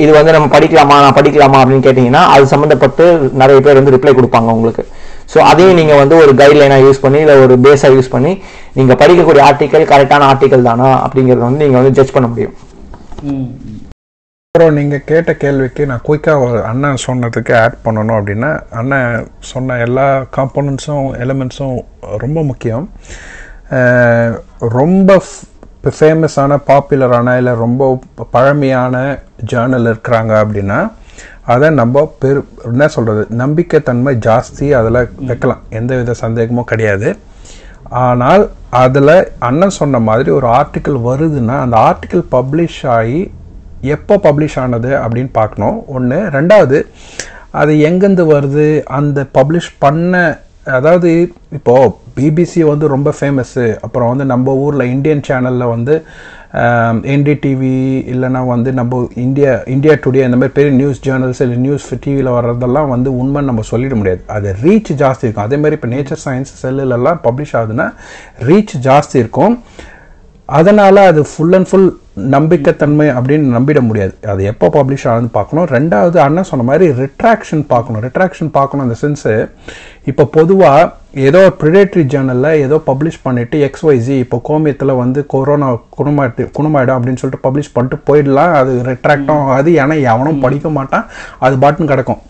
இது வந்து நம்ம படிக்கலாமா நான் படிக்கலாமா அப்படின்னு கேட்டீங்கன்னா அது சம்மந்தப்பட்டு நிறைய பேர் வந்து ரிப்ளை கொடுப்பாங்க உங்களுக்கு. ஸோ அதையும் நீங்கள் வந்து ஒரு கைட்லைனாக யூஸ் பண்ணி இல்லை ஒரு பேஸாக யூஸ் பண்ணி நீங்கள் படிக்கக்கூடிய ஆர்டிக்கல் கரெக்டான ஆர்டிக்கல் தானா அப்படிங்கிறத வந்து நீங்கள் வந்து ஜட்ஜ் பண்ண முடியும். அப்புறம் நீங்கள் கேட்ட கேள்விக்கு நான் குயிக்காக ஒரு அண்ணன் சொன்னதுக்கு ஆட் பண்ணணும் அப்படின்னா அண்ணன் சொன்ன எல்லா காம்போனன்ட்ஸும் எலிமெண்ட்ஸும் ரொம்ப முக்கியம். ரொம்ப ஃபேமஸான பாப்புலரான இல்லை ரொம்ப பழமையான ஜேர்னல் இருக்கிறாங்க அப்படின்னா அதை நம்ம பெரு என்ன சொல்கிறது நம்பிக்கைத்தன்மை ஜாஸ்தி அதில் வைக்கலாம். எந்த வித சந்தேகமும் கிடையாது. ஆனால் அதில் அண்ணன் சொன்ன மாதிரி ஒரு ஆர்டிக்கல் வருதுன்னா அந்த ஆர்டிக்கல் பப்ளிஷ் ஆகி எப்போ பப்ளிஷ் ஆனது அப்படின்னு பார்க்கணும். ஒன்று ரெண்டாவது அது எங்கேருந்து வருது? அந்த பப்ளிஷ் பண்ண அதாவது இப்போது பிபிசி வந்து ரொம்ப ஃபேமஸ்ஸு அப்புறம் வந்து நம்ம ஊரில் இந்தியன் சேனலில் வந்து என்டிடிவி இல்லைன்னா வந்து நம்ம இந்தியா இந்தியா டுடே இந்த மாதிரி பெரிய நியூஸ் ஜேர்னல்ஸ் இல்லை நியூஸ் டிவியில் வர்றதெல்லாம் வந்து உண்மைன்னு நம்ம சொல்லிட முடியாது. அது ரீச் ஜாஸ்தி இருக்கும். அதே மாதிரி இப்போ நேச்சர் சயின்ஸ் செல்லுலெல்லாம் பப்ளிஷ் ஆகுதுன்னா ரீச் ஜாஸ்தி இருக்கும். அதனால் அது ஃபுல் அண்ட் ஃபுல் நம்பிக்கைத்தன்மை அப்படின்னு நம்பிட முடியாது. அது எப்போ பப்ளிஷ் ஆகுதுன்னு பார்க்கணும். ரெண்டாவது அண்ணன் சொன்ன மாதிரி ரிட்ராக்ஷன் பார்க்கணும். ரிட்ராக்ஷன் பார்க்கணும் இந்த சென்ஸு இப்போ பொதுவாக ஏதோ ப்ரிடேட்டரி ஜேர்னலில் ஏதோ பப்ளிஷ் பண்ணிவிட்டு எக்ஸ்ஒய்ஜி இப்போ கோமியத்தில் வந்து கொரோனா குணமாயிட்டு குணமாயிடும் அப்படின்னு சொல்லிட்டு பப்ளிஷ் பண்ணிட்டு போயிடலாம். அது ரிட்ராக்டும் அது ஏன்னா எவனும் படிக்க மாட்டான். அது பாட்டுன்னு கிடக்கும்.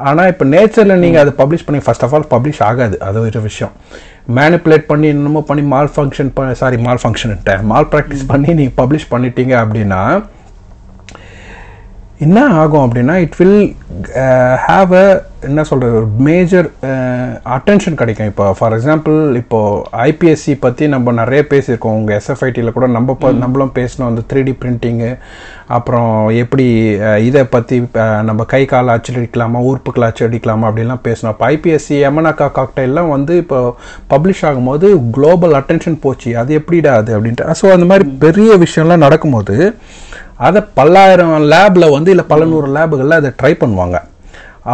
ஆனால் இப்போ நேச்சரில் நீங்கள் அதை பப்ளிஷ் பண்ணி ஃபர்ஸ்ட் ஆஃப் ஆல் பப்ளிஷ் ஆகாது. அது ஒரு விஷயம். மேனிப்புலேட் பண்ணி என்னமோ பண்ணி மால் ஃபங்க்ஷன் சாரி மால் ஃபங்க்ஷன்ட்டேன் மால் ப்ராக்டிஸ் பண்ணி நீங்கள் பப்ளிஷ் பண்ணிட்டீங்க அப்படின்னா என்ன ஆகும் அப்படின்னா இட் வில் ஹாவ் அ என்ன சொல்கிறது ஒரு மேஜர் அட்டென்ஷன் கிடைக்கும். இப்போ ஃபார் எக்ஸாம்பிள் இப்போ ஐபிஎஸ்சி பற்றி நம்ம நிறைய பேசியிருக்கோம். உங்கள் எஸ்எஃப்ஐடியில் கூட நம்ம ப- நம்மளும் பேசினோம். அந்த த்ரீ டி பிரிண்டிங்கு அப்புறம் எப்படி அஹ், இதை பற்றி நம்ம கை கால் அச்சடிக்கலாமா உறுப்புகளை அச்சடிக்கலாமா அப்படிலாம் பேசினோம். இப்போ ஐபிஎஸ்சி எமனாக்கா காக்டைல்லாம் வந்து இப்போ பப்ளிஷ் ஆகும்போது குளோபல் அட்டென்ஷன் போச்சு. அது எப்படிடா அது அப்படின்ட்டு. ஸோ அந்த மாதிரி பெரிய விஷயம்லாம் நடக்கும்போது அதை பல்லாயிரம் லேபில் வந்து இல்லை பல நூறு லேபுகளில் அதை ட்ரை பண்ணுவாங்க.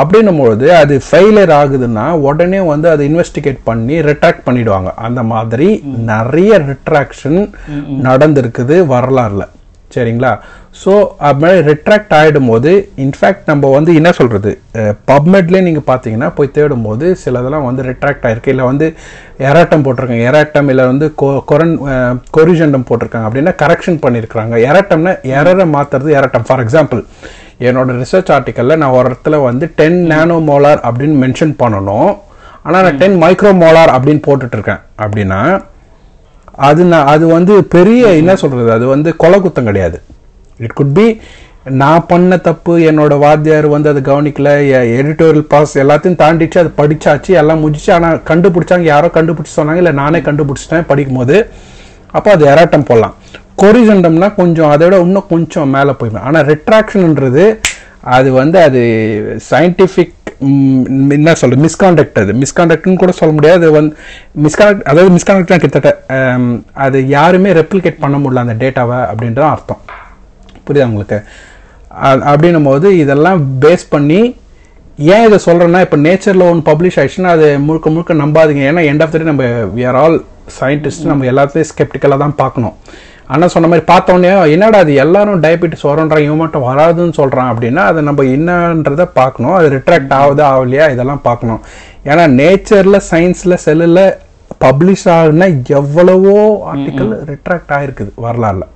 அப்படின்னும் பொழுது அது ஃபெயிலியர் ஆகுதுன்னா உடனே வந்து அதை இன்வெஸ்டிகேட் பண்ணி ரிட்ராக்ட் பண்ணிடுவாங்க. அந்த மாதிரி நிறைய ரிட்ராக்ஷன் நடந்திருக்குது வரலாறுல. சரிங்களா? ஸோ அது மாதிரி ரிட்ராக்ட் ஆகிடும் போது இன்ஃபேக்ட் நம்ம வந்து என்ன சொல்கிறது பப்மெட்லேயே நீங்கள் பார்த்தீங்கன்னா போய் தேடும் போது சிலதெல்லாம் வந்து ரிட்ராக்ட் ஆயிருக்கு. இல்லை வந்து எராட்டம் போட்டிருக்காங்க. எராட்டம் இல்லை வந்து கொ- கொரன் கொரிஜெண்டம் போட்டிருக்காங்க. அப்படின்னா கரெக்ஷன் பண்ணியிருக்கிறாங்க எராட்டம்னா எரரை மாற்றுறது எராட்டம் ஃபார் எக்ஸாம்பிள் என்னோட ரிசர்ச் ஆர்டிக்கலில் நான் ஒரு இடத்துல வந்து டென் நேனோ மோலார் அப்படின்னு மென்ஷன் பண்ணணும். ஆனால் நான் டென் மைக்ரோ மோலார் அப்படின்னு போட்டுட்டு இருக்கேன். அப்படின்னா அது நான் அது வந்து பெரிய என்ன சொல்றது அது வந்து கொலை குத்தம் கிடையாது. இட் குட் பி நான் பண்ண தப்பு என்னோட வாத்தியார் வந்து அதை கவனிக்கல எடிட்டோரியல் ப்ராசஸ் எல்லாத்தையும் தாண்டிச்சு அது படிச்சாச்சு எல்லாம் முடிச்சு ஆனால் கண்டுபிடிச்சாங்க யாரோ கண்டுபிடிச்சு சொன்னாங்க இல்லை நானே கண்டுபிடிச்சிட்டேன் படிக்கும்போது. அப்போ அது எராட்டம் போடலாம். கொரிஜெண்டம்னா கொஞ்சம் அதை விட இன்னும் கொஞ்சம் மேலே போய்டும் ஆனால் ரிட்ராக்ஷன்ன்றது அது வந்து அது சயின்டிஃபிக் என்ன சொல்கிறது மிஸ்கான்டக்ட் அது. மிஸ்கான்டக்ட்னு கூட சொல்ல முடியாது. அது வந்து மிஸ்காண்டக்ட் அதாவது மிஸ்காண்டக்ட்னா கிட்டத்தட்ட அது யாருமே ரெப்ளிகேட் பண்ண முடியல அந்த டேட்டாவை அப்படின்றது அர்த்தம். புரியுதா உங்களுக்கு? அப்படின்னும் போது இதெல்லாம் பேஸ் பண்ணி ஏன் இதை சொல்கிறேன்னா இப்போ நேச்சரில் ஒன்று பப்ளிஷ் ஆயிடுச்சுன்னா அது முழுக்க முழுக்க நம்பாதீங்க. ஏன்னா எண்ட் ஆஃப் த டே நம்ம வி ஆர் ஆல் சயின்டிஸ்ட் நம்ம எல்லாத்தையும் ஸ்கெப்டிக்கலாக தான் பார்க்கணும். ஆனால் சொன்ன மாதிரி பார்த்தோன்னே என்னடா அது எல்லாரும் டயபெட்டிஸ் வரோன்றான் இவன் மட்டும் வராதுன்னு சொல்கிறான் அப்படின்னா அதை நம்ம என்னன்றதை பார்க்கணும். அது ரிட்ராக்ட் ஆகுதா ஆகலையா இதெல்லாம் பார்க்கணும். ஏன்னா நேச்சரில் சயின்ஸில் செல்லில் பப்ளிஷ் ஆகுனா எவ்வளவோ ஆர்டிக்கல் ரிட்ராக்ட் ஆகிருக்குது வரலாறுல.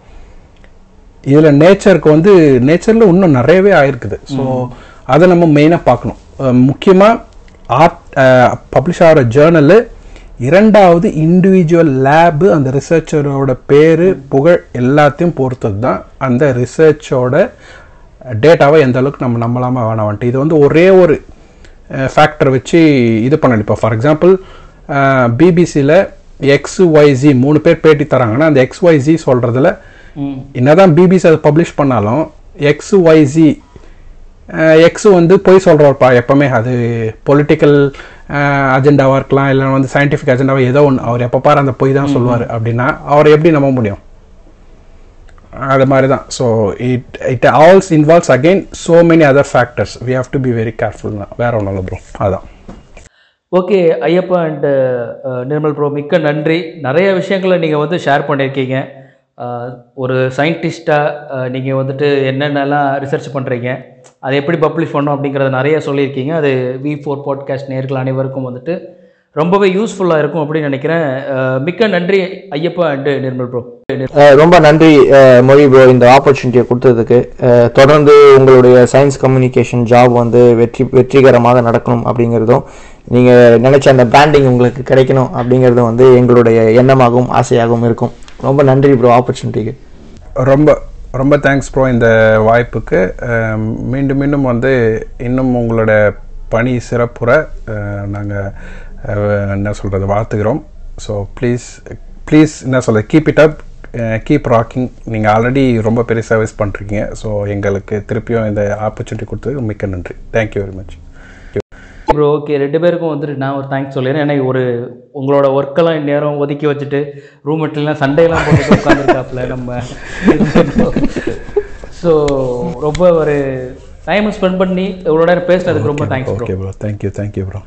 இதில் நேச்சருக்கு வந்து நேச்சரில் இன்னும் நிறையவே ஆயிருக்குது. ஸோ அதை நம்ம மெயினாக பார்க்கணும். முக்கியமாக ஆர்ட் பப்ளிஷ் ஆகிற ஜேர்னலு இரண்டாவது இண்டிவிஜுவல் லேபு அந்த ரிசர்ச்சரோட பேர் புகழ் எல்லாத்தையும் பொறுத்தது தான் அந்த ரிசர்ச்சோட டேட்டாவை எந்த அளவுக்கு நம்ம நம்பலாமா வேணாம் வந்துட்டு இது வந்து ஒரே ஒரு ஃபேக்டர் வச்சு இது பண்ணணும். இப்போ ஃபார் எக்ஸாம்பிள் பிபிசியில் எக்ஸ் ஒய்ஜி மூணு பேர் பேட்டி தராங்கன்னா அந்த எக்ஸ் ஒய்ஜி சொல்கிறதுல என்னதான் பிபிசி அதை பப்ளிஷ் பண்ணாலும் எக்ஸ் ஒய்ஜி எக்ஸ் வந்து பொய் சொல்கிறவர்ப்பா எப்பவுமே அது பொலிட்டிக்கல் அஜெண்டாவாக இருக்கலாம் இல்லை வந்து சயின்டிஃபிக் அஜெண்டாவாக ஏதோ ஒன்று அவர் எப்போ பாரு அந்த பொய் தான் சொல்லுவார் அப்படின்னா அவரை எப்படி நம்ப முடியும்? அது மாதிரி தான் so it it also involves again so many other factors we have to be very careful வேற ஒன்றும் இல்லை ப்ரோ அதான். Okay Ayyappa and Nirmal bro மிக்க நன்றி. நிறைய விஷயங்களை நீங்கள் வந்து ஷேர் பண்ணியிருக்கீங்க ஒரு சயின்டிஸ்ட்டாக நீங்கள் வந்துட்டு என்னென்னலாம் ரிசர்ச் பண்ணுறீங்க அதை எப்படி பப்ளிஷ் பண்ணோம் அப்படிங்கிறத நிறைய சொல்லியிருக்கீங்க. அது வி ஃபோர் பாட்காஸ்ட் நேர்கள் அனைவருக்கும் வந்துட்டு ரொம்பவே யூஸ்ஃபுல்லாக இருக்கும் அப்படின்னு நினைக்கிறேன். மிக்க நன்றி ஐயப்பா அண்டு நிர்மல் ப்ரோ ரொம்ப நன்றி மொழி ப்ரோ இந்த ஆப்பர்ச்சுனிட்டியை கொடுத்ததுக்கு. தொடர்ந்து உங்களுடைய சயின்ஸ் கம்யூனிகேஷன் ஜாப் வந்து வெற்றி வெற்றிகரமாக நடக்கணும் அப்படிங்கிறதும் நீங்கள் நினைச்ச அந்த பிராண்டிங் உங்களுக்கு கிடைக்கணும் அப்படிங்கிறதும் வந்து எங்களுடைய எண்ணமாகவும் ஆசையாகவும் இருக்கும். ரொம்ப நன்றி ப்ரோ ஆப்பர்ச்சுனிட்டிக்கு ரொம்ப ரொம்ப தேங்க்ஸ் ப்ரோ இந்த வாய்ப்புக்கு. மீண்டும் மீண்டும் வந்து இன்னும் உங்களோட பணி சிறப்புற நாங்கள் என்ன சொல்கிறது வாழ்த்துக்கிறோம் ஸோ ப்ளீஸ் ப்ளீஸ் என்ன சொல்கிறது keep it up keep rocking நீங்கள் ஆல்ரெடி ரொம்ப பெரிய சர்வீஸ் பண்ணுறீங்க ஸோ எங்களுக்கு திருப்பியும் இந்த ஆப்பர்ச்சுனிட்டி கொடுத்ததுக்கு மிக்க நன்றி. Thank you very much bro okay ரெண்டு பேருக்கும் வந்துட்டு நான் ஒரு தேங்க்ஸ் சொல்லிடுறேன். ஏன்னா ஒரு உங்களோட ஒர்க்கெல்லாம் இந்நேரம் ஒதுக்கி வச்சுட்டு ரூம் மெட்டெல்லாம் சண்டையெல்லாம் போட்டு உட்காந்துருக்காப்புல நம்ம. ஸோ ரொம்ப ஒரு டைம் ஸ்பெண்ட் பண்ணி இவ்வளோ நேரம் பேசுனதுக்கு ரொம்ப thanks okay bro thank you thank you bro